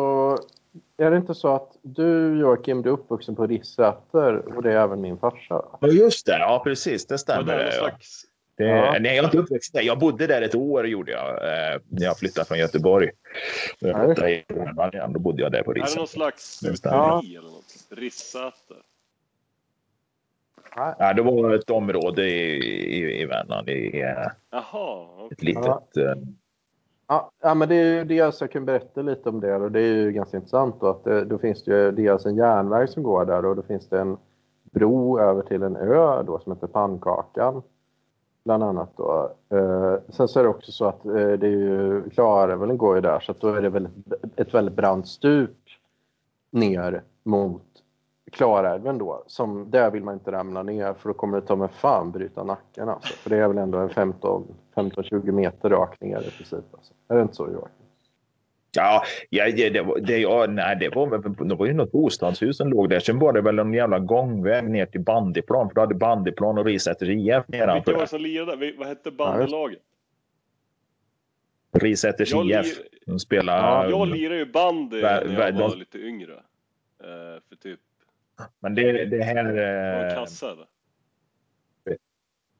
Speaker 8: är det inte så att du Joakim, du är uppvuxen på Rissäter och det är även min farsa?
Speaker 6: Ja, just det. Ja, precis. Det stämmer.
Speaker 1: det
Speaker 6: Det, ja.
Speaker 1: slags...
Speaker 6: Det,
Speaker 8: Ja.
Speaker 6: Nej, jag är inte uppväxt där. Jag bodde där ett år gjorde jag. Eh, när jag flyttade från Göteborg. När jag
Speaker 8: Ja,
Speaker 6: flyttade igen, då bodde jag där på
Speaker 1: Är det någon slags
Speaker 6: Det
Speaker 1: stuteri eller något? Rissäter?
Speaker 8: Nej.
Speaker 6: Ja, det var ett område i, i, i Värmland. I, eh,
Speaker 1: Jaha, okej.
Speaker 6: ett litet... eh,
Speaker 8: Ja, ja, men det är ju dels jag kan berätta lite om det och det är ju ganska intressant då att det, då finns det ju dels en järnväg som går där och då finns det en bro över till en ö då som heter Pannkakan. Bland annat då. Eh, sen så är det också så att eh, det är ju Klarälven går ju där så att då är det väldigt, ett väldigt brant stup ner mot Klarälven då. Som, där vill man inte ramla ner för då kommer det ta med fan bryta nacken alltså. För det är väl ändå en 15 15-20 meter rakt ner i princip. Alltså. Är det inte så Joakim?
Speaker 6: Ja, ja det, det, var- det, ja, nej, det, var, det var ju något bostadshus som låg där. Sen var det väl en jävla gångväg ner till bandyplan. För du hade bandyplan och Risäters IF
Speaker 1: Vilka
Speaker 6: nedanför.
Speaker 1: var det som lirade? Vad hette bandylaget?
Speaker 6: Risäters
Speaker 1: Jag
Speaker 6: IF. De spelade...
Speaker 1: Jag lirade ju bandy när jag var lite yngre. Eh, för typ,
Speaker 6: Men det, det här... eh?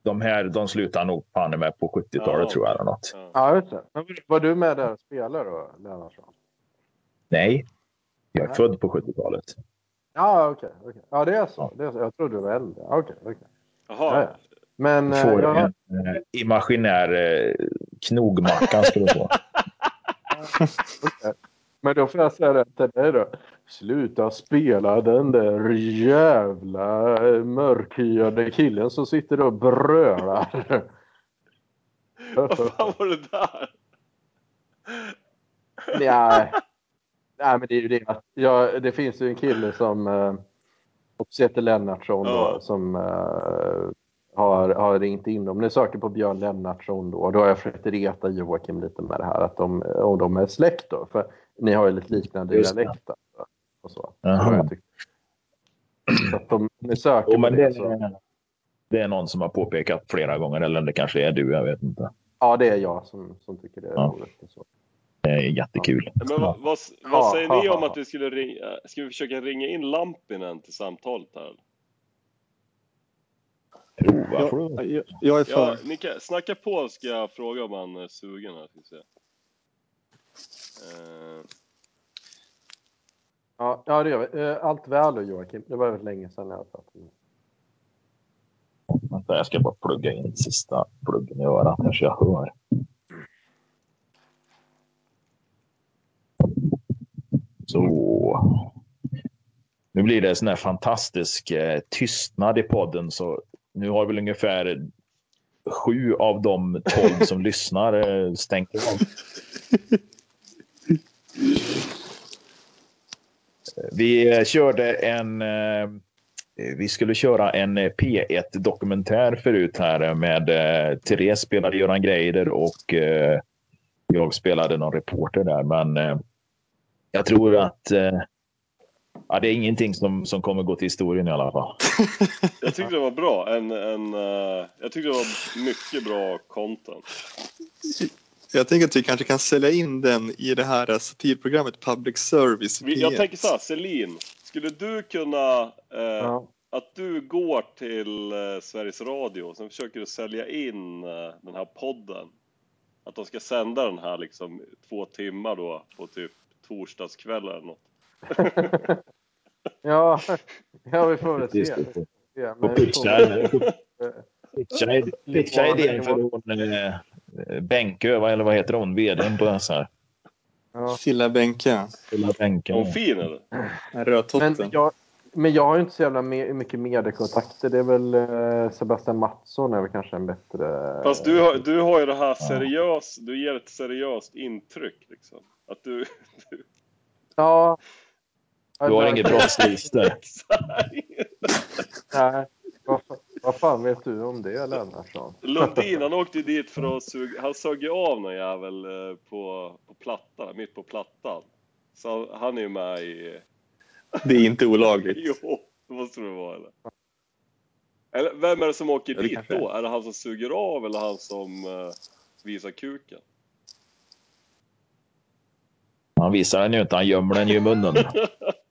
Speaker 6: De här de slutade nog fan med på 70-talet
Speaker 1: Ja,
Speaker 6: tror jag. Eller något.
Speaker 1: Ja.
Speaker 8: Ja, just det. Men var du med där och spelade då, Lennartsson?
Speaker 6: Nej, jag är
Speaker 8: Nej.
Speaker 6: född på 70-talet.
Speaker 8: Ja, okej. okej. Ja, det är så. Det är så. Jag trodde du var äldre. Okej, okej. Ja,
Speaker 1: Jaha,
Speaker 8: ja. Men... eh,
Speaker 6: Får
Speaker 8: ja,
Speaker 6: en eh, imaginär eh, knogmacka ska (laughs) du få.
Speaker 8: okej. Men då får jag säga det till dig då. Sluta spela den där jävla mörkhyade killen som sitter och brölar.
Speaker 1: vad fan var det där?
Speaker 8: Nej. Nej, men det är ju det att ja, det finns ju en kille som eh, också heter Lennartsson då,
Speaker 1: Ja.
Speaker 8: som eh, har, har ringt in dem. Ni söker på Björn Lennartsson då. Då har jag försökt reta Joakim lite med det här att de, om de är släkt då. För ni har ju lite liknande dialekter. Och så.
Speaker 6: Jaha.
Speaker 8: Så att de, ni söker
Speaker 6: Jo,
Speaker 8: på
Speaker 6: men
Speaker 8: det.
Speaker 6: det,
Speaker 8: så.
Speaker 6: det är någon som har påpekat flera gånger, eller det kanske är du, jag vet inte.
Speaker 8: Ja, det är jag som, som tycker det är
Speaker 6: Ja.
Speaker 8: roligt. Och så.
Speaker 6: Det är jättekul.
Speaker 1: Men vad, vad,
Speaker 8: Ja,
Speaker 1: vad säger ni
Speaker 8: ha,
Speaker 1: om att vi skulle ringa, ska vi försöka ringa in Lampinen till samtalet här?
Speaker 6: Prova får du.
Speaker 4: Jag, jag, jag är för.
Speaker 1: Ja, ni kan, snacka på ska jag fråga om han är sugen här. Ska vi se. Eh,
Speaker 8: Ja, ja, det gör vi. Eh, allt väl då Joakim. Det var väldigt länge sedan jag pratade med
Speaker 6: Vänta, jag ska bara plugga in sista pluggen i örat här så jag hör. Så. Nu blir det en sån här fantastisk eh, tystnad i podden så nu har väl ungefär sju av de tolv som (laughs) lyssnar eh, stängt av. Vi eh, körde en eh, vi skulle köra en eh, P1-dokumentär förut här med eh, Therese spelade Göran Greider och eh, jag spelade någon reporter där. Men eh, jag tror att eh, ja, det är ingenting som, som kommer gå till historien i alla fall. (laughs)
Speaker 1: jag tyckte det var bra. En, en, uh, jag tyckte det var mycket bra content.
Speaker 4: Jag tänker att vi kanske kan sälja in den i det här satirprogrammet Public Service.
Speaker 1: Vi, jag
Speaker 4: P1.
Speaker 1: tänker så här, Celine. Skulle du kunna, eh,
Speaker 8: Ja.
Speaker 1: att du går till eh, Sveriges Radio och sen försöker du sälja in eh, den här podden? Att de ska sända den här liksom två timmar då på typ torsdagskväll eller något. (laughs)
Speaker 8: Ja, ja vi får väl se. Ja, men-
Speaker 6: pitcha, pitcha, pitcha idén för hon eh, Bänkö, eller vad heter hon, vdn på den så här
Speaker 8: Ja.
Speaker 4: Silla Bänke.
Speaker 6: lilla
Speaker 1: Är
Speaker 6: bänken.
Speaker 1: hon fin eller?
Speaker 4: Rödtotten.
Speaker 8: Men jag, men jag har ju inte så jävla me- mycket mediekontakter. Det är väl eh, Sebastian Mattsson är väl kanske en bättre...
Speaker 1: Fast du har, du har ju det här seriöst, du ger ett seriöst intryck liksom. Att du...
Speaker 8: Ja.
Speaker 6: Du har inget brottsregister. (laughs)
Speaker 8: Nej. Vad fan. Vet du om det, Lennartsson?
Speaker 1: Lundin, han åkte ju dit för att suga, han sög ju av någon jävel eh, på, på plattan, mitt på plattan. Så han, han är ju med i,
Speaker 4: Det är inte olagligt. (laughs)
Speaker 1: jo, det måste det vara eller? Eller vem är det som åker
Speaker 4: det
Speaker 1: dit
Speaker 4: kanske
Speaker 1: då? Är det han som suger av eller han som eh, visar kuken?
Speaker 6: Han visar den ju inte, han gömmer den ju i munnen. (laughs)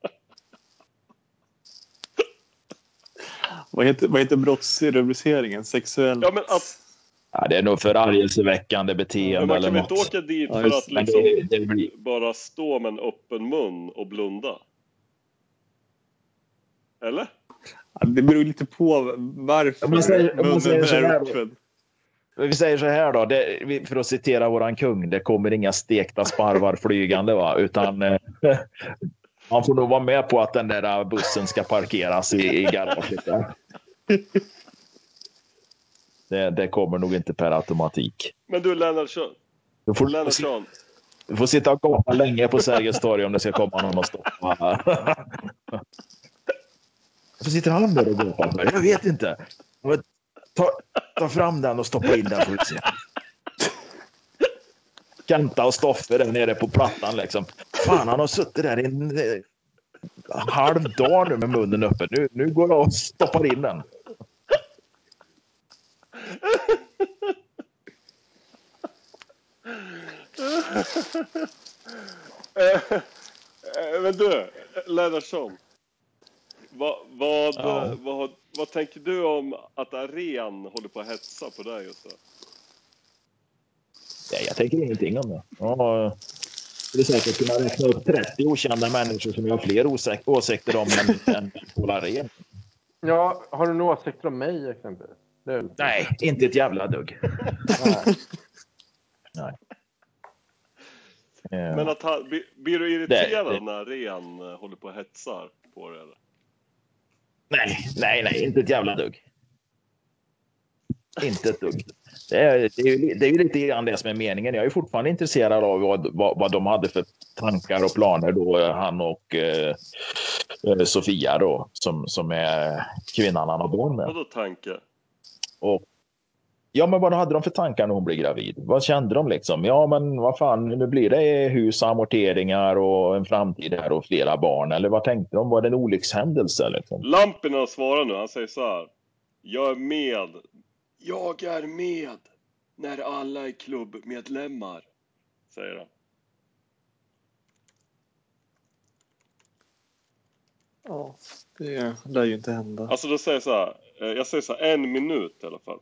Speaker 4: Vad heter, vad heter brottsrubriceringen? Sexuell...
Speaker 1: Ja men att,
Speaker 6: Ja, det är nog förargelseväckande
Speaker 1: men
Speaker 6: beteende
Speaker 1: man
Speaker 6: eller
Speaker 1: kan väl inte åka dit
Speaker 4: Ja,
Speaker 1: för
Speaker 4: just
Speaker 1: att
Speaker 4: det.
Speaker 6: Men
Speaker 1: liksom
Speaker 6: det, det blir...
Speaker 1: bara stå med en öppen mun och blunda? Eller?
Speaker 4: Ja, Det beror lite på varför
Speaker 6: Om man säger- om man säger
Speaker 4: munnen
Speaker 6: så
Speaker 4: är öppen.
Speaker 6: Vi säger så här då, det, vi- för att citera våran kung, det kommer inga stekta sparvar flygande va, utan eh, man får nog vara med på att den där bussen ska parkeras i, i garaget. Det, det kommer nog inte per automatik.
Speaker 1: Men du Lennartsson,
Speaker 6: Du får,
Speaker 1: Lennartsson,
Speaker 6: du får sitta och gapa länge på Sergels torg om det ska komma någon och stoppa. Varför sitter han där och gapar? Jag vet inte. Ta, ta fram den och stoppa in den får vi se. Kenta och Stoffe där nere på plattan liksom. Fan, han har suttit där i en eh, halv dag nu med munnen öppen. Nu, nu går jag och stoppar in den.
Speaker 1: Eh, eh, men du, Lennartsson. Vad, vad,
Speaker 6: Ja.
Speaker 1: vad, vad tänker du om att Aren håller på att hetsa på dig och så?
Speaker 6: Nej, jag tänker ingenting om det. Jag skulle säkert kunna räkna upp 30 okända människor som jag har fler åsik- åsikter om än, (laughs) än Paul Arén.
Speaker 8: Ja, har du några åsikter om mig exempelvis?
Speaker 6: Nej, inte ett jävla dugg. (laughs)
Speaker 8: Nej.
Speaker 6: Eh,
Speaker 1: Men att han, blir- du irriterad
Speaker 6: Det- det-
Speaker 1: när Aren eh, håller på och hetsar på dig eller?
Speaker 6: Nej, nej, nej, inte ett jävla dugg. Inte ett dugg. Det är, det är, ju, det är ju lite grann det som är meningen. Jag är fortfarande intresserad av vad, vad, vad de hade för tankar och planer då, eh, han och eh, eh, Sofia då, som, som är kvinnan han har barn med.
Speaker 1: Vadå tanke?
Speaker 6: Och, ja, men vad hade de för tankar när hon blev gravid? Vad kände de liksom? Ja, men vad fan, nu blir det hus, amorteringar och en framtid här och flera barn. Eller vad tänkte de? Var det en olyckshändelse? Liksom?
Speaker 1: Lampinen svarar nu, han säger så här. Jag är med. Jag är med när alla är klubbmedlemmar. Säger han.
Speaker 4: Ja, det lär ju inte hända.
Speaker 1: Alltså då säger jag så här. eh, Jag säger så här, en minut i alla fall.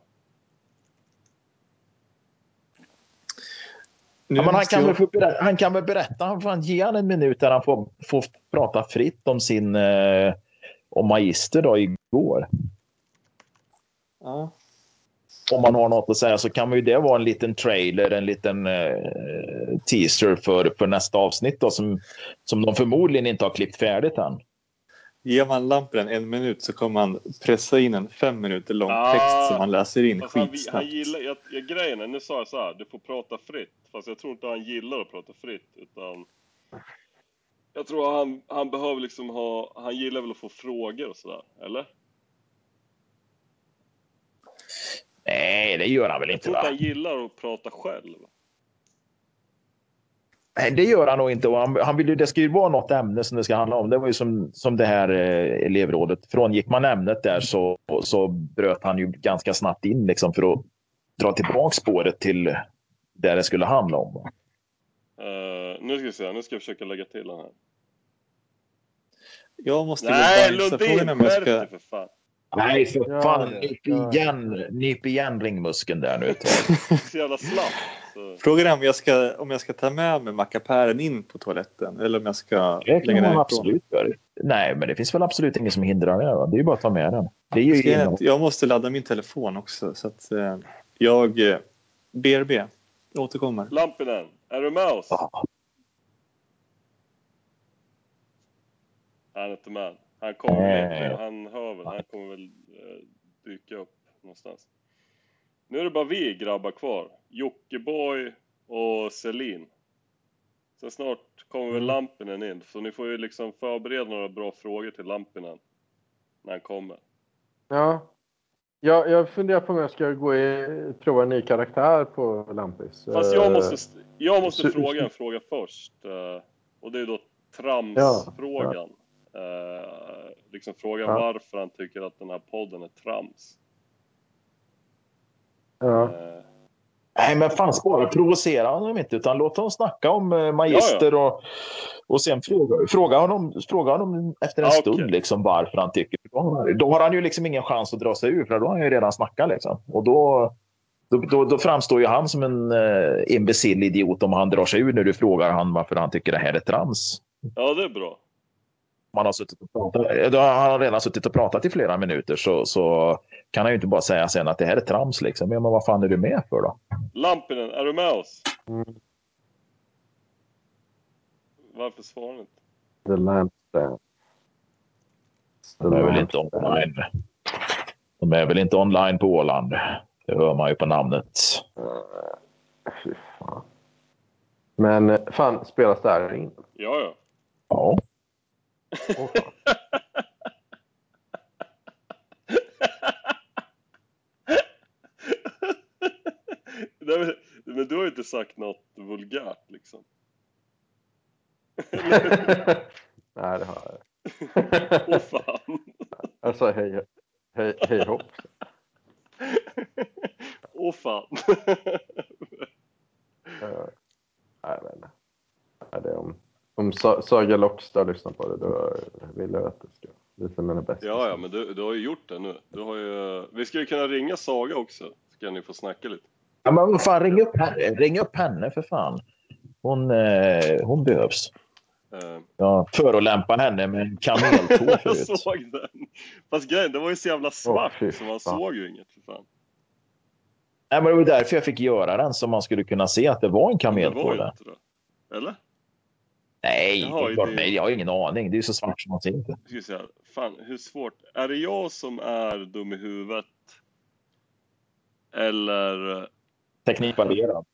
Speaker 6: Ja, men han, kan
Speaker 4: jag-
Speaker 6: berätta, han kan väl berätta, han får ge han en minut där han får, får prata fritt om sin eh, om magister då igår.
Speaker 4: Ja.
Speaker 6: Om man har något att säga så kan man ju det vara en liten trailer, en liten eh, teaser för, för nästa avsnitt då, som, som de förmodligen inte har klippt färdigt än.
Speaker 4: Ger man lampen en minut så kommer han pressa in en fem minuter lång
Speaker 1: Ah.
Speaker 4: text som han läser in
Speaker 1: Fast han, han
Speaker 4: skitsnabbt.
Speaker 1: gillar, jag, jag, grejen är, nu sa jag så här, du får prata fritt. Fast jag tror inte han gillar att prata fritt, utan jag tror han, han behöver liksom ha, han gillar väl att få frågor och sådär, eller?
Speaker 6: Nej, det gör han väl
Speaker 1: Jag
Speaker 6: inte
Speaker 1: tror inte han gillar att prata själv.
Speaker 6: Nej, det gör han nog inte. Och han, han vill ju, det ska ju vara något ämne som det ska handla om. Det var ju som, som det här eh, elevrådet. Frångick man ämnet där så, så bröt han ju ganska snabbt in liksom för att dra tillbaka spåret till där det skulle handla om.
Speaker 1: Eh, nu ska vi se, nu ska jag försöka lägga till den här.
Speaker 4: Jag måste
Speaker 1: Nej,
Speaker 4: gå och bajsa.
Speaker 1: Lundin!
Speaker 4: Jag
Speaker 1: Skärp
Speaker 4: ska...
Speaker 1: för fan!
Speaker 6: Nej, för
Speaker 8: Ja,
Speaker 6: fan.
Speaker 8: det-
Speaker 6: Nyp
Speaker 8: ja.
Speaker 6: igen, nyp igen ringmuskeln där nu (laughs)
Speaker 1: så jävla slapp.
Speaker 4: Frågan är om jag, ska, om jag ska ta med mig mackapären in på toaletten eller om jag ska
Speaker 6: Det
Speaker 4: lägga den
Speaker 6: absolut göra. Nej, men det finns väl absolut ingen som hindrar det. Va? Det är ju bara att ta med den. Det är ju
Speaker 4: Ska
Speaker 6: innehåll.
Speaker 4: jag, jag måste ladda min telefon också så att eh, jag... Eh, BRB, jag återkommer.
Speaker 1: Lampinen, är du med oss?
Speaker 6: Ja.
Speaker 1: Han är inte med. Han kommer han hör väl, han kommer väl eh, dyka upp någonstans. Nu är det bara vi grabbar kvar. Jockiboi och Selin. Sen snart kommer väl Lampinen in, så ni får ju liksom förbereda några bra frågor till Lampinen. När han kommer.
Speaker 8: Ja. Jag, jag funderar på om jag ska gå i, prova en ny karaktär på Lampis.
Speaker 1: Fast jag
Speaker 8: Eh,
Speaker 1: måste, jag måste
Speaker 8: så-
Speaker 1: fråga en fråga först. eh, Och det är då tramsfrågan. Eh, liksom frågan
Speaker 8: Ja.
Speaker 1: varför han tycker att den här podden är trams.
Speaker 8: Ja.
Speaker 1: Eh,
Speaker 6: Nej, men fan spara provocera honom inte, utan låt honom snacka om eh, magister och, och sen fråga, fråga, honom, fråga honom efter en
Speaker 1: Ja,
Speaker 6: stund
Speaker 1: okej.
Speaker 6: liksom varför han tycker. Då har, då har han ju liksom ingen chans att dra sig ur, för då har han ju redan snackat liksom. Och då, då, då, då framstår ju han som en uh, imbecill idiot om han drar sig ur när du frågar han varför han tycker det här är trams.
Speaker 1: ja, det är bra.
Speaker 6: Man har suttit och pratat, har han redan suttit och pratat i flera minuter så, så kan han ju inte bara säga sen att det här är trams liksom. Men vad fan är du med för då?
Speaker 1: Lampinen, är du med oss?
Speaker 8: Mm.
Speaker 1: Varför svarar ni inte?
Speaker 8: The Lampstand. The
Speaker 6: De är väl inte online. De är väl inte online på Åland. Det hör man ju på namnet.
Speaker 8: Fy fan. Men eh, fan, spelas det här in?
Speaker 1: Ja, ja.
Speaker 6: Ja.
Speaker 8: Fan. (laughs)
Speaker 1: Nej, men, men du har ju inte sagt något vulgärt liksom. (laughs)
Speaker 8: Nej, det har jag.
Speaker 1: Åh fan. (laughs)
Speaker 8: Alltså, hej, hej, hej hopp.
Speaker 1: Åh fan.
Speaker 8: Eh, Nej, men. Nej, det är om, om Sa- Saga Lockstad lyssnar på det, då vill jag att det ska visa mina bästa.
Speaker 1: Ja, ja, men du, du har ju gjort det nu. Du har ju... Vi skulle kunna ringa Saga också. Så kan ni få snacka lite.
Speaker 6: ja men vad fan, ring upp henne, ring upp henne för fan. Hon, eh, hon behövs.
Speaker 1: Eh,
Speaker 6: Ja, förolämpa henne med en (laughs) kameltå
Speaker 1: jag
Speaker 6: förut.
Speaker 1: såg den. Fast grejen, det var ju så jävla svart
Speaker 8: fy
Speaker 1: så man
Speaker 8: fan.
Speaker 1: såg ju inget för fan.
Speaker 6: Nej, men det var därför jag fick göra den så man skulle kunna se att det var en
Speaker 1: Men det var inte det. Eller?
Speaker 6: Nej,
Speaker 1: Jaha,
Speaker 6: det är klart,
Speaker 1: det-
Speaker 6: nej, jag har ingen aning. Det är så svart som man ser inte.
Speaker 1: Fan hur svårt. Är det jag som är dum i huvudet? Eller...
Speaker 6: Teknikvärderad.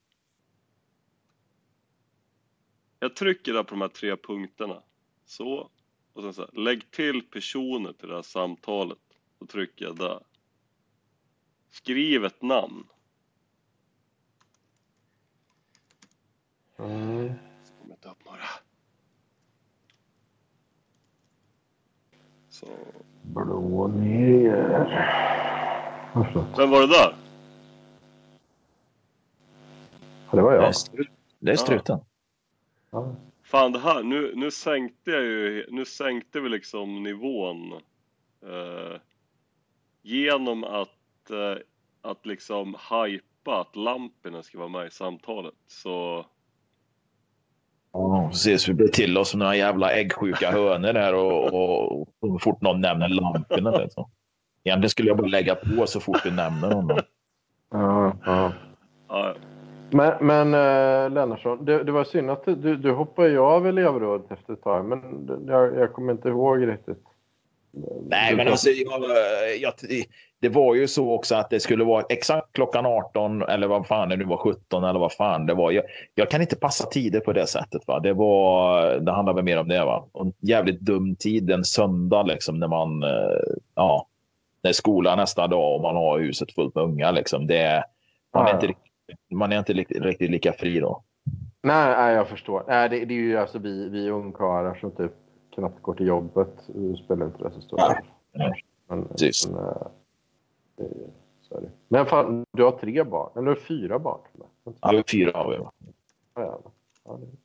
Speaker 1: Jag trycker där på de här tre punkterna. Så. Och sen så här, lägg till personer till det här samtalet. Då trycker jag där. Skriv ett namn.
Speaker 8: Mm.
Speaker 1: Så kommer inte upp några. Så.
Speaker 8: Blå ner.
Speaker 1: Vem var det där?
Speaker 8: Ja, det var
Speaker 6: Det är,
Speaker 8: jag.
Speaker 6: stru- det är struten.
Speaker 8: Ja.
Speaker 1: Fan det här, nu, nu sänkte jag ju, nu sänkte vi liksom nivån eh, genom att, eh, att liksom hypa att Lampinen ska vara med i samtalet. Så
Speaker 6: Ja, precis. Vi blir till oss som några jävla äggsjuka hönor där och, och, och så fort någon nämner lamporna. Liksom. Egentligen skulle jag bara lägga på så fort du nämner honom.
Speaker 8: Ja, ja.
Speaker 1: ja,
Speaker 8: Men, men äh, Lennartsson, det, det var synd att du, du hoppade ju av elevrådet efter ett tag, men jag, jag kommer inte ihåg riktigt.
Speaker 6: Nej, men alltså, jag, jag, det var ju så också att det skulle vara exakt klockan 18 eller vad fan det nu var, 17 eller vad fan det var. Jag, jag kan inte passa tider på det sättet. Va? Det, var, det handlar väl mer om det. Va? Och en jävligt dum tid en söndag liksom när man, eh, ja, när skolan nästa dag och man har huset fullt med unga. Liksom. Det, man, är inte, man är inte riktigt, riktigt lika fri då.
Speaker 8: Nej, nej, jag förstår. Nej, det, det är ju alltså vi, vi ungkarlar som typ knappt går till jobbet. Det spelar inte det så stor roll. Men, men, är- så men fan, du har tre barn. Eller fyra barn.
Speaker 6: Ja, fyra har vi. va?
Speaker 8: Ja, ja. Ja, det-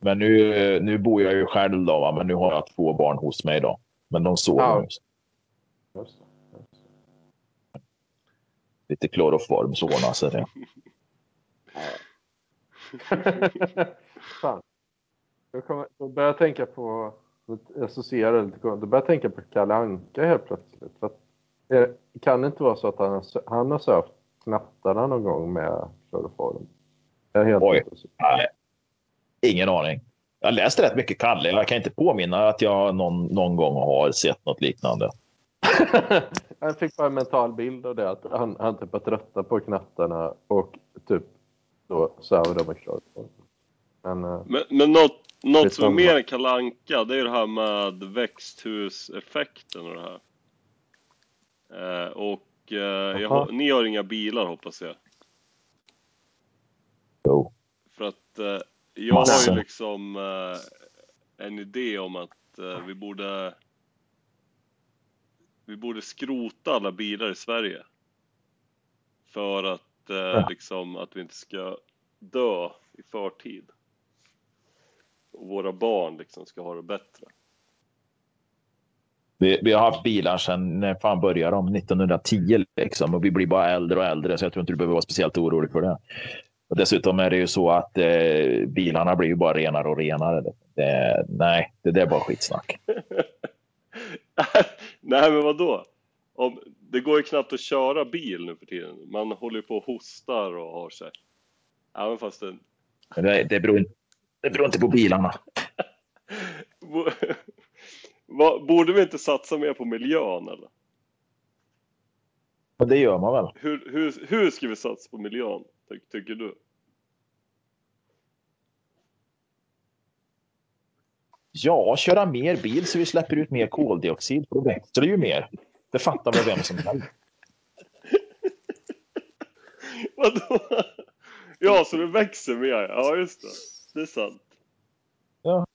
Speaker 6: Men nu, nu bor jag ju själv då, va? men nu har jag två barn hos mig då. Men de sover
Speaker 8: Ja. just just.
Speaker 6: Lite kloroform så ordnar sig det. (laughs)
Speaker 8: Fan. Jag, kommer, jag börjar tänka på, jag associerar lite jag börjar tänka på Kalle Anka helt plötsligt. För att, eh, kan det inte vara så att han, han har sökt knattarna någon gång med kloroform? Jag är helt
Speaker 6: Oj. Nej, ingen aning. Jag har läst rätt mycket Kalle. Jag kan inte påminna att jag någon, någon gång har sett något liknande. (laughs)
Speaker 8: jag fick bara en mental bild av det. Att han, han typ var trötta på knattarna och typ då söver de med kloroform. Men eh,
Speaker 1: Men, men något, något som är mer än Kalle Anka, det är det här med växthuseffekten och det här. Eh, och eh, jag, ni har inga bilar hoppas jag.
Speaker 6: Jo.
Speaker 1: För att eh, jag har ju liksom en idé om att vi borde vi borde skrota alla bilar i Sverige. För att eh,
Speaker 6: Ja.
Speaker 1: liksom att vi inte ska dö i förtid. Och våra barn liksom ska ha det bättre.
Speaker 6: Vi, vi har haft bilar sedan, när fan började de? 1910 liksom. Och vi blir bara äldre och äldre så jag tror inte du behöver vara speciellt orolig för det. Och dessutom är det ju så att eh, bilarna blir ju bara renare och renare. Det, nej, det där är bara skitsnack. (laughs)
Speaker 1: Nej men vadå? Om, det går ju knappt att köra bil nu för tiden. Man håller ju på och hostar och har sig. Även fast det...
Speaker 6: Det, det, beror, det beror inte på bilarna. (laughs) (laughs)
Speaker 1: Vad- Borde vi inte satsa mer på miljön eller?
Speaker 6: Men det gör man väl?
Speaker 1: Hur, hur, hur ska vi satsa på miljön, ty, tycker du?
Speaker 6: Ja, köra mer bil så vi släpper ut mer koldioxid. Då växer det ju mer. Det fattar väl vem som helst. (laughs)
Speaker 1: Vadå? Ja, så det växer mer. Ja, just det. Det är sant.
Speaker 6: Ja,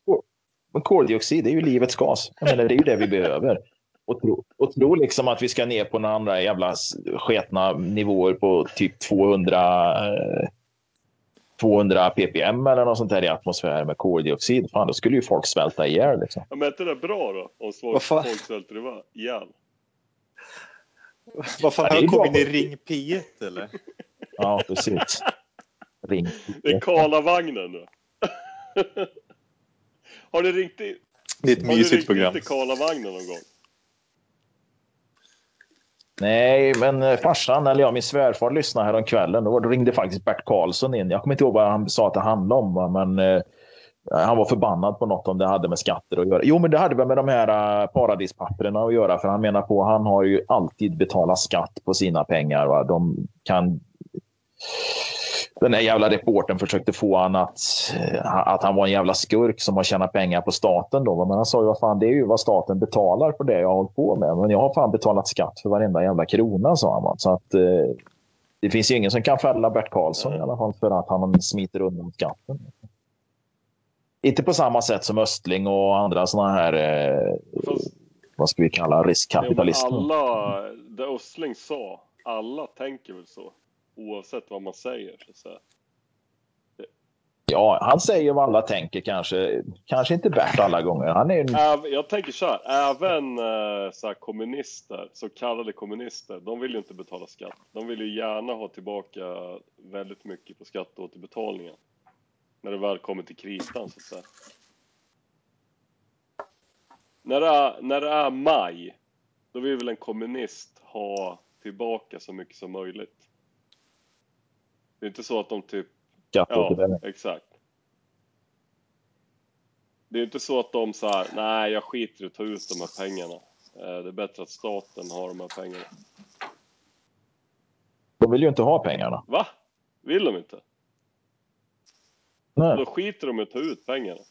Speaker 6: men koldioxid är ju livets gas. Jag menar, det är ju det vi behöver. Och tro, och tro liksom att vi ska ner på några andra jävla sketna nivåer på typ 200, eh, 200 ppm eller något sånt där i atmosfären med koldioxid. Fan, då skulle ju folk svälta ihjäl. Liksom.
Speaker 1: Ja, men är inte det bra då? Om
Speaker 4: fan?
Speaker 1: folk svälter ihjäl-?
Speaker 4: Vad fan,
Speaker 6: Ja,
Speaker 4: har
Speaker 6: bra.
Speaker 4: kommit in i Ring P1 eller?
Speaker 6: Ja, precis. Ring.
Speaker 1: Det är Karlavagnen. (laughs) Har ni ringt in,
Speaker 4: Det är ett
Speaker 1: har
Speaker 4: mysigt
Speaker 1: ringt in
Speaker 4: program.
Speaker 1: till Karlavagnen någon gång?
Speaker 6: Nej, men eh, farsan, eller ja, min svärfar lyssnade här om kvällen. Då ringde faktiskt Bert Karlsson in. Jag kommer inte ihåg vad han sa att det handlade om, men eh, han var förbannad på något om det hade med skatter att göra. Jo, men det hade väl med de här uh, paradispapperna att göra, för han menar på han har ju alltid betalat skatt på sina pengar. Va? De kan... Den där jävla reporten försökte få han att, eh, att han var en jävla skurk som har tjänat pengar på staten. Då. Men han sa ju vad fan, det är ju vad staten betalar för det jag har hållit på med. Men jag har fan betalat skatt för varenda jävla krona, sa han. Så att eh, det finns ju ingen som kan fälla Bert Karlsson i alla fall för att han smiter undan skatten. Inte på samma sätt som Östling och andra sådana här, eh, vad ska vi kalla riskkapitalister.
Speaker 1: alla, det Östling sa, alla tänker väl så. Oavsett vad man säger. Så att säga.
Speaker 6: Ja, han säger vad alla tänker kanske. Kanske inte Bert alla gånger. Han är en
Speaker 1: Jag tänker så här, även eh, så här kommunister, så kallade kommunister, de vill ju inte betala skatt. De vill ju gärna ha tillbaka väldigt mycket på skatteåterbetalningen. När det väl kommer till kritan så att säga. När det är, när det är maj, då vill väl en kommunist ha tillbaka så mycket som möjligt. Det är inte så att de typ Ja, exakt. Det är inte så att de så här, nej jag skiter i att ta ut de här pengarna. Eh, Det är bättre att staten har de här pengarna.
Speaker 6: De vill ju inte ha pengarna.
Speaker 1: Va? Vill de inte?
Speaker 6: Nej.
Speaker 1: Då skiter de i att ta ut pengarna.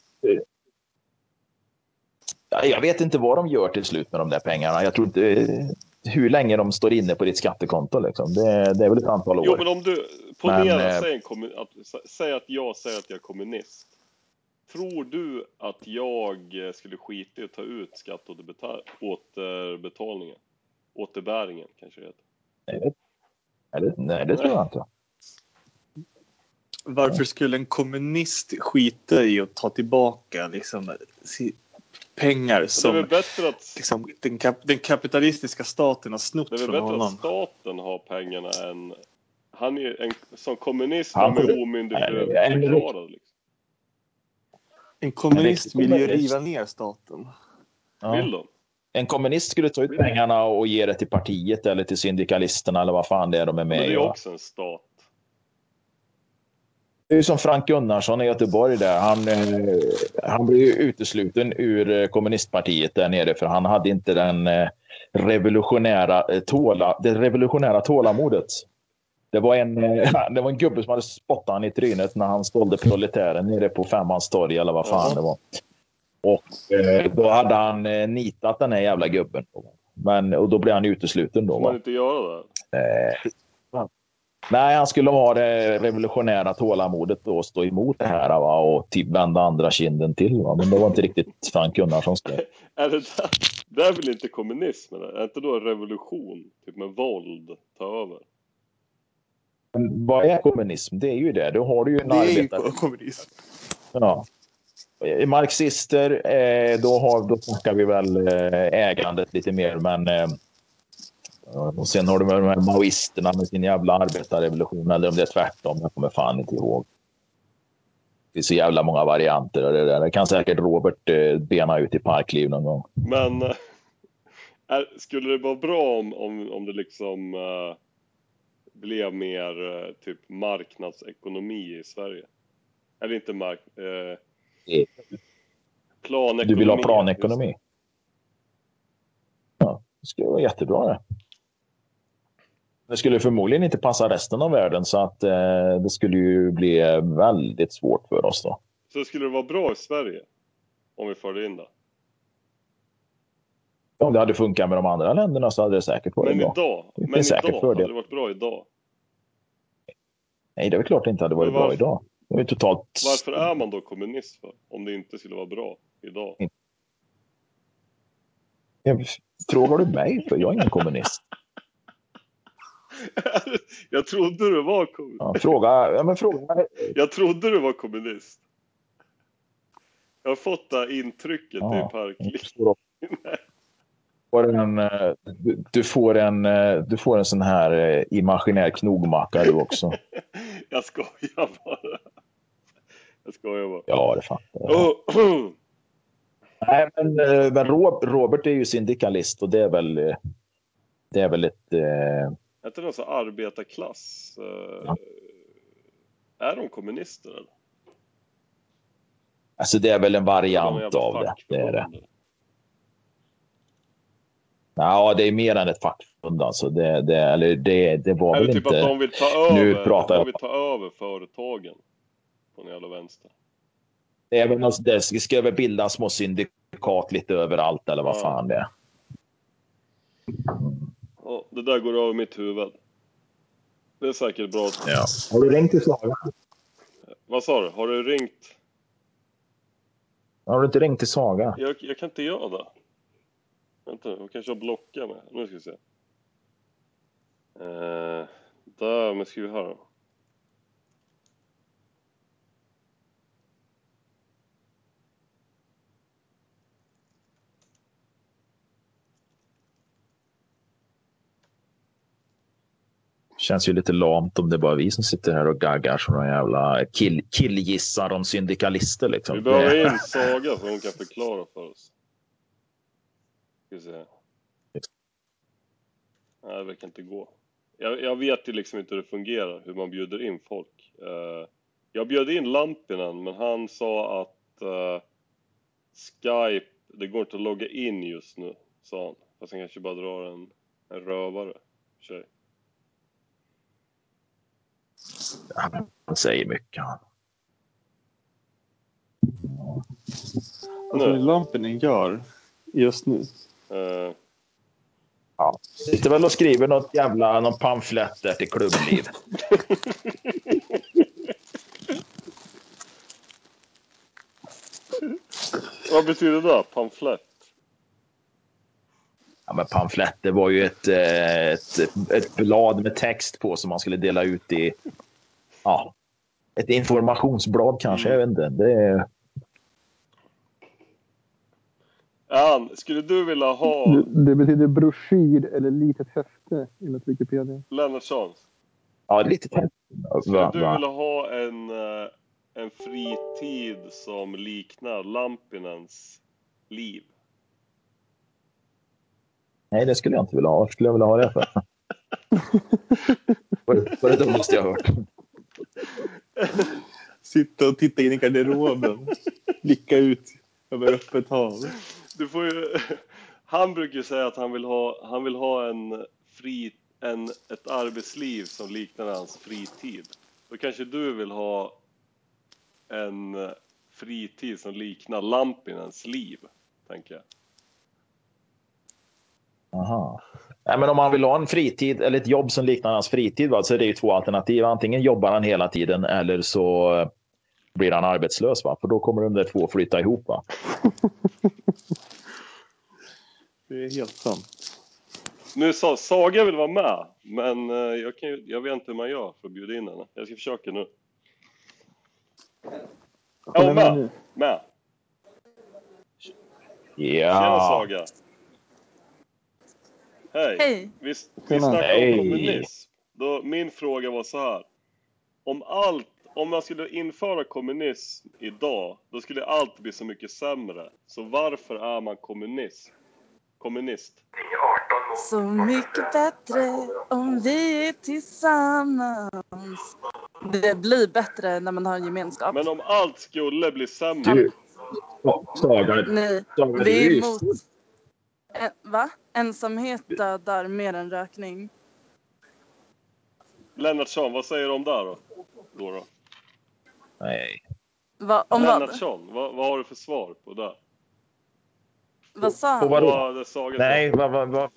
Speaker 6: Ja, Jag vet inte vad de gör till slut med de där pengarna. Jag tror inte hur länge de står inne på ditt skattekonto. Liksom. Det, det är väl ett antal år.
Speaker 1: Jo men om du, ponera,
Speaker 6: eh,
Speaker 1: säg, att, sä- säg att jag säger att jag är kommunist. Tror du att jag skulle skita i att ta ut skatteåterbetalningen? Återbäringen kanske det heter.
Speaker 6: Eller, nej, det tror jag inte.
Speaker 4: Varför skulle en kommunist skita i att ta tillbaka liksom, pengar
Speaker 1: det är
Speaker 4: som
Speaker 1: bättre att
Speaker 4: liksom, den, kap den kapitalistiska staten har snott
Speaker 1: Det är väl
Speaker 4: från
Speaker 1: bättre att
Speaker 4: honom?
Speaker 1: staten har pengarna än... Han är ju en, som kommunist,
Speaker 6: Han-
Speaker 1: är omyndigförklarad. Liksom.
Speaker 4: En kommunist vill ju riva ner staten.
Speaker 6: Ja.
Speaker 1: Vill de?
Speaker 6: En kommunist skulle ta ut pengarna och ge det till partiet eller till syndikalisterna eller vad fan det är de är
Speaker 1: Men
Speaker 6: med
Speaker 1: det är
Speaker 6: i.
Speaker 1: ju
Speaker 6: va?
Speaker 1: också en stat.
Speaker 6: Det är som Frank Gunnarsson i Göteborg där. Han, eh, han blev ju utesluten ur eh, kommunistpartiet där nere för han hade inte den eh, revolutionära, tåla, det revolutionära tålamodet. Det var, en, (laughs) det var en gubbe som hade spottat han i trynet när han sålde proletären nere på Femmans torg eller vad fan det var. Och då hade han nitat den här jävla gubben. Men, och då blir han utesluten då.
Speaker 1: Får man inte göra det?
Speaker 6: Eh, nej, han skulle ha det revolutionära tålamodet då och stå emot det här va? och typ vända andra kinden till. Va? Men det var inte riktigt Frank Gunnarsson skrev. (laughs)
Speaker 1: Är det där, det är väl inte kommunism? Eller? Är inte då en revolution? Typ med våld ta över?
Speaker 6: Men vad är kommunism? Det är ju det. Då har du ju en
Speaker 4: Det är ju
Speaker 6: arbetare. (laughs)
Speaker 4: kommunism.
Speaker 6: Ja. Eh, Marxister, eh, då, har, då snackar vi väl eh, ägandet lite mer. Men, och sen har du de här maoisterna med sin jävla arbetarrevolution. Eller om det är tvärtom, jag kommer fan inte ihåg. Det är så jävla många varianter av det där. Det kan säkert Robert eh, bena ut i parkliv någon gång.
Speaker 1: Men eh, är, skulle det vara bra om, om, om det liksom eh, blev mer eh, typ marknadsekonomi i Sverige? Eller inte mark...
Speaker 6: Det-
Speaker 1: planekonomi.
Speaker 6: Du vill ha planekonomi? Ja, det skulle vara jättebra det. Det skulle förmodligen inte passa resten av världen så att eh, det skulle ju bli väldigt svårt för oss då.
Speaker 1: Så skulle det vara bra i Sverige? Om vi förde in det?
Speaker 6: Om det hade funkat med de andra länderna så hade det säkert varit
Speaker 1: Men
Speaker 6: bra.
Speaker 1: idag?
Speaker 6: Det finns
Speaker 1: Men
Speaker 6: säkert
Speaker 1: idag?
Speaker 6: fördel.
Speaker 1: Hade det varit bra idag?
Speaker 6: Nej, det är väl klart det inte hade varit bra idag. Det är totalt...
Speaker 1: Varför är man då kommunist för? Om det inte skulle vara bra idag?
Speaker 6: Jag- Frågar du mig? För jag är ingen kommunist. (laughs)
Speaker 1: Jag trodde du var kommunist.
Speaker 6: Ja, fråga... Ja, men fråga...
Speaker 1: Jag trodde du var kommunist. Jag har fått det intrycket
Speaker 6: Ja.
Speaker 1: i parkliv.
Speaker 6: Får en, du- får en, du får en sån här eh, imaginär knogmacka du också. (laughs)
Speaker 1: Jag skojar bara. Jag skojar bara.
Speaker 6: Ja, det fattar jag.
Speaker 1: Oh.
Speaker 6: Nej, men, eh, men Rob- Robert är ju syndikalist och det är väl, eh, det är väl ett... Eh,
Speaker 1: Är inte de så arbetarklass? eh,
Speaker 6: Ja.
Speaker 1: Är de kommunister eller?
Speaker 6: alltså det är väl en
Speaker 1: de
Speaker 6: variant
Speaker 1: jävla
Speaker 6: av det. det, är det. Ja, det är mer än ett fackförbund alltså. Det, det, eller det, det var
Speaker 1: Eller
Speaker 6: väl
Speaker 1: typ
Speaker 6: inte...
Speaker 1: att de vill ta
Speaker 6: Nu
Speaker 1: över,
Speaker 6: pratar
Speaker 1: de
Speaker 6: jag.
Speaker 1: vill ta över företagen. På den jävla vänster.
Speaker 6: Det, är väl, något- det ska väl bildas små syndikat lite överallt eller vad
Speaker 1: Ja.
Speaker 6: fan det är.
Speaker 1: Det där går över mitt huvud. Det är säkert bra.
Speaker 6: Ja. Har du ringt till Saga?
Speaker 1: Vad sa du? Har du ringt?
Speaker 6: Har du inte ringt till Saga?
Speaker 1: Jag, jag kan inte göra det. Vänta, jag kanske har blockat mig. Nu ska vi se. Eh, där, men ska vi här då.
Speaker 6: Känns ju lite lamt om det är bara vi som sitter här och gaggar som några jävla kill, killgissar om syndikalister. Liksom.
Speaker 1: Vi behöver in Saga så hon kan förklara för oss. Ska vi se. Nej, det verkar inte gå. Jag, jag vet ju liksom inte hur det fungerar, hur man bjuder in folk. Eh, jag bjöd in Lampinen, men han sa att eh, Skype, det går inte att logga in just nu, sa han. Fast han kanske bara drar en, en rövare. sig.
Speaker 6: Han säger mycket.
Speaker 4: Vad ni Lampinen gör just nu?
Speaker 1: Eh,
Speaker 6: Ja. Sitter väl och skriver något jävla någon pamflett där till klubbliv.
Speaker 1: vad betyder det? Pamflett?
Speaker 6: Ja, men pamflett, det var ju ett, eh, ett, ett blad med text på som man skulle dela ut i... Ja, ett informationsblad kanske, jag vet inte. Det är,
Speaker 1: Ann, skulle du vilja ha
Speaker 9: Det, det betyder broschyr eller litet häfte enligt Wikipedia.
Speaker 1: Lennartsson?
Speaker 6: ja, lite
Speaker 1: Skulle
Speaker 6: va,
Speaker 1: du vilja ha en, eh, en fritid som liknar Lampinens liv?
Speaker 6: Nej, det skulle jag inte vilja ha. Vad skulle jag vilja ha det för? (laughs) Vad är det- dummaste jag har hört?
Speaker 4: Sitta och titta in i garderoben. Blicka ut över öppet hav.
Speaker 1: Du får ju, han brukar ju säga att han vill ha, han vill ha en fri, en, ett arbetsliv som liknar hans fritid. Då kanske du vill ha en fritid som liknar Lampinens liv, tänker jag.
Speaker 6: Aha. Nej, men om man vill ha en fritid eller ett jobb som liknar hans fritid va, så är det ju två alternativ. Antingen jobbar han hela tiden eller så blir han arbetslös. Va? För då kommer de där två flytta ihop. Va? (laughs)
Speaker 4: Det är helt sant.
Speaker 1: Nu sa Saga vill vara med, men eh, jag, kan, ju- jag vet inte hur man gör för att bjuda in henne. Jag ska försöka nu. Ja,
Speaker 9: med
Speaker 1: med.
Speaker 9: nu.
Speaker 1: Med. Tjena
Speaker 6: Ja.
Speaker 1: Saga! Hej!
Speaker 2: Hej.
Speaker 1: Vi, vi snackade
Speaker 6: Hej.
Speaker 1: om kommunism. Då, min fråga var så här. Om allt, om man skulle införa kommunism idag, då skulle allt bli så mycket sämre. Så varför är man kommunist? Kommunist?
Speaker 10: Så mycket bättre om vi är tillsammans. Det blir bättre när man har en gemenskap.
Speaker 1: Men om allt skulle bli sämre?
Speaker 6: Du, Saga,
Speaker 10: Nej,
Speaker 6: Saga, du
Speaker 10: vi
Speaker 6: är
Speaker 10: emot... En, va? Ensamhet dödar mer än rökning.
Speaker 1: Lennartsson, vad säger du om det då? då, då?
Speaker 6: Nej.
Speaker 10: Va, om vad?
Speaker 1: Lennartsson, vad, vad har du för svar på det?
Speaker 10: Vad sa
Speaker 6: På
Speaker 10: han?
Speaker 6: vadå?
Speaker 1: Vad det Saga sa?
Speaker 6: Nej, vad, vad, vad,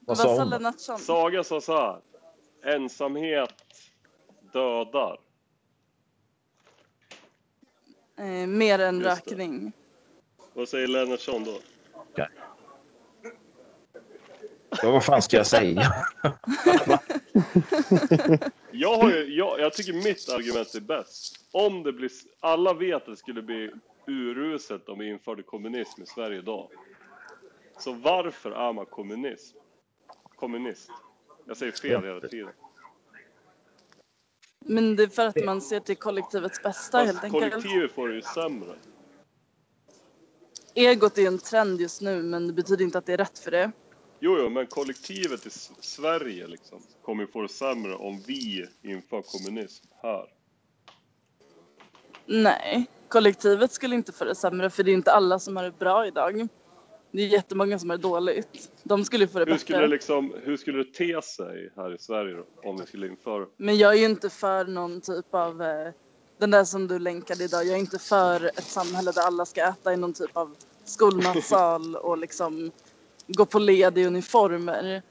Speaker 6: vad sa
Speaker 10: sa
Speaker 6: hon?
Speaker 10: Lennartsson?
Speaker 1: Saga sa så här. Ensamhet dödar.
Speaker 10: Eh, mer än
Speaker 1: Just det.
Speaker 10: rökning.
Speaker 1: Vad säger Lennartsson då?
Speaker 6: Ja, vad fan ska jag säga? (laughs)
Speaker 1: Jag, har ju, jag, jag tycker mitt argument är bäst. Om det blir, alla vet att det skulle bli uruset om vi införde kommunism i Sverige idag. Så varför är man kommunist? Kommunist. Jag säger fel hela tiden.
Speaker 10: Men det är för att man ser till kollektivets bästa helt
Speaker 1: Fast
Speaker 10: enkelt.
Speaker 1: kollektivet får det ju sämre.
Speaker 10: Egot är en trend just nu men det betyder inte att det är rätt för det.
Speaker 1: Jo, jo, men kollektivet i Sverige liksom kommer ju få det sämre om vi inför kommunism här.
Speaker 10: Nej, kollektivet skulle inte få det sämre för det är inte alla som har det bra idag. Det är jättemånga som har det dåligt. De skulle få det
Speaker 1: Hur
Speaker 10: bättre.
Speaker 1: skulle, liksom, hur skulle det te sig här i Sverige då, om vi skulle införa?
Speaker 10: Men jag är ju inte för någon typ av, eh, den där som du länkade idag, jag är inte för ett samhälle där alla ska äta i någon typ av skolmatsal (laughs) och liksom gå på led i uniformer.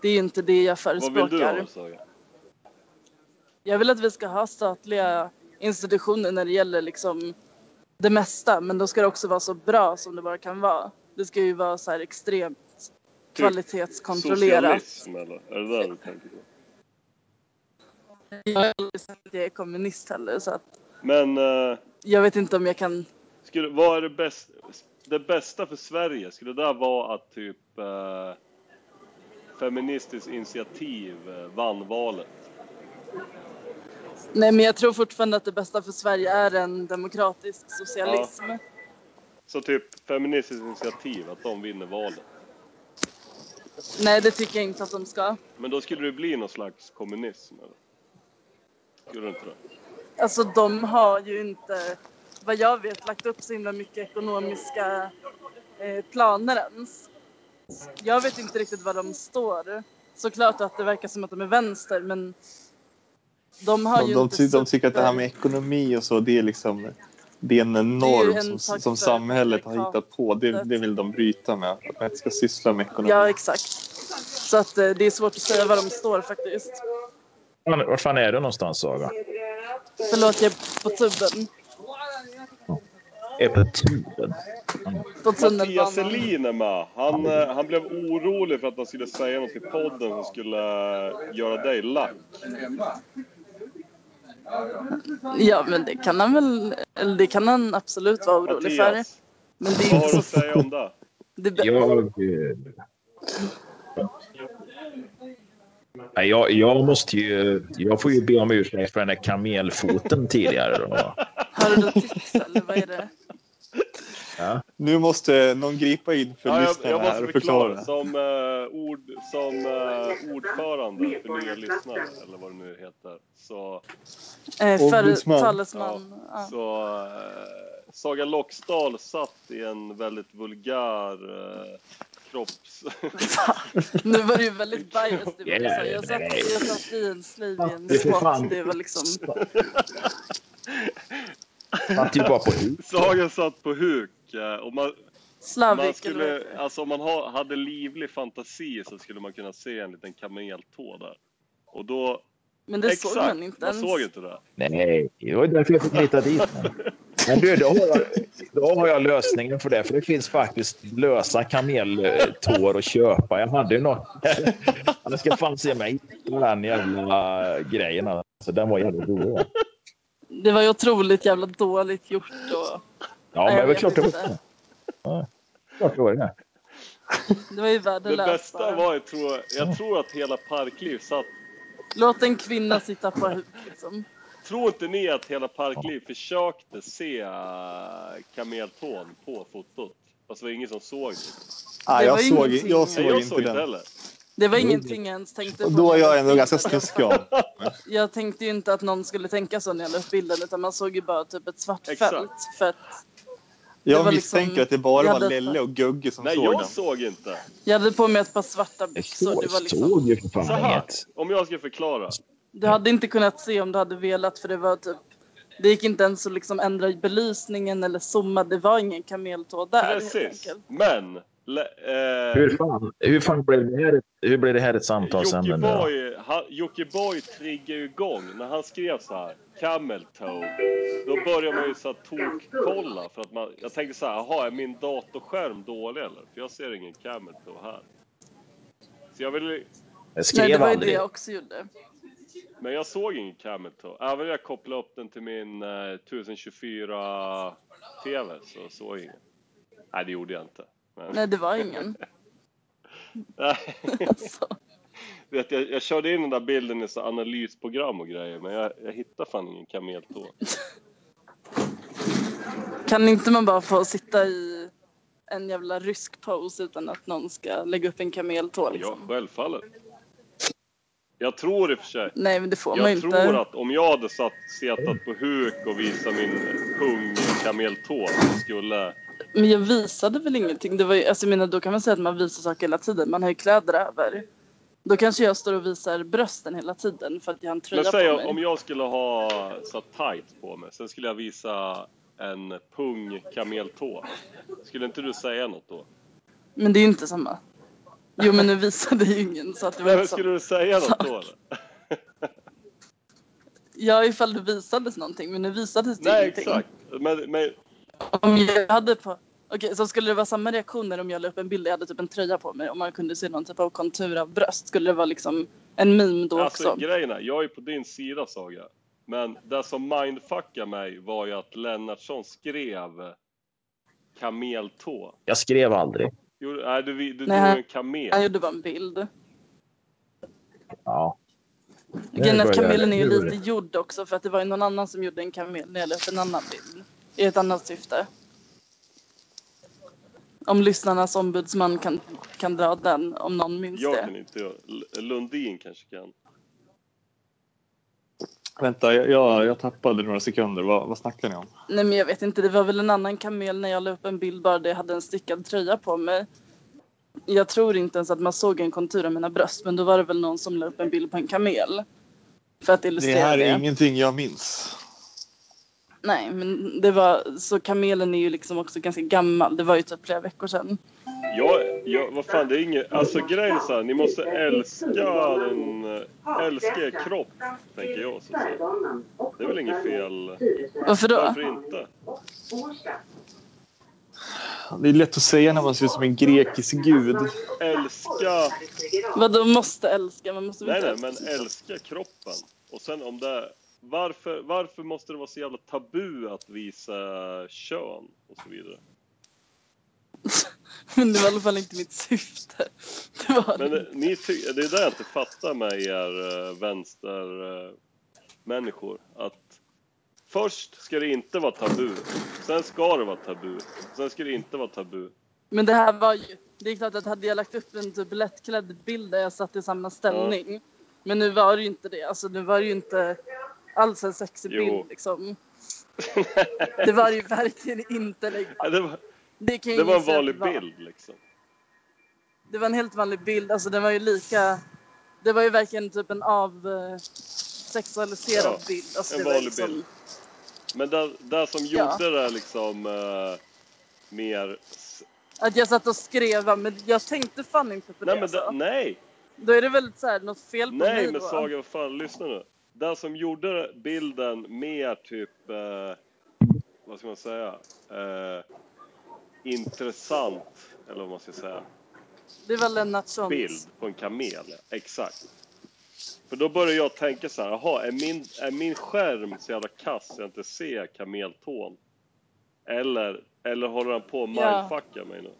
Speaker 10: Det är ju inte det jag
Speaker 1: Vad vill du
Speaker 10: förespråkar.
Speaker 1: ha, Saga?
Speaker 10: Jag vill att vi ska ha statliga institutioner när det gäller liksom det mesta, men då ska det också vara så bra som det bara kan vara. Det ska ju vara så här extremt kvalitetskontrollerat.
Speaker 1: Socialism eller? Är det där du tänker på?
Speaker 10: Jag har aldrig sagt att jag är kommunist heller så att
Speaker 1: Men eh,
Speaker 10: jag vet inte om jag kan
Speaker 1: skulle, vad är det, bäst, det bästa för Sverige? Skulle det där vara att typ eh, Feministiskt initiativ eh, vann valet?
Speaker 10: Nej, men jag tror fortfarande att det bästa för Sverige är en demokratisk socialism.
Speaker 1: Så typ Feministiskt initiativ, att de vinner valet.
Speaker 10: Nej, det tycker jag inte att de ska.
Speaker 1: Men då skulle det bli någon slags kommunism eller? Skulle det inte det?
Speaker 10: Alltså, de har ju inte, vad jag vet, lagt upp så himla mycket ekonomiska eh, planer ens. Jag vet inte riktigt var de står. Såklart att det verkar som att de är vänster, men de har
Speaker 4: De,
Speaker 10: ju
Speaker 4: de,
Speaker 10: inte
Speaker 4: ty, de tycker att det här
Speaker 10: super-
Speaker 4: med ekonomi och så, det är liksom det är en
Speaker 10: Det är
Speaker 4: norm
Speaker 10: en
Speaker 4: som, som samhället har hittat på. Det, det vill de bryta med. Att man inte ska syssla med ekonomi.
Speaker 10: Ja, exakt. Så att eh, det är svårt att säga var de står faktiskt.
Speaker 6: Fan, Var fan är du någonstans, Saga?
Speaker 10: Förlåt, jag är på tuben.
Speaker 6: Är på tuben.
Speaker 10: På
Speaker 1: Mattias. Selin är med. Han, eh, han blev orolig för att han skulle säga något i podden som skulle eh, göra dig lack.
Speaker 10: Ja, men det kan han väl, eller det kan han absolut vara orolig för.
Speaker 1: Mattias,
Speaker 10: Men det är
Speaker 1: vad har du att
Speaker 10: så...
Speaker 1: säga om det?
Speaker 10: Det,
Speaker 6: Jag... Nej, jag, jag måste ju... Jag får ju be om ursäkt för den där kamelfoten (laughs) tidigare. Då.
Speaker 10: har du något tips eller vad är det?
Speaker 6: Ja.
Speaker 4: Nu måste någon gripa in för
Speaker 1: Ja,
Speaker 4: lyssnarna
Speaker 1: jag
Speaker 4: här
Speaker 1: måste
Speaker 4: och
Speaker 1: förklara.
Speaker 4: förklara.
Speaker 1: Som, eh, ord, som eh, ordförande för nya lyssnare, eller vad det nu heter, så,
Speaker 10: Eh, för talesman. Ja.
Speaker 1: så eh, Saga Loxdal satt i en väldigt vulgär kropps... (laughs)
Speaker 10: Nu var det ju väldigt biased du sa.
Speaker 6: Yeah,
Speaker 10: Jag satt, jag satt i en sleeve i en
Speaker 6: Det
Speaker 10: squat. Det var liksom...
Speaker 6: Satt ju bara på huk.
Speaker 1: Saga satt på huk eh, och man,
Speaker 10: Slavik
Speaker 1: Man skulle,
Speaker 10: det?
Speaker 1: alltså om man ha, hade livlig fantasi så skulle man kunna se en liten kameltå där. Och då,
Speaker 10: Men det
Speaker 1: exakt,
Speaker 10: såg man inte
Speaker 1: man
Speaker 10: ens.
Speaker 1: såg inte det.
Speaker 6: Nej, det var därför jag fick lita dit. Men du, då har, då har jag lösningen för det. För det finns faktiskt lösa kameltår att köpa. Jag hade ju något. (laughs) Jag ska fan se mig på den jävla grejen. Alltså, den var jävligt rolig. den.
Speaker 10: Det var ju otroligt jävla dåligt gjort och
Speaker 6: Ja,
Speaker 10: Nej,
Speaker 6: men
Speaker 10: jag
Speaker 6: det var klart det var
Speaker 10: inte.
Speaker 6: det. Ja, klart det var det.
Speaker 10: det var ju
Speaker 1: Det
Speaker 10: värdelöst
Speaker 1: bästa
Speaker 10: bara.
Speaker 1: var, jag tror, jag tror att hela Parkliv satt
Speaker 10: Låt en kvinna sitta på huk liksom.
Speaker 1: Tror inte ni att hela Parkliv försökte se äh, kameltån på fotot? Fast det var ingen som såg det.
Speaker 4: Ah,
Speaker 10: Det
Speaker 4: jag, såg, jag
Speaker 1: Nej,
Speaker 4: såg
Speaker 1: jag
Speaker 4: inte
Speaker 1: såg inte
Speaker 4: den.
Speaker 1: heller.
Speaker 10: Det var ingenting jag ens tänkte
Speaker 4: Och
Speaker 10: på.
Speaker 4: då är jag ändå ganska snuskig av. (laughs)
Speaker 10: Jag tänkte ju inte att någon skulle tänka så när jag la upp bilden utan man såg ju bara typ ett svart
Speaker 1: Exakt.
Speaker 10: fält. För att
Speaker 4: Jag
Speaker 10: var
Speaker 4: misstänker
Speaker 10: liksom-
Speaker 4: att det bara
Speaker 10: jag
Speaker 4: var Lelle och Gugge som
Speaker 1: Nej,
Speaker 4: såg
Speaker 1: jag
Speaker 4: den.
Speaker 1: såg inte.
Speaker 10: jag hade på mig ett par svarta byxor.
Speaker 6: såg,
Speaker 10: Det var liksom,
Speaker 6: såg ju för
Speaker 1: Så
Speaker 6: fan
Speaker 1: om jag ska förklara.
Speaker 10: Du hade inte kunnat se om du hade velat för det var typ det gick inte ens att liksom ändra i belysningen eller zooma. Det var ingen kameltå där
Speaker 1: Precis. Men, le, eh,
Speaker 6: Hur fan, hur fan blev det här, ett- hur blev det här ett samtalsämne?
Speaker 1: Jockiboi, triggar ju igång när han skrev så här, camel toe. Då börjar man ju så här tok-kolla för att man, jag tänkte så här, jaha är min datorskärm dålig eller? För jag ser ingen camel toe här. Så jag ville,
Speaker 6: Jag
Speaker 10: Nej,
Speaker 6: skrev
Speaker 10: det var ju det jag också gjorde.
Speaker 1: Men jag såg ingen camel. Även när jag kopplade upp den till min eh, 1024 TV så såg jag ingen. Nej det gjorde jag inte. Men,
Speaker 10: Nej, det var ingen. (laughs)
Speaker 1: Nej.
Speaker 10: Alltså. (laughs)
Speaker 1: Vet, jag, jag körde in den där bilden i så analysprogram och grejer men jag, jag hittade fan ingen kameltå. (laughs)
Speaker 10: Kan inte man bara få sitta i en jävla rysk pose utan att någon ska lägga upp en kameltå
Speaker 1: Ja,
Speaker 10: liksom?
Speaker 1: självfallet. Jag tror i och för sig.
Speaker 10: Nej, men det får man ju
Speaker 1: Jag tror
Speaker 10: inte.
Speaker 1: att om jag hade satt, setat på huk och visat min pung kameltå så skulle...
Speaker 10: Men jag visade väl ingenting. Det var ju, alltså jag menar, då kan man säga att man visar saker hela tiden. Man har ju kläder över. Då kanske jag står och visar brösten hela tiden för att jag har en tröja
Speaker 1: Men säg
Speaker 10: på mig.
Speaker 1: om jag skulle ha så tight på mig, sen skulle jag visa en pung kameltå. Skulle inte du säga något då?
Speaker 10: Men det är ju inte samma. Jo men nu visade ju ingen så att det var
Speaker 1: Nej, men skulle du säga något då eller?
Speaker 10: Ja ifall det visades någonting men nu visades det
Speaker 1: Nej
Speaker 10: ingenting.
Speaker 1: exakt. Men, men
Speaker 10: Om jag hade på... Okej så skulle det vara samma reaktioner om jag la upp en bild jag hade typ en tröja på mig och man kunde se någon typ av kontur av bröst. Skulle det vara liksom en meme då
Speaker 1: alltså
Speaker 10: också?
Speaker 1: grejen är, jag är på din sida Saga. Men det som mindfuckade mig var ju att Lennartsson skrev kameltå.
Speaker 6: Jag skrev aldrig.
Speaker 1: Jo, nej, du, du,
Speaker 10: Nej,
Speaker 1: drog
Speaker 10: han-
Speaker 1: en kamel.
Speaker 10: Han gjorde bara en bild.
Speaker 6: Ja.
Speaker 10: Grejen är att kamelen är ju lite gjord också för att det var ju någon annan som gjorde en kamel när jag upp en annan bild. I ett annat syfte. Om lyssnarnas ombudsman kan, kan dra den, om någon minns
Speaker 1: Jag
Speaker 10: det.
Speaker 1: kan inte göra Lundin kanske kan.
Speaker 4: Vänta, jag, jag, tappade några sekunder. Vad, vad snackar ni om?
Speaker 10: Nej men jag vet inte, det var väl en annan kamel när jag la upp en bild bara där jag hade en stickad tröja på mig. Jag tror inte ens att man såg en kontur av mina bröst men då var det väl någon som la upp en bild på en kamel. För att
Speaker 4: Det
Speaker 10: illustrera
Speaker 4: här
Speaker 10: det.
Speaker 4: är ingenting jag minns.
Speaker 10: Nej men det var, så kamelen är ju liksom också ganska gammal. Det var ju typ flera veckor sedan.
Speaker 1: Jag, jag, vad fan, det är inget, alltså grejen är så här, ni måste älska den, älska er kropp, tänker jag. Så. Det är väl inget fel,
Speaker 10: Varför då?
Speaker 1: varför inte?
Speaker 4: Det är lätt att säga när man ser ut som en grekisk gud.
Speaker 1: Älska,
Speaker 10: Vadå måste älska? Man måste väl
Speaker 1: nej
Speaker 10: inte
Speaker 1: nej, men älska kroppen. Och sen om det, varför, varför måste det vara så jävla tabu att visa kön och så vidare? (laughs)
Speaker 10: Men det var i alla fall inte mitt syfte. Det var
Speaker 1: Men
Speaker 10: det.
Speaker 1: eh, ni ty- det är det jag inte fattar med er uh, vänster eh, människor Att först ska det inte vara tabu, sen ska det vara tabu, sen ska det inte vara tabu.
Speaker 10: Men det här var ju, det är klart att hade jag lagt upp en typ lättklädd bild där jag satt i samma ställning. Men nu var det ju inte det. Alltså nu var det ju inte alls en sexig bild liksom. (laughs) Det var ju verkligen inte.
Speaker 1: Ja, det, var,
Speaker 10: det kan
Speaker 1: det var en vanlig
Speaker 10: det var.
Speaker 1: bild liksom.
Speaker 10: Det var en helt vanlig bild. Alltså den var ju lika. Det var ju verkligen typ en av eh, sexualiserad
Speaker 1: Ja,
Speaker 10: bild. Alltså,
Speaker 1: en
Speaker 10: det
Speaker 1: vanlig
Speaker 10: liksom,
Speaker 1: bild. Men det, det som
Speaker 10: Ja.
Speaker 1: gjorde det liksom eh, mer
Speaker 10: Att jag satt och skrev men jag tänkte fan inte på det.
Speaker 1: Nej, men
Speaker 10: alltså.
Speaker 1: det, nej,
Speaker 10: Då är det väl så här, något fel på
Speaker 1: nej
Speaker 10: mig
Speaker 1: men
Speaker 10: då.
Speaker 1: Saga, vad fan, lyssna nu. Den som gjorde bilden mer typ, eh, vad ska man säga, eh, intressant, eller vad man ska säga,
Speaker 10: Det var Lennartssons.
Speaker 1: bild på en kamel. Exakt. För då börjar jag tänka så här, jaha, är min, är min skärm så jävla kass så jag inte ser kameltån? Eller, eller håller han på att
Speaker 10: Ja.
Speaker 1: mindfucka mig nu?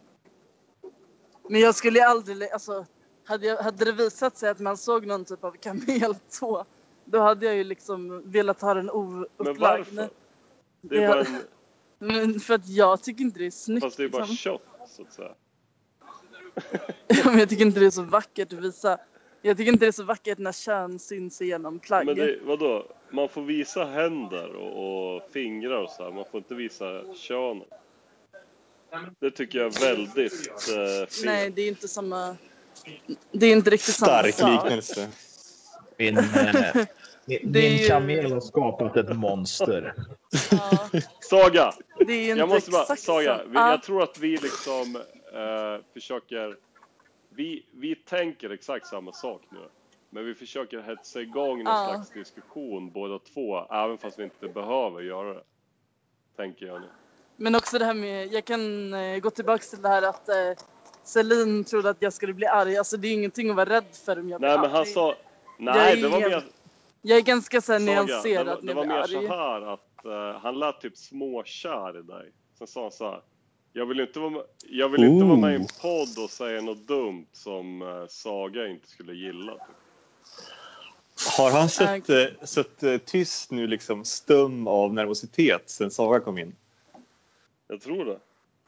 Speaker 10: Men jag skulle ju aldrig, alltså hade, jag, hade det visat sig att man såg någon typ av kameltå, då hade jag ju liksom velat ha den
Speaker 1: Men
Speaker 10: oupplagd.
Speaker 1: varför? Det är
Speaker 10: Det-
Speaker 1: bara en, (laughs)
Speaker 10: Men för att jag tycker inte det är snyggt.
Speaker 1: fast det är bara
Speaker 10: liksom.
Speaker 1: kött, så att säga. (laughs)
Speaker 10: Men jag tycker inte det är så vackert att visa. Jag tycker inte det är så vackert när kön syns igenom plagg.
Speaker 1: Men det, vadå? Man får visa händer och, och fingrar och så här. Man får inte visa könet. Det tycker jag är väldigt eh, fel.
Speaker 10: Nej, det är inte samma... Det är inte riktigt
Speaker 4: Stark
Speaker 10: samma sak.
Speaker 4: liknelse.
Speaker 6: Min, eh, (laughs) min,
Speaker 10: Det är
Speaker 6: min
Speaker 10: ju-
Speaker 6: kamel har skapat ett monster.
Speaker 10: Ja,
Speaker 1: Saga!
Speaker 10: det är ju inte
Speaker 1: Jag måste bara, Saga, vi,
Speaker 10: Ja.
Speaker 1: jag tror att vi liksom eh, försöker... Vi, vi tänker exakt samma sak nu. Men vi försöker hetsa igång någon
Speaker 10: Ja.
Speaker 1: slags diskussion båda två, även fast vi inte behöver göra det. Tänker jag nu.
Speaker 10: Men också det här med, jag kan eh, gå tillbaka till det här att eh, Celine trodde att jag skulle bli arg. Alltså det är ingenting att vara rädd för om jag blir
Speaker 1: Nej, men han
Speaker 10: arg.
Speaker 1: sa...
Speaker 10: Jag
Speaker 1: Nej,
Speaker 10: är
Speaker 1: det var mer...
Speaker 10: Jag är ganska så här nyanserad
Speaker 1: det det
Speaker 10: jag
Speaker 1: var mer så här att eh, han lät typ småkär i dig. Sen sa han så här. Jag vill inte vara med, jag vill inte vara med i en podd och säga något dumt som eh, Saga inte skulle gilla. Typ.
Speaker 4: Har han suttit äh, sutt, tyst nu, liksom stum av nervositet sen Saga kom in?
Speaker 1: Jag tror det.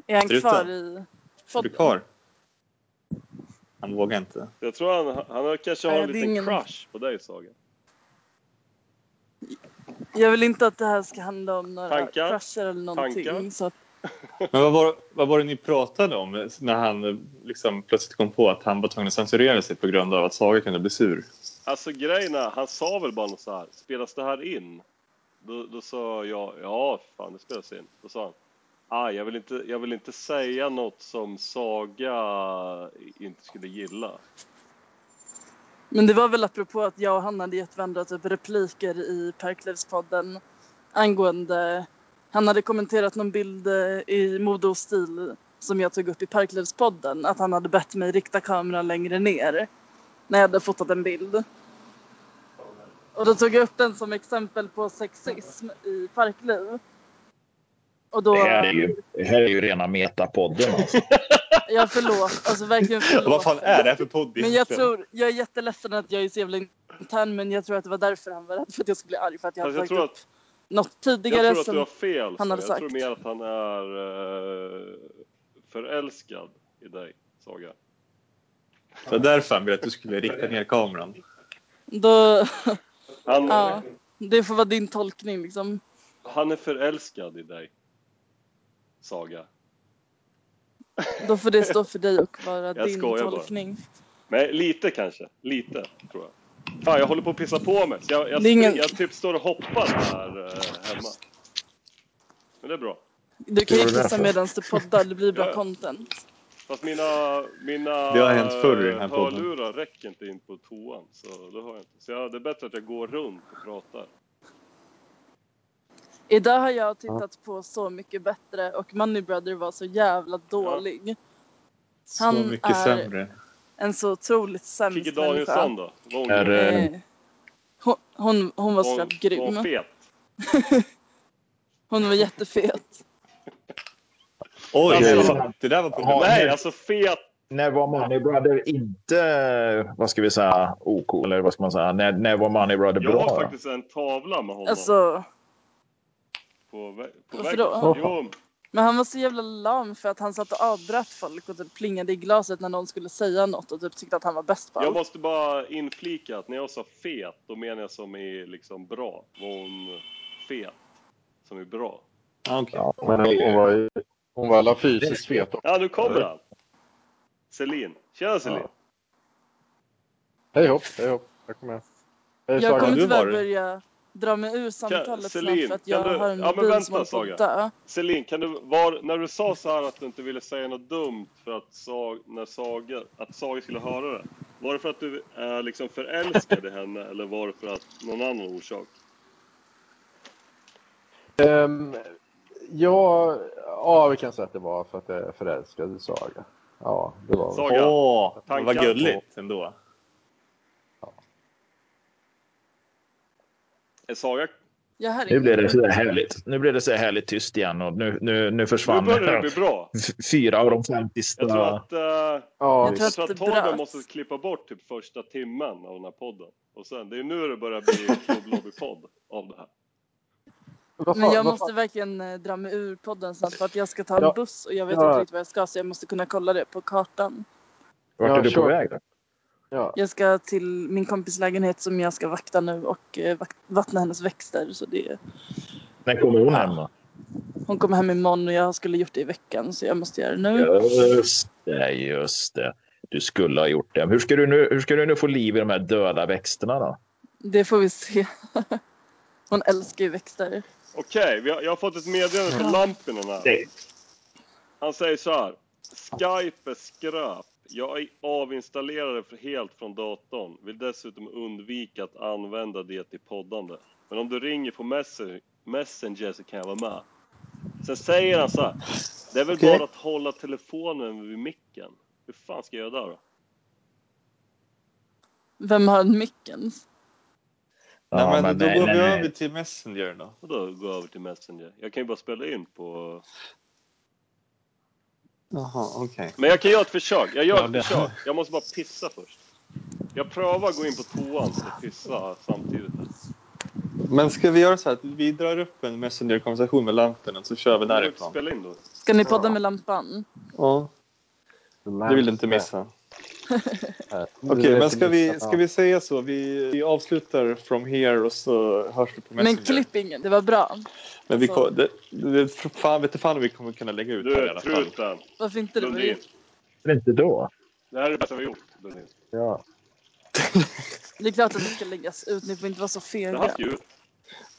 Speaker 10: Är han kvar i
Speaker 4: Är du kvar? Han vågar inte.
Speaker 1: Jag tror han, han kanske har en liten
Speaker 10: ingen-
Speaker 1: crush på dig Saga.
Speaker 10: Jag vill inte att det här ska handla om några
Speaker 1: Tankar?
Speaker 10: crusher eller någonting.
Speaker 1: Tankar?
Speaker 10: Så att, (laughs)
Speaker 4: Men vad var, vad var det ni pratade om när han liksom plötsligt kom på att han var tvungen att censurera sig på grund av att Saga kunde bli sur?
Speaker 1: Alltså grejen är, han sa väl bara något så här. Spelas det här in? Då, då sa jag, ja fan det spelas in. Då sa han, ah, jag, vill inte, jag vill inte säga något som Saga inte skulle gilla.
Speaker 10: men det var väl apropå att jag och han hade gett varandra typ repliker i Parklivspodden angående han hade kommenterat någon bild eh, i mode och stil som jag tog upp i Parklivspodden. Att han hade bett mig rikta kameran längre ner när jag hade fotat en bild. Och då tog jag upp den som exempel på sexism i Parkliv. Och då,
Speaker 6: Det här är ju, det här är ju rena metapodden alltså. (laughs)
Speaker 10: ja förlåt, alltså verkligen förlåt.
Speaker 4: Vad fan är det här för podd
Speaker 10: Men jag tror, jag är jätteledsen att jag är så jävla intern men jag tror att det var därför han var rädd för att jag skulle bli arg för att jag hade
Speaker 1: jag tror
Speaker 10: upp
Speaker 1: att,
Speaker 10: något
Speaker 1: jag
Speaker 10: tidigare
Speaker 1: tror att du har fel.
Speaker 10: han hade
Speaker 1: jag tror
Speaker 10: sagt.
Speaker 1: mer att han är eh, förälskad i dig, Saga.
Speaker 4: Det var därför han ville att du skulle rikta ner kameran.
Speaker 10: då,
Speaker 1: Han, (laughs)
Speaker 10: ja, det får vara din tolkning liksom.
Speaker 1: han är förälskad i dig, Saga.
Speaker 10: Då får det stå för dig och (laughs) vara
Speaker 1: Jag
Speaker 10: din
Speaker 1: skojar bara.
Speaker 10: tolkning.
Speaker 1: Men lite kanske, lite tror jag. Fan, jag håller på att pissa på mig. Jag, jag,
Speaker 10: ingen-
Speaker 1: jag typ står och hoppar här eh, hemma. Men det är bra.
Speaker 10: Du kan ju kissa medan du poddar, det blir bra
Speaker 1: Ja.
Speaker 10: content.
Speaker 1: Fast mina, mina
Speaker 4: Det har hänt förr i den här
Speaker 1: eh,
Speaker 4: podden.
Speaker 1: hörlurar räcker inte in på toan. Så det har jag inte. Så jag, det är bättre att jag går runt och pratar.
Speaker 10: Idag har jag tittat på Så mycket bättre och Money Brother var så jävla dålig.
Speaker 4: Så
Speaker 10: Han
Speaker 4: mycket
Speaker 10: är-
Speaker 4: sämre.
Speaker 10: En så otroligt sämst
Speaker 1: Kikki
Speaker 10: människa.
Speaker 1: Danielsson då? Var hon,
Speaker 6: Är, eh,
Speaker 10: hon, hon, hon var så
Speaker 1: Var-
Speaker 10: grym.
Speaker 1: Var hon fet? (laughs)
Speaker 10: Hon var jättefet.
Speaker 4: Oj,
Speaker 1: Alltså-
Speaker 4: det där var på
Speaker 1: Nej, alltså fet!
Speaker 6: när var Money Brother inte, vad ska vi säga, OK? Eller vad ska man säga? När, när var Money Brother
Speaker 1: Jag
Speaker 6: bra?
Speaker 1: har
Speaker 6: då?
Speaker 1: faktiskt en tavla med honom
Speaker 10: Alltså,
Speaker 1: på, på? Jo,
Speaker 10: men han var så jävla lam för att han satt och avbröt folk och typ plingade i glaset när någon skulle säga något och typ tyckte att han var bäst på
Speaker 1: jag
Speaker 10: allt.
Speaker 1: måste bara inflika att när jag sa fet, då menar jag som är liksom bra. Var hon fet? Som är bra?
Speaker 4: Ah, okej.
Speaker 8: Ja, men hon var, ju- hon var alla fysiskt fet.
Speaker 1: Ja, nu kommer han! Celine. Tjena Celine!
Speaker 8: Ja. Hej hopp, hej hopp. Jag kommer. Hej
Speaker 10: Jag kommer tyvärr börja dra mig ur samtalet
Speaker 1: Celine,
Speaker 10: snart för att
Speaker 1: kan
Speaker 10: jag
Speaker 1: du-
Speaker 10: har en
Speaker 1: ja, men vänta,
Speaker 10: som
Speaker 1: Saga. Celine, kan du, var, när du sa så här att du inte ville säga något dumt för att, Sag, när Saga, att Saga skulle höra det. Var det för att du är liksom förälskad i henne eller var det för att någon annan orsak?
Speaker 8: Ehm, ja, ja, vi kan säga att det var för att jag är förälskad i Saga. Ja, det var.
Speaker 1: Saga,
Speaker 4: Åh,
Speaker 1: tankar
Speaker 4: vad gulligt ändå.
Speaker 1: Saga...
Speaker 10: Jag hör
Speaker 6: Nu blev det så där härligt. Nu blev det så här härligt tyst igen och nu, nu, nu försvann
Speaker 1: Nu börjar det bli bra. (laughs)
Speaker 6: fyra av de fem sista.
Speaker 1: Jag tror att, eh,
Speaker 8: Ja,
Speaker 10: Jag tror
Speaker 1: att Torben måste klippa bort typ första timmen av den här podden. Och sen, det är nu det börjar bli klubblobbypodd av det här.
Speaker 10: Men jag måste verkligen eh, dra mig ur podden snart för att jag ska ta en
Speaker 8: Ja.
Speaker 10: buss och jag vet
Speaker 8: Ja.
Speaker 10: inte riktigt vad jag ska så jag måste kunna kolla det på kartan.
Speaker 6: Vart
Speaker 8: Ja,
Speaker 6: är du på väg då?
Speaker 8: Ja.
Speaker 10: Jag ska till min kompis lägenhet som jag ska vakta nu och eh, vattna hennes växter. Så det,
Speaker 6: När kommer hon hem då?
Speaker 10: hon kommer hem imorgon och jag skulle gjort det i veckan så jag måste göra det nu.
Speaker 6: Just det, just det. Du skulle ha gjort det. Hur ska du nu, hur ska du nu få liv i de här döda växterna då?
Speaker 10: Det får vi se. (laughs) Hon älskar ju växter.
Speaker 1: Okej, har, jag har fått ett meddelande från Lampinen här. Han säger så här. Skype är skräp. Jag för helt från datorn. Vill dessutom undvika att använda det till poddande. Men om du ringer på Messenger, Messenger så kan jag vara med. Sen säger han så här. Det är väl
Speaker 8: Okej.
Speaker 1: bara att hålla telefonen vid micken. Hur fan ska jag göra där då?
Speaker 10: Vem har micken?
Speaker 4: Nej, men,
Speaker 6: men
Speaker 4: då
Speaker 6: nej,
Speaker 4: går
Speaker 6: nej,
Speaker 4: vi
Speaker 6: nej.
Speaker 4: över till Messenger då.
Speaker 1: Och då gå över till Messenger. Jag kan ju bara spela in på...
Speaker 4: Jaha, okej.
Speaker 1: Men jag kan göra ett försök. Jag gör
Speaker 4: Ja,
Speaker 1: ett
Speaker 4: det-
Speaker 1: försök. Jag måste bara pissa först. Jag prövar att gå in på toan och pissa samtidigt.
Speaker 4: Men ska vi göra så här att vi drar upp en Messenger-konversation med lampen och så kör vi därifrån?
Speaker 1: spela in då.
Speaker 10: Ska ni podda med lampan?
Speaker 4: Ja, det vill du inte missa. (laughs) Okej,
Speaker 8: Det
Speaker 4: men ska vi, ska vi säga så? Vi, vi avslutar from here och så hörs vi på
Speaker 10: Men
Speaker 4: Messenger.
Speaker 10: klipp ingen, det var bra.
Speaker 4: Men vi,
Speaker 10: alltså-
Speaker 4: ko- det, det, fan, vet inte fan om vi kommer kunna lägga ut det här i alla fall.
Speaker 1: truten.
Speaker 10: Varför inte? Det
Speaker 1: Lundin.
Speaker 10: ju,
Speaker 6: Inte då?
Speaker 1: Det här är det bästa vi har gjort. Lundin.
Speaker 8: Ja. (laughs)
Speaker 10: det är klart att det ska läggas ut, ni får inte vara så
Speaker 1: Det här
Speaker 10: fega.
Speaker 1: ska ju ut.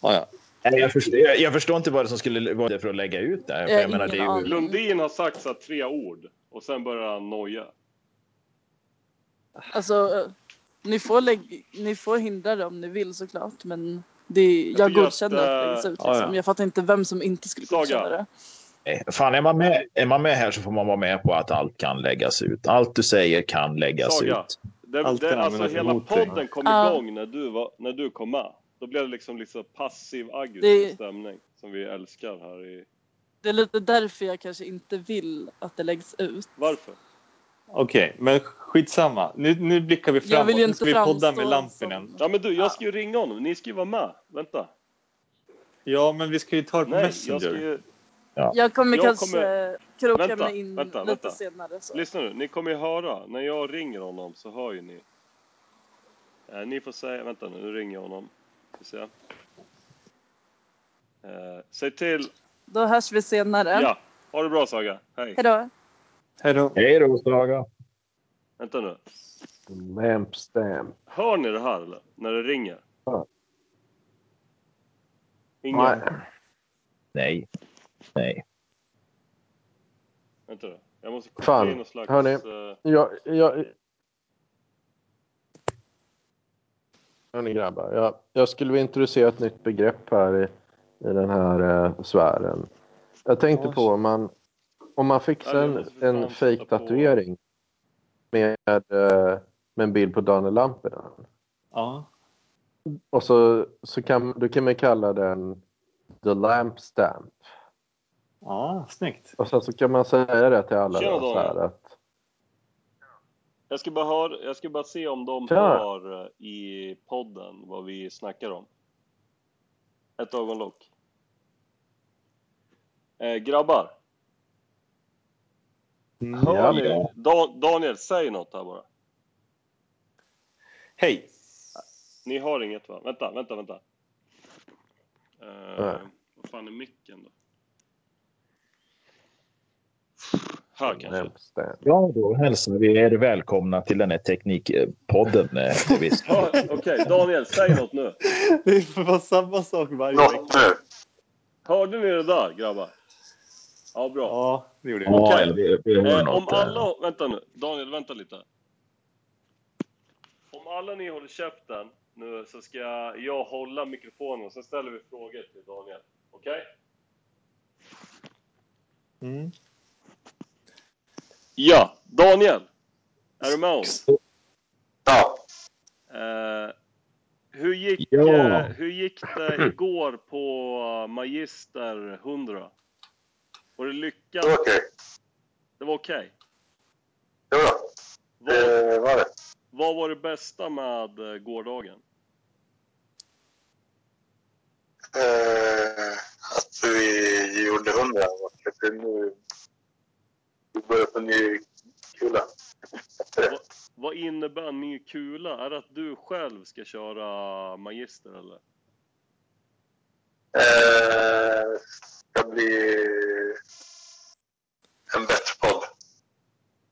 Speaker 4: Ja,
Speaker 6: Jag förstår, jag, jag förstår inte vad det som skulle vara det för att lägga ut det här. För
Speaker 10: Jag
Speaker 6: menar, det ju.
Speaker 1: Lundin har sagt så här tre ord. Och sen börjar han noja.
Speaker 10: Alltså, eh, ni får, lägg, ni får hindra det om ni vill såklart, men det,
Speaker 1: Jag
Speaker 10: jag godkänner att,
Speaker 1: att,
Speaker 10: det läggs ut.
Speaker 4: ja,
Speaker 10: Liksom.
Speaker 4: ja.
Speaker 10: Jag fattar inte vem som inte skulle
Speaker 1: Saga.
Speaker 10: godkänna det.
Speaker 6: Nej, fan, är man, med, är man med här så får man vara med på att allt kan läggas ut. Allt du säger kan läggas
Speaker 1: Saga.
Speaker 6: ut.
Speaker 1: Det,
Speaker 4: Allt
Speaker 1: det,
Speaker 4: kan
Speaker 1: alltså hela
Speaker 4: emot dig.
Speaker 1: podden kom igång när du, var, när du kom med. Då blev det liksom, liksom passiv aggressiv
Speaker 10: Det-
Speaker 1: stämning. Som vi älskar här i...
Speaker 10: Det är lite därför jag kanske inte vill att det läggs ut.
Speaker 1: Varför?
Speaker 4: Okej, men skitsamma. Nu, nu blickar vi
Speaker 10: Jag
Speaker 4: framåt.
Speaker 10: vill ju
Speaker 4: Nu ska vi podda med Lampinen.
Speaker 10: som-
Speaker 1: Ja men du, jag
Speaker 10: Ja.
Speaker 1: ska ju ringa honom. Ni ska ju vara med. Vänta.
Speaker 4: Ja, men vi ska ju ta det på
Speaker 1: Nej,
Speaker 4: Messenger.
Speaker 1: jag ska ju...
Speaker 10: Jag kommer
Speaker 1: Jag
Speaker 10: kanske
Speaker 1: kommer-
Speaker 10: kroka
Speaker 1: Vänta,
Speaker 10: mig in
Speaker 1: vänta,
Speaker 10: lite
Speaker 1: vänta.
Speaker 10: senare. Så.
Speaker 1: Lyssna nu, ni kommer ju höra. När jag ringer honom så hör ju ni. Eh, ni får säga, vänta nu, nu ringer jag honom. Ska se. Eh, säg till.
Speaker 10: Då hörs vi senare.
Speaker 1: Ja, ha det bra Saga. Hej.
Speaker 10: Hejdå.
Speaker 4: Hej då.
Speaker 6: Hej då, Saga.
Speaker 1: Vänta nu.
Speaker 8: Lamp stamp.
Speaker 1: Hör ni det här eller? När det ringer?
Speaker 8: Ja.
Speaker 1: Ingen?
Speaker 8: Nej.
Speaker 6: Nej. Nej.
Speaker 1: Vänta nu. Jag måste koppla
Speaker 8: Fan,
Speaker 1: in någon slags...
Speaker 8: hörni.
Speaker 1: eh,
Speaker 8: Jag, jag... Hörni grabbar, jag, jag skulle vilja introducera ett nytt begrepp här i, i den här eh, sfären. Jag tänkte på om man, om man fixar en, en
Speaker 1: sätta
Speaker 8: fake-tatuering med, eh, med en bild på Daniel Lampinen.
Speaker 4: Ja.
Speaker 8: Och så, så kan, då kan man kalla den The Lamp Stamp.
Speaker 4: ja, snyggt.
Speaker 8: Och sen så kan man säga det till alla
Speaker 1: Tjena,
Speaker 8: då, så här att
Speaker 1: Jag ska bara höra, jag ska bara se om de
Speaker 8: Tja.
Speaker 1: hör eh, i podden vad vi snackar om. Ett ögonlock. Eh, grabbar, hör
Speaker 8: ja,
Speaker 1: ni? Dan, Daniel, säg något här bara.
Speaker 4: Hej.
Speaker 1: Ni har inget va? Vänta, vänta, vänta.
Speaker 8: Nej.
Speaker 1: vad fan är micken då? Här kanske.
Speaker 6: Ja, då hälsar vi er välkomna till den här teknikpodden. eh, (laughs) vi
Speaker 1: Ja, Okej, Daniel, säg något nu. (laughs)
Speaker 4: Det får samma sak varje
Speaker 11: Något
Speaker 4: vecka.
Speaker 11: nu.
Speaker 1: Hörde ni det där, grabbar? Ja, bra.
Speaker 4: Ja, det gjorde jag.
Speaker 6: Ja,
Speaker 1: Okej.
Speaker 6: eller vi, vi
Speaker 1: Eh,
Speaker 6: något.
Speaker 1: om
Speaker 6: eh.
Speaker 1: alla... Vänta nu. Daniel, vänta lite. Om alla ni håller käften nu så ska jag hålla mikrofonen och så ställer vi frågor till Daniel. Okej?
Speaker 4: Mm.
Speaker 1: Ja, Daniel. Är du med oss?
Speaker 11: Ja.
Speaker 1: Eh, hur, gick,
Speaker 6: Ja.
Speaker 1: eh, hur gick det igår på Magister 100? Var det lyckat?
Speaker 11: Det var okej.
Speaker 1: Det var okej.
Speaker 11: Var bra.
Speaker 1: Vad,
Speaker 11: Det var det.
Speaker 1: vad var det bästa med eh, gårdagen?
Speaker 11: Eh, att vi gjorde hundra att det nu vi börjar på ny kula.
Speaker 1: Vad, vad innebär ny kula? Är det att du själv ska köra Magister eller?
Speaker 11: Eh, ska bli en bättre podd.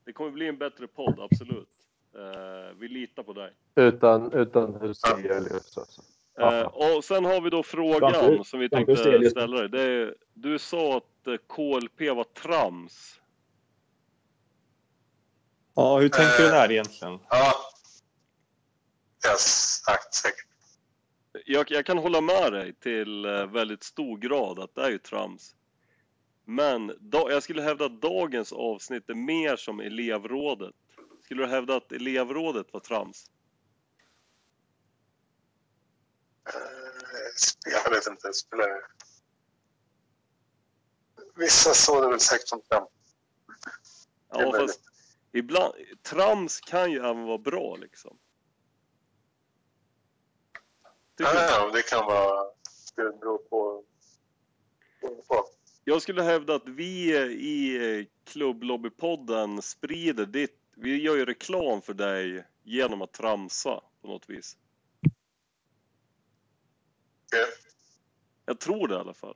Speaker 1: Det kommer bli en bättre podd, absolut. Eh, vi litar på dig.
Speaker 8: Utan, utan Huselius alltså.
Speaker 1: Eh, och sen har vi då frågan
Speaker 6: Svante-
Speaker 1: som vi tänkte
Speaker 6: Stelius.
Speaker 1: ställa dig. Det är, du sa att eh, KLP var trams.
Speaker 4: Ja, hur tänker du där egentligen?
Speaker 11: Ja. Jag har sagt säkert.
Speaker 1: Jag, jag kan hålla med dig till eh, väldigt stor grad att det är ju trams. Men da, jag skulle hävda att dagens avsnitt är mer som elevrådet. Skulle du hävda att elevrådet var trams?
Speaker 11: Eh, jag vet inte. Spelar... Vissa såg det väl säkert som trams.
Speaker 1: Ja, fast ibland, trams kan ju även vara bra liksom. Du?
Speaker 11: Ja, det kan vara... Det beror på...
Speaker 1: Jag skulle hävda att vi i klubblobbypodden sprider ditt, vi gör ju reklam för dig genom att tramsa på något vis.
Speaker 11: Okej.
Speaker 1: Jag tror det i alla fall.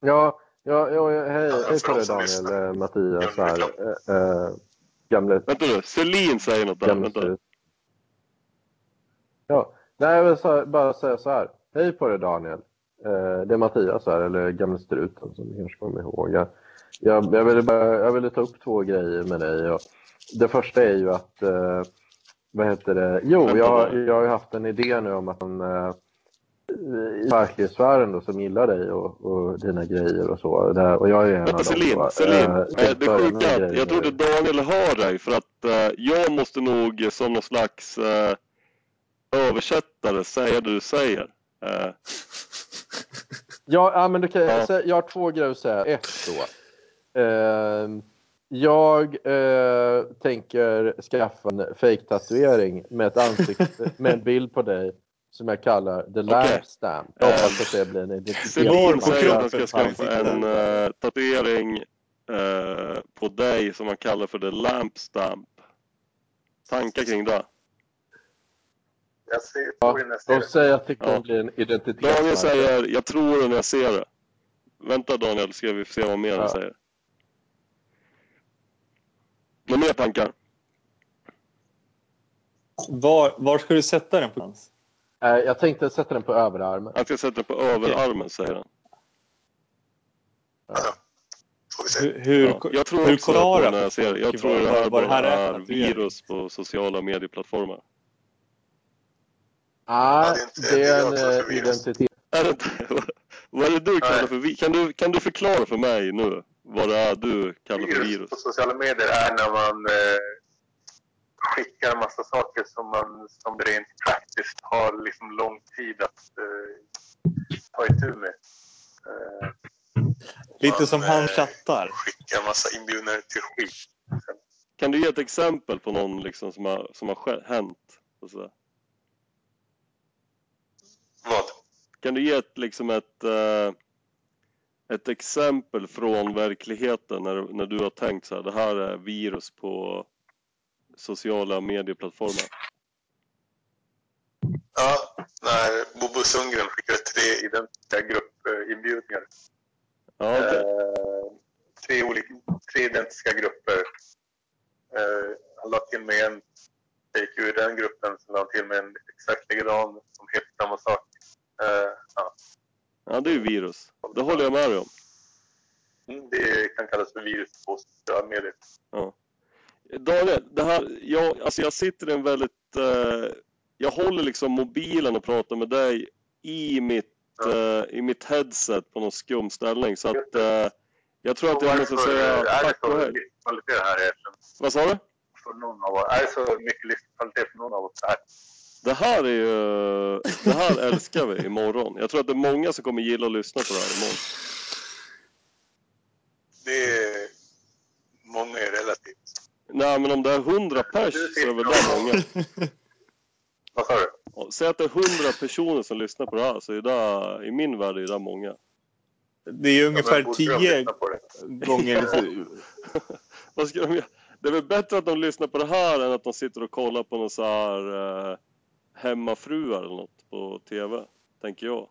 Speaker 8: Ja, ja, ja hej,
Speaker 11: Ja,
Speaker 8: hej på dig Daniel, eh, Mattias här.
Speaker 11: reklam.
Speaker 8: Eh, eh, gamle
Speaker 1: Vänta nu, Celine säger något där.
Speaker 8: gamle
Speaker 1: Vänta.
Speaker 8: Ja, nej, jag vill bara säga så här. Hej på dig Daniel. Eh, det är Mattias här, eller gamle struten som du kanske kommer ihåg. Jag, jag, jag, ville bara, jag ville ta upp två grejer med dig. Och det första är ju att, eh, vad heter det? Jo, jag, jag har ju haft en idé nu om att man eh, i verklighetssfären då, som gillar dig och, och dina grejer och så. Där, och jag är en
Speaker 1: Vänta
Speaker 8: av dem.
Speaker 1: Celine,
Speaker 8: då.
Speaker 1: Celine.
Speaker 8: Tänkte
Speaker 1: det
Speaker 8: med
Speaker 1: sjuka jag inte Daniel hör dig för att eh, jag måste nog som någon slags eh, översättare säga det du säger. Eh,
Speaker 8: Ja, ja men okej.
Speaker 1: Ja.
Speaker 8: Så Jag har två grejer att säga. Ett då. Ehm, jag eh, tänker skaffa en fake-tatuering med ett ansikte, (laughs) med en bild på dig som jag kallar The Lamp Stamp. Jag hoppas att det blir en identitetsmarkör
Speaker 1: säger att han ska skaffa en uh, tatuering eh, på dig som han kallar för the lamp stamp. Tankar kring det?
Speaker 11: Jag ser
Speaker 8: Ja,
Speaker 11: jag ser
Speaker 8: De
Speaker 11: det.
Speaker 8: säger att det kommer
Speaker 1: Ja.
Speaker 8: bli en
Speaker 1: Daniel
Speaker 8: identitetsmarkör.
Speaker 1: säger, jag tror det när jag ser det. Vänta Daniel, ska vi se vad mer han
Speaker 8: Ja.
Speaker 1: säger. Några mer tankar?
Speaker 4: Var, var ska du sätta den på?
Speaker 8: Eh, Jag tänkte sätta den på överarmen.
Speaker 1: Han ska sätta den på överarmen, säger han.
Speaker 4: Hur, hur,
Speaker 1: Ja, jag tror
Speaker 4: hur
Speaker 1: också på när jag ser det. Jag tror det här bara
Speaker 4: det här är
Speaker 1: virus på sociala medieplattformar.
Speaker 8: Ah,
Speaker 11: det är inte-
Speaker 8: det
Speaker 11: är
Speaker 8: en
Speaker 11: virus.
Speaker 8: identitet.
Speaker 1: Är det? Vad är det du kallar
Speaker 11: Nej.
Speaker 1: för virus? Kan du, kan du förklara för mig nu vad det är du kallar för
Speaker 11: Virus
Speaker 1: virus?
Speaker 11: på sociala medier är när man eh, skickar en massa saker som man som rent praktiskt har liksom lång tid att eh, ta itu med. Eh,
Speaker 4: Lite
Speaker 11: man,
Speaker 4: som han
Speaker 11: eh,
Speaker 4: chattar.
Speaker 11: Skickar en massa inbjudningar till skit.
Speaker 1: Kan du ge ett exempel på någon liksom som har, som har hänt? Och så?
Speaker 11: Vad?
Speaker 1: Kan du ge ett, liksom ett, eh, ett exempel från verkligheten när, när du har tänkt så här, det här är virus på sociala medieplattformar?
Speaker 11: Ja, när Bobo Sundgren skickade tre identiska gruppinbjudningar.
Speaker 1: Ja, okej.
Speaker 11: Eh, tre olika, teoretiska grupper. Eh, han la till med en take ur den gruppen, så la han till med en exakt likadan som heter samma sak. Eh, ja.
Speaker 1: Ja, det är ju virus. Det håller jag med dig om.
Speaker 11: Mm, Det kan kallas för virus på sociala medier.
Speaker 1: Ja. Daniel, det här, jag, alltså jag sitter i en väldigt... Eh, jag håller liksom mobilen och pratar med dig i mitt, eh, i mitt headset på någon skum ställning. Så att eh, jag tror att jag måste säga
Speaker 11: är
Speaker 1: tack och hej. Vad sa du?
Speaker 11: För någon av oss? Är det så mycket livskvalitet för någon av oss här?
Speaker 1: Det här är ju... Det här älskar vi imorgon. Jag tror att det är många som kommer gilla att lyssna på det här imorgon.
Speaker 11: Det är... Många är relativt.
Speaker 1: Nej, men om det är 100 pers så är väl det många. (laughs)
Speaker 11: Vad sa du?
Speaker 1: Säg att det är 100 personer som lyssnar på det här, så är det, i min värld är det många.
Speaker 4: Det är ju ungefär
Speaker 11: borde de
Speaker 4: tio
Speaker 11: lyssna på det?
Speaker 4: gånger... (laughs)
Speaker 1: Vad ska de göra? Det är väl bättre att de lyssnar på det här än att de sitter och kollar på någon så här eh, hemmafruar eller något på TV, tänker jag.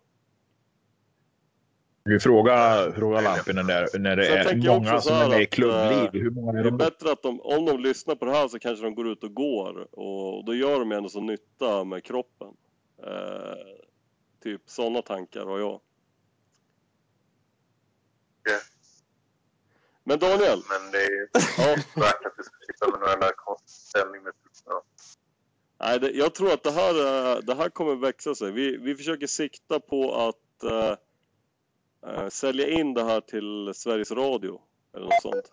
Speaker 6: Vi frågar, frågar Lampinen där, när det
Speaker 1: Sen
Speaker 6: är många som
Speaker 1: här
Speaker 6: är med i klubbliv.
Speaker 1: eh,
Speaker 6: Hur många är
Speaker 1: Det är
Speaker 6: de?
Speaker 1: bättre att de, om de lyssnar på det här så kanske de går ut och går och då gör de ändå så nytta med kroppen. Eh, typ sådana tankar har jag.
Speaker 11: Ja.
Speaker 1: Men Daniel,
Speaker 11: Men det är
Speaker 1: ja, (laughs)
Speaker 11: värt att du ska sitta med några jävla konstig ställning med ja.
Speaker 1: Nej, det, jag tror att det här, eh, det här kommer växa sig. Vi, vi försöker sikta på att eh, sälja in det här till Sveriges Radio eller något sånt.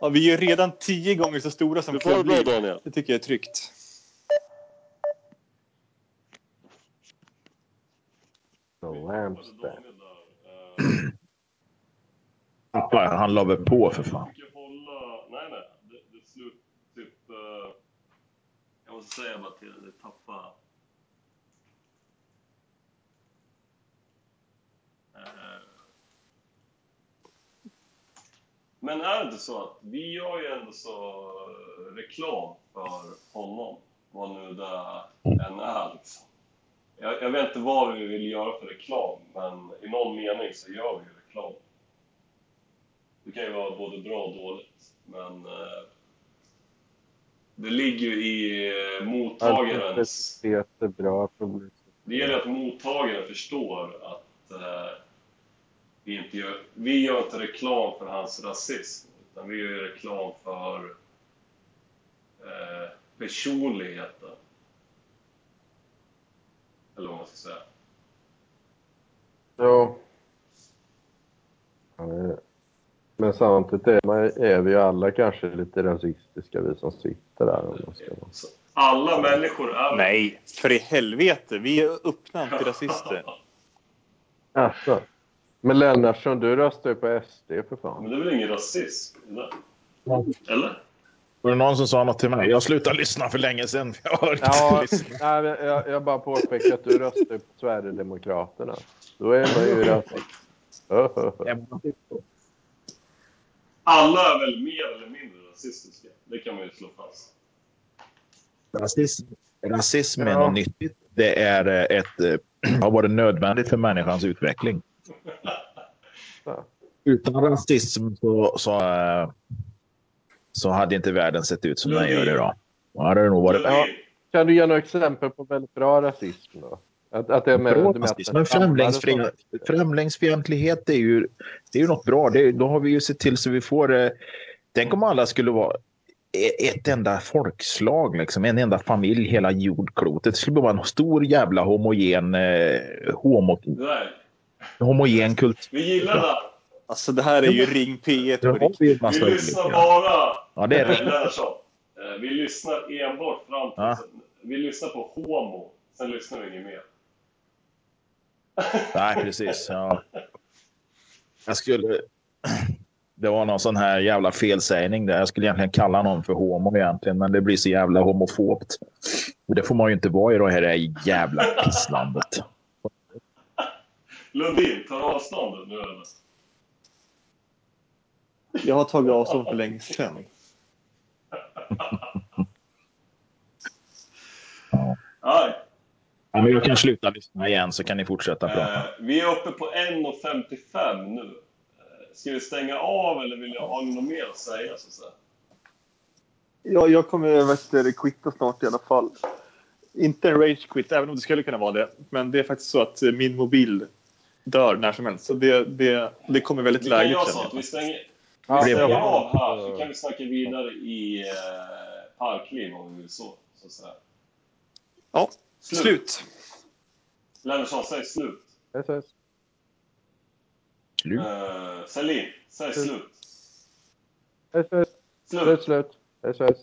Speaker 4: Ja, vi är ju redan tio gånger så stora som
Speaker 1: Du får det bra. Daniel.
Speaker 4: Det tycker jag är tryggt.
Speaker 8: The.
Speaker 6: Pappa, han la väl på för fan.
Speaker 1: försöker hålla... Nej, nej. Det, det slut... Typ... eh, så säger jag bara till det tappa... Eh. Men är det inte så att vi gör ju ändå så eh, reklam för honom, vad nu det än är liksom. Jag, jag vet inte vad vi vill göra för reklam, men i någon mening så gör vi ju reklam. Det kan ju vara både bra och dåligt, men eh, det ligger ju i eh, mottagarens...
Speaker 8: Är bra.
Speaker 1: Det gäller att mottagaren förstår att eh, vi inte gör, vi gör inte reklam för hans rasism, utan vi gör reklam för eh, personligheten. Eller vad man ska säga.
Speaker 8: Ja. Ja, det är det. Men samtidigt är, man, är vi ju alla kanske lite rasistiska, vi som sitter där. Om man ska
Speaker 1: alla människor är...
Speaker 4: Nej, för i helvete. Vi är öppna antirasister. (laughs)
Speaker 8: Alltså. Men Lennartsson, du röstar ju på SD för fan.
Speaker 1: Men det är väl ingen rasism? Eller?
Speaker 6: Var det någon som sa något till mig? Jag slutade lyssna för länge sedan. (laughs) Jag har inte
Speaker 8: Ja,
Speaker 6: lyssnat.
Speaker 8: nej, jag, jag bara påpekar att du röstar på Sverigedemokraterna. Då är man ju (laughs) rasist.
Speaker 1: Alla är väl mer eller mindre rasistiska? Det kan man ju slå fast.
Speaker 6: Rasism, rasism är
Speaker 8: Ja.
Speaker 6: något nyttigt. Det är eh, ett, eh, (clears throat) har varit nödvändigt för människans utveckling.
Speaker 8: Ja.
Speaker 6: Utan rasism så, så, eh, så hade inte världen sett ut som den gör idag. Då hade det nog varit
Speaker 8: Ja. Kan du ge några exempel på väldigt bra rasism då? Att, att det är med,
Speaker 6: Bra
Speaker 8: med att.
Speaker 6: Men främlingsfri- främlingsfientlighet är ju, det är ju något bra. Det, då har vi ju sett till så vi får... Eh, tänk om alla skulle vara e- ett enda folkslag, liksom, en enda familj, hela jordklotet. Det skulle vara en stor jävla homogen, eh, homo,
Speaker 1: Det
Speaker 6: homogen kultur.
Speaker 1: Vi gillar det.
Speaker 4: Alltså det här är ju Ring P1
Speaker 6: Då
Speaker 4: på
Speaker 6: har
Speaker 4: riktigt.
Speaker 6: vi
Speaker 1: lyssnar
Speaker 6: olika.
Speaker 1: bara...
Speaker 6: Ja, det är.
Speaker 1: Lennartsson. Eh, Vi lyssnar enbart fram till...
Speaker 6: Ja.
Speaker 1: Vi lyssnar på homo, sen lyssnar vi inget mer.
Speaker 6: Nej, precis. Ja. Jag skulle... Det var någon sån här jävla felsägning där. Jag skulle egentligen kalla någon för homo egentligen, men det blir så jävla homofobt. Och det får man ju inte vara i det här jävla pisslandet.
Speaker 1: Lundin, tar du avstånd nu eller?
Speaker 4: Jag har tagit avstånd för länge sedan. (laughs)
Speaker 1: Nej.
Speaker 6: Ja, men jag kan sluta lyssna igen så kan ni fortsätta prata.
Speaker 1: Eh, vi är uppe på 1.55 nu. Eh, ska vi stänga av eller vill jag, ni något mer att säga? Så att säga?
Speaker 4: Ja, jag kommer vet du, quitta snart i alla fall. Inte en rage quit, även om det skulle kunna vara det. Men det är faktiskt så att min mobil dör när som helst. Så det, det, det kommer väldigt
Speaker 1: Vi kan
Speaker 4: lägligt.
Speaker 1: göra
Speaker 4: känner
Speaker 1: så
Speaker 4: jag.
Speaker 1: att vi stänger,
Speaker 8: Ja,
Speaker 1: vi
Speaker 6: det
Speaker 1: stänger av här så kan vi snacka vidare i eh, parkliv om vi vill så. så att säga.
Speaker 4: Ja, slut.
Speaker 1: Lennartsson, säg slut.
Speaker 8: Ses.
Speaker 6: Slut.
Speaker 1: Uh, Selin, säg slut.
Speaker 8: Ses.
Speaker 1: Slut.
Speaker 8: Slut, slut. Ses.